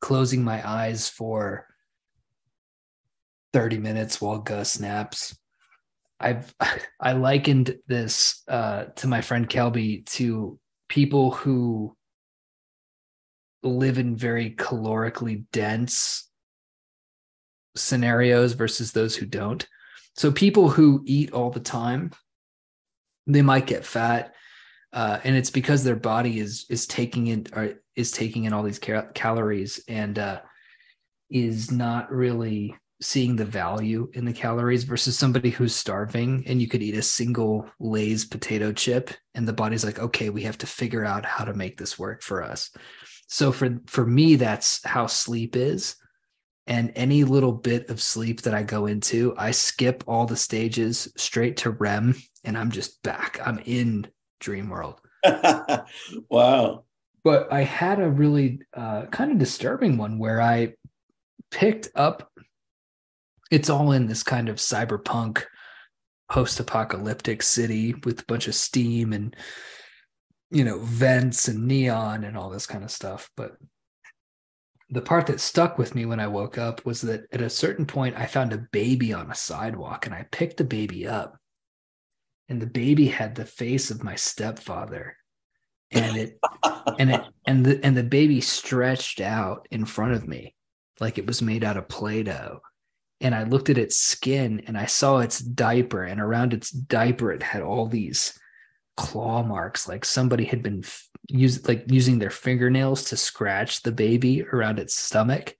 closing my eyes for 30 minutes while Gus naps. I've I likened this uh, to my friend Kelby to people who live in very calorically dense scenarios versus those who don't. So people who eat all the time, they might get fat, uh, and it's because their body is is taking in or is taking in all these cal- calories and uh, is not really seeing the value in the calories versus somebody who's starving and you could eat a single Lay's potato chip and the body's like, okay, we have to figure out how to make this work for us. So for for me, that's how sleep is and any little bit of sleep that I go into, I skip all the stages straight to REM and I'm just back. I'm in dream world. wow. But I had a really uh, kind of disturbing one where I picked up, it's all in this kind of cyberpunk post apocalyptic city with a bunch of steam and, you know, vents and neon and all this kind of stuff. But the part that stuck with me when I woke up was that at a certain point I found a baby on a sidewalk and I picked the baby up. And the baby had the face of my stepfather. And it and it and the and the baby stretched out in front of me like it was made out of Play-Doh. And I looked at its skin and I saw its diaper, and around its diaper it had all these claw marks like somebody had been use like using their fingernails to scratch the baby around its stomach.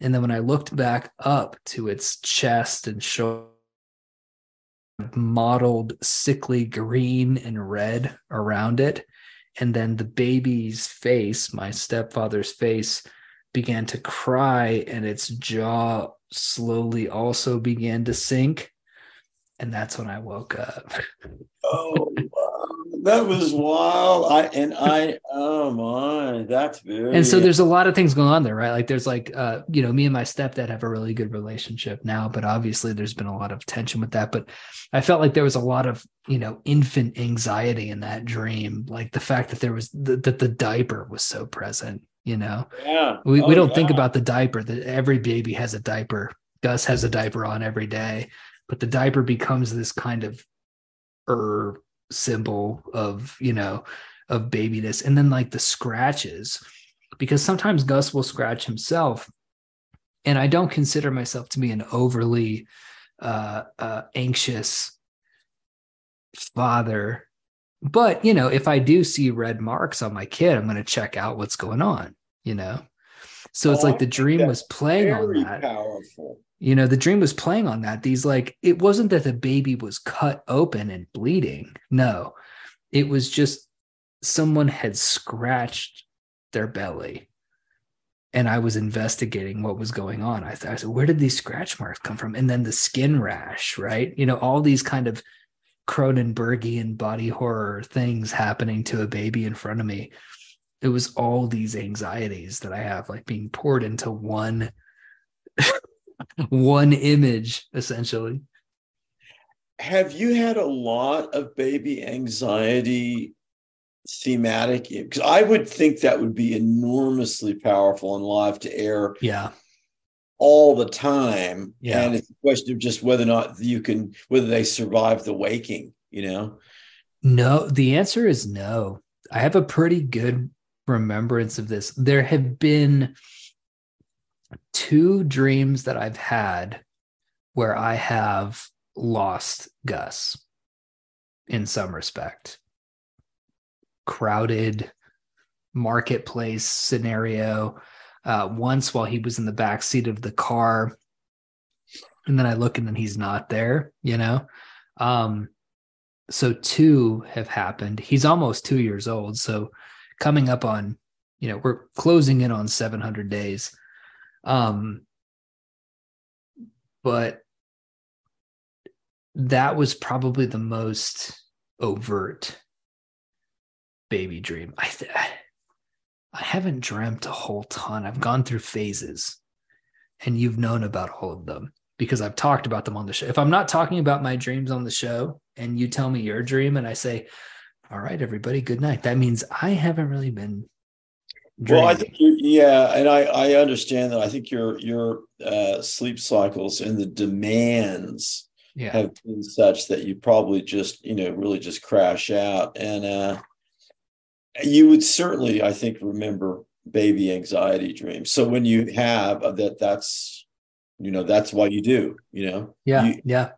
And then when I looked back up to its chest and shoulder, mottled sickly green and red around it. And then the baby's face, my stepfather's face, began to cry and its jaw slowly also began to sink. and that's when I woke up. oh. That was wild. I and I, oh my, that's very. And so there's a lot of things going on there, right? Like there's like, uh, you know, me and my stepdad have a really good relationship now, but obviously there's been a lot of tension with that. But I felt like there was a lot of, you know, infant anxiety in that dream, like the fact that there was the, that the diaper was so present. You know, yeah, we, oh, we don't yeah. think about the diaper that every baby has a diaper. Gus has a diaper on every day but the diaper becomes this kind of er symbol of you know of babiness and then like the scratches because sometimes gus will scratch himself and i don't consider myself to be an overly uh, uh anxious father. But you know if i do see red marks on my kid i'm going to check out what's going on you know? So it's Oh, like the dream was playing on that. powerful. You know the dream was playing on that. These like it wasn't that the baby was cut open and bleeding. No it was just someone had scratched their belly and i was investigating what was going on. I, I said where did these scratch marks come from? And then the skin rash right? You know all these kind of cronenbergian body horror things happening to a baby in front of me. It was all these anxieties that i have like being poured into one one image essentially Have you had a lot of baby anxiety thematic? Because I would think that would be enormously powerful and live to air yeah all the time. Yeah. And it's a question of just whether or not you can, whether they survive the waking, you know? no the answer is no i have a pretty good remembrance of this there have been two dreams that i've had where i have lost gus in some respect. Crowded marketplace scenario uh, once while he was in the back seat of the car and then i look and then he's not there you know? Um so two have happened. He's almost two years old so coming up on you know we're closing in on 700 days um but that was probably the most overt baby dream. I th- i haven't dreamt a whole ton. I've gone through phases and you've known about all of them because i've talked about them on the show. If i'm not talking about my dreams on the show and you tell me your dream and i say all right everybody good night that means i haven't really been dreaming. Well, I think you yeah, and I I understand that. I think your your uh, sleep cycles and the demands yeah have been such that you probably just you know really just crash out, and uh, you would certainly I think remember baby anxiety dreams. So when you have uh, that, that's you know that's why you do. You know. yeah You- yeah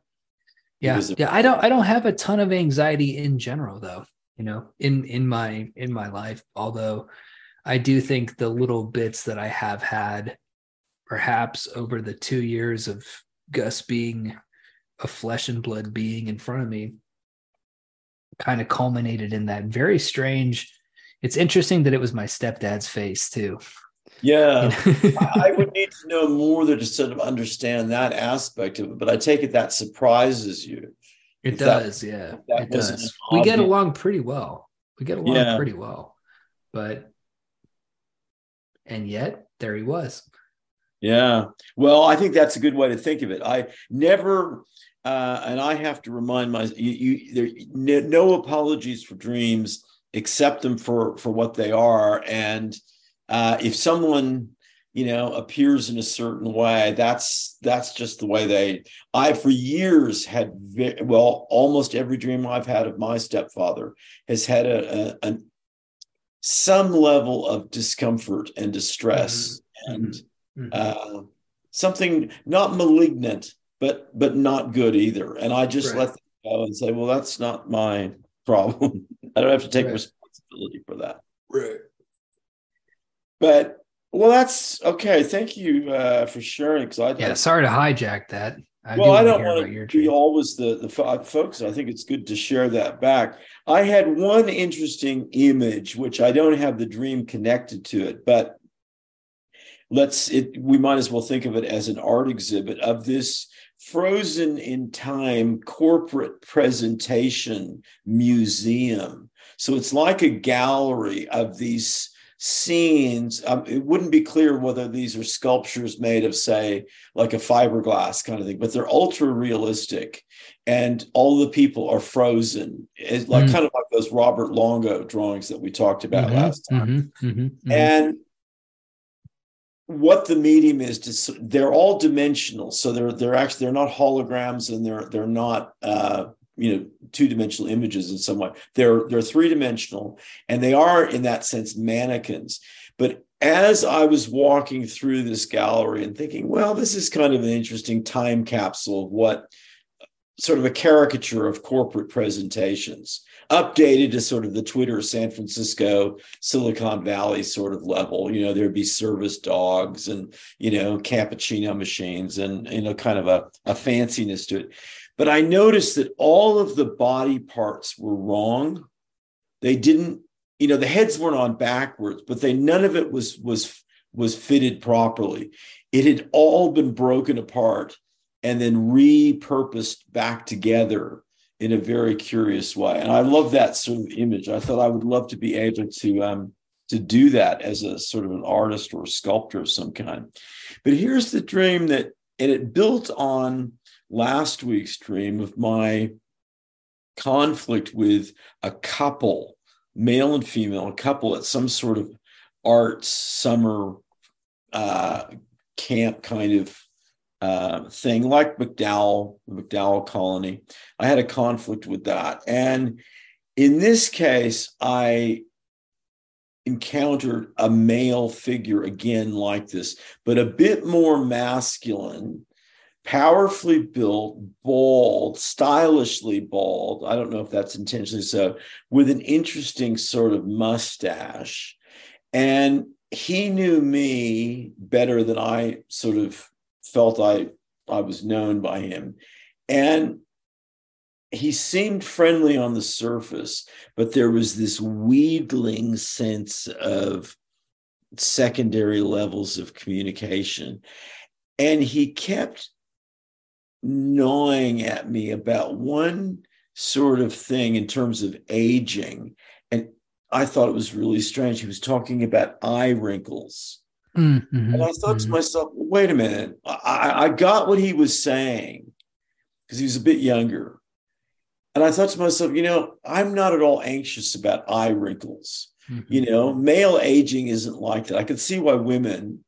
yeah of- yeah i don't i don't have a ton of anxiety in general though you know in in my in my life although i do think the little bits that i have had perhaps over the two years of gus being a flesh and blood being in front of me kind of culminated in that very strange it's interesting that it was my stepdad's face too Yeah. You know? I would need to know more to sort of understand that aspect of it, but I take it that surprises you. It If that- does, yeah. that It does. We get along pretty well. We get along Yeah. pretty well. But and yet there he was. Yeah. Well, I think that's a good way to think of it. I never, uh, and I have to remind my you, you there no, apologies for dreams. Accept them for for what they are, and uh, if someone you know appears in a certain way, that's that's just the way they. I for years had well, almost every dream I've had of my stepfather has had a, a an some level of discomfort and distress and Mhm. uh, something not malignant, but but not good either. And I just Right. let them go and say, well, that's not my problem. I don't have to take Right. responsibility for that. Right. But well, that's okay. Thank you uh, for sharing. Because I, Yeah, I sorry to hijack that. I well, do I don't want to be always the the fo- folks. I think it's good to share that back. I had one interesting image, which I don't have the dream connected to it, but let's it. We might as well think of it as an art exhibit of this frozen in time corporate presentation museum. So it's like a gallery of these scenes. Um, it wouldn't be clear whether these are sculptures made of, say, like a fiberglass kind of thing, but they're ultra realistic. And all the people are frozen. It's like mm kind of like those Robert Longo drawings that we talked about mm-hmm, last time. Mm-hmm, mm-hmm, and what the medium is to, they're all dimensional so they're they're actually they're not holograms and they're they're not uh you know two-dimensional images in some way they're they're three-dimensional and they are in that sense mannequins but as i was walking through this gallery and thinking well this is kind of an interesting time capsule of what sort of a caricature of corporate presentations updated to sort of the Twitter San Francisco, Silicon Valley sort of level. You know, there'd be service dogs and, you know, cappuccino machines and, you know, kind of a, a fanciness to it. But I noticed that all of the body parts were wrong. They didn't, you know, the heads weren't on backwards, but they none of it was was was fitted properly. It had all been broken apart and then repurposed back together in a very curious way. And I love that sort of image. I thought I would love to be able to um, to do that as a sort of an artist or sculptor of some kind. But here's the dream that, and it built on last week's dream of my conflict with a couple, male and female, a couple at some sort of arts summer uh, camp kind of uh, thing, like MacDowell, the MacDowell colony. I had a conflict with that. And in this case, I encountered a male figure again like this, but a bit more masculine, powerfully built, bald, stylishly bald. I don't know if that's intentionally so, with an interesting sort of mustache. And he knew me better than I sort of felt I I was known by him. And he seemed friendly on the surface, but there was this wheedling sense of secondary levels of communication. And he kept gnawing at me about one sort of thing in terms of aging. And I thought it was really strange. He was talking about eye wrinkles. Mm-hmm, and I thought mm-hmm. to myself, wait a minute, I, I got what he was saying because he was a bit younger. And I thought to myself, you know, I'm not at all anxious about eye wrinkles. Mm-hmm. You know, male aging isn't like that. I could see why women,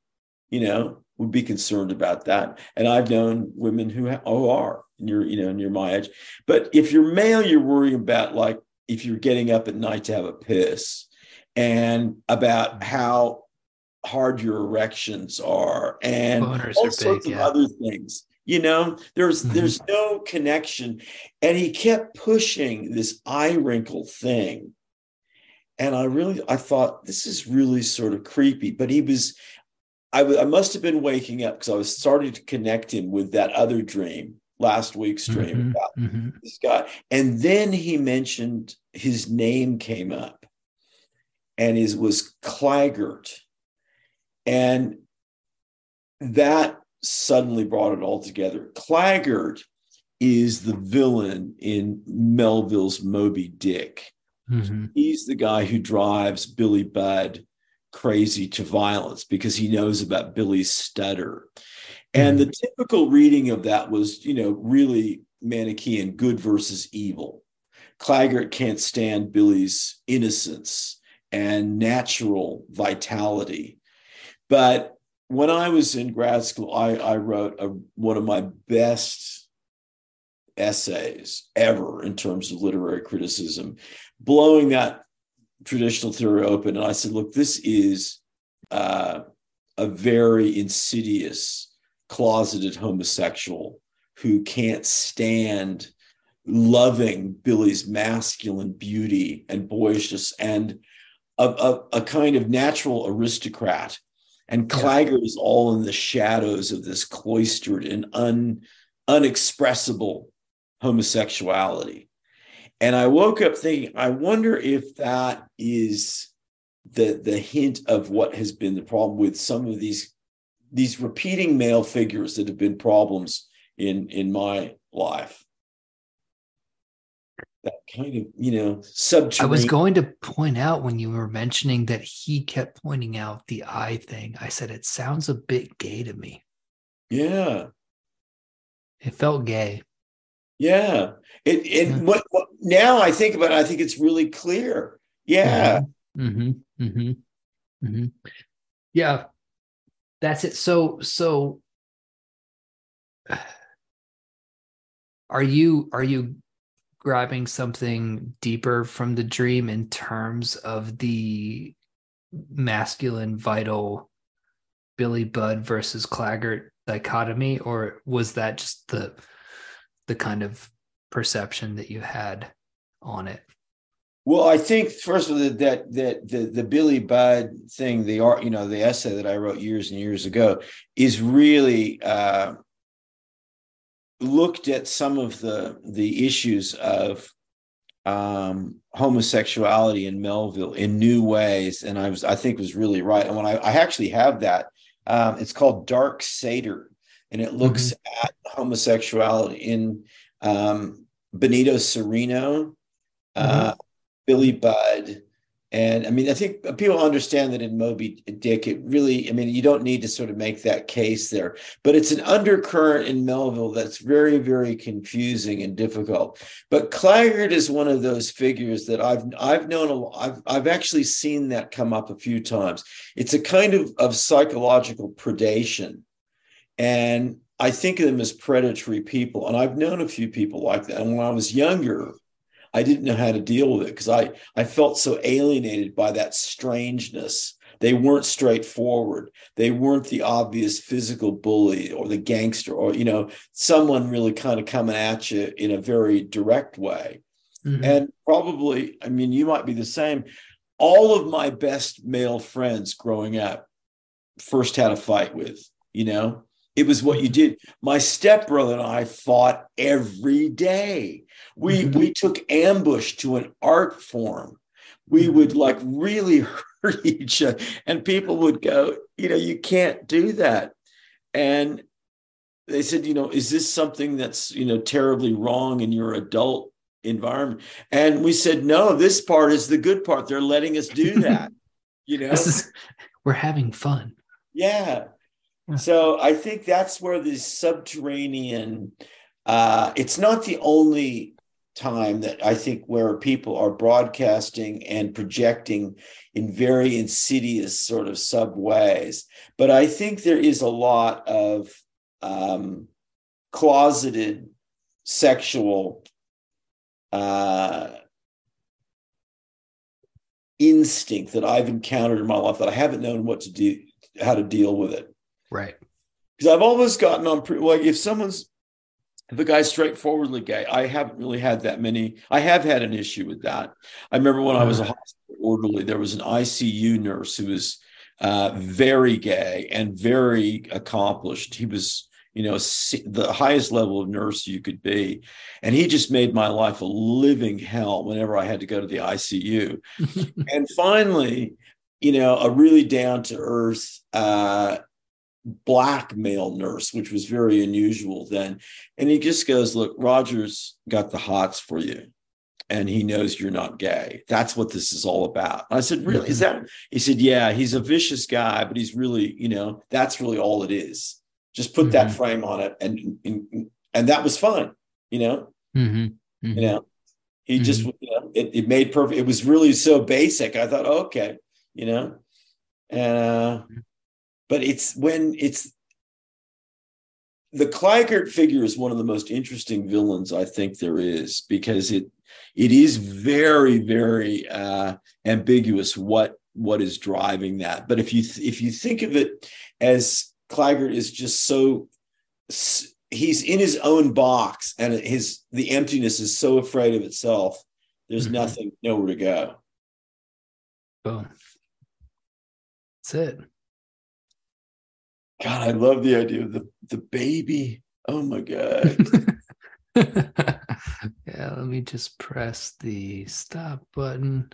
you know, would be concerned about that. And I've known women who, ha- who are, you're, you know, you're my age. But if you're male, you're worrying about like if you're getting up at night to have a piss and about how hard your erections are and Boners all sorts big, of yeah. other things you know there's mm-hmm. there's no connection and he kept pushing this eye wrinkle thing and i really i thought this is really sort of creepy but he was I, w- I must have been waking up because i was starting to connect him with that other dream last week's dream mm-hmm. about mm-hmm. this guy and then he mentioned his name came up and his was Claggart and that suddenly brought it all together. Claggart is the villain in Melville's Moby Dick. Mm-hmm. He's the guy who drives Billy Budd crazy to violence because he knows about Billy's stutter. And mm-hmm. the typical reading of that was, you know, really Manichaean good versus evil. Claggart can't stand Billy's innocence and natural vitality. But when I was in grad school, I, I wrote a, one of my best essays ever in terms of literary criticism, blowing that traditional theory open. And I said, look, this is uh, a very insidious, closeted homosexual who can't stand loving Billy's masculine beauty and boyishness and a, a, a kind of natural aristocrat and Claggart is all in the shadows of this cloistered and un, unexpressible homosexuality. And I woke up thinking, I wonder if that is the, the hint of what has been the problem with some of these, these repeating male figures that have been problems in in my life that kind of you know subterranean. I was going to point out when you were mentioning that he kept pointing out the eye thing. I said it sounds a bit gay to me. Yeah, it felt gay. Yeah, it it what, what now I think about it, I think it's really clear. Yeah. Mm-hmm. Mm-hmm. Mm-hmm. Yeah, that's it. So so. Are you are you grabbing something deeper from the dream in terms of the masculine vital Billy Budd versus Claggart dichotomy, or was that just the the kind of perception that you had on it? Well, I think first of all that that the the Billy Budd thing, the art, you know, the essay that I wrote years and years ago, is really uh, looked at some of the the issues of um, homosexuality in Melville in new ways, and I was I think was really right. And when I, I actually have that, um, it's called Dark Satyr, and it looks mm-hmm. at homosexuality in um, Benito Cereno, uh, mm-hmm. Billy Budd, and I mean, I think people understand that in Moby Dick, it really, I mean, you don't need to sort of make that case there, but it's an undercurrent in Melville that's very, very confusing and difficult. But Claggart is one of those figures that I've I've known a lot, I've I've actually seen that come up a few times. It's a kind of, of psychological predation. And I think of them as predatory people. And I've known a few people like that. And when I was younger, I didn't know how to deal with it because I I felt so alienated by that strangeness. They weren't straightforward. They weren't the obvious physical bully or the gangster or you know someone really kind of coming at you in a very direct way. Mm-hmm. And probably, I mean, you might be the same. All of my best male friends growing up first had a fight with, you know, it was what you did. My stepbrother and I fought every day. We mm-hmm. we took ambush to an art form. We mm-hmm. would like really hurt each other, and people would go, you know, you can't do that. And they said, you know, is this something that's you know terribly wrong in your adult environment? And we said, no, this part is the good part. They're letting us do that. you know, is, we're having fun. Yeah. So I think that's where the subterranean, uh, it's not the only time that I think where people are broadcasting and projecting in very insidious sort of sub ways. But I think there is a lot of um, closeted sexual uh, instinct that I've encountered in my life that I haven't known what to do, how to deal with it. Right. Because I've always gotten on pretty like if someone's if a guy's straightforwardly gay, I haven't really had that many. I have had an issue with that. I remember when I was a uh-huh. hospital orderly, there was an ICU nurse who was uh, very gay and very accomplished. He was, you know, the highest level of nurse you could be. And he just made my life a living hell whenever I had to go to the ICU. and finally, you know, a really down to earth, uh, black male nurse, which was very unusual then. And he just goes, Look, Roger's got the hots for you. And he knows you're not gay. That's what this is all about. I said, Really? Is that? He said, Yeah, he's a vicious guy, but he's really, you know, that's really all it is. Just put mm-hmm. that frame on it. And, and, and that was fun, you know? Mm-hmm. Mm-hmm. You know, he just, mm-hmm. you know, it, it made perfect. It was really so basic. I thought, okay, you know, and, uh, mm-hmm but it's when it's the Claggart figure is one of the most interesting villains I think there is because it it is very very uh, ambiguous what what is driving that. But if you th- if you think of it as Claggart is just so he's in his own box and his the emptiness is so afraid of itself. There's mm-hmm. nothing nowhere to go. Boom. That's it. God, I love the idea of the the baby. Oh my god. yeah, let me just press the stop button.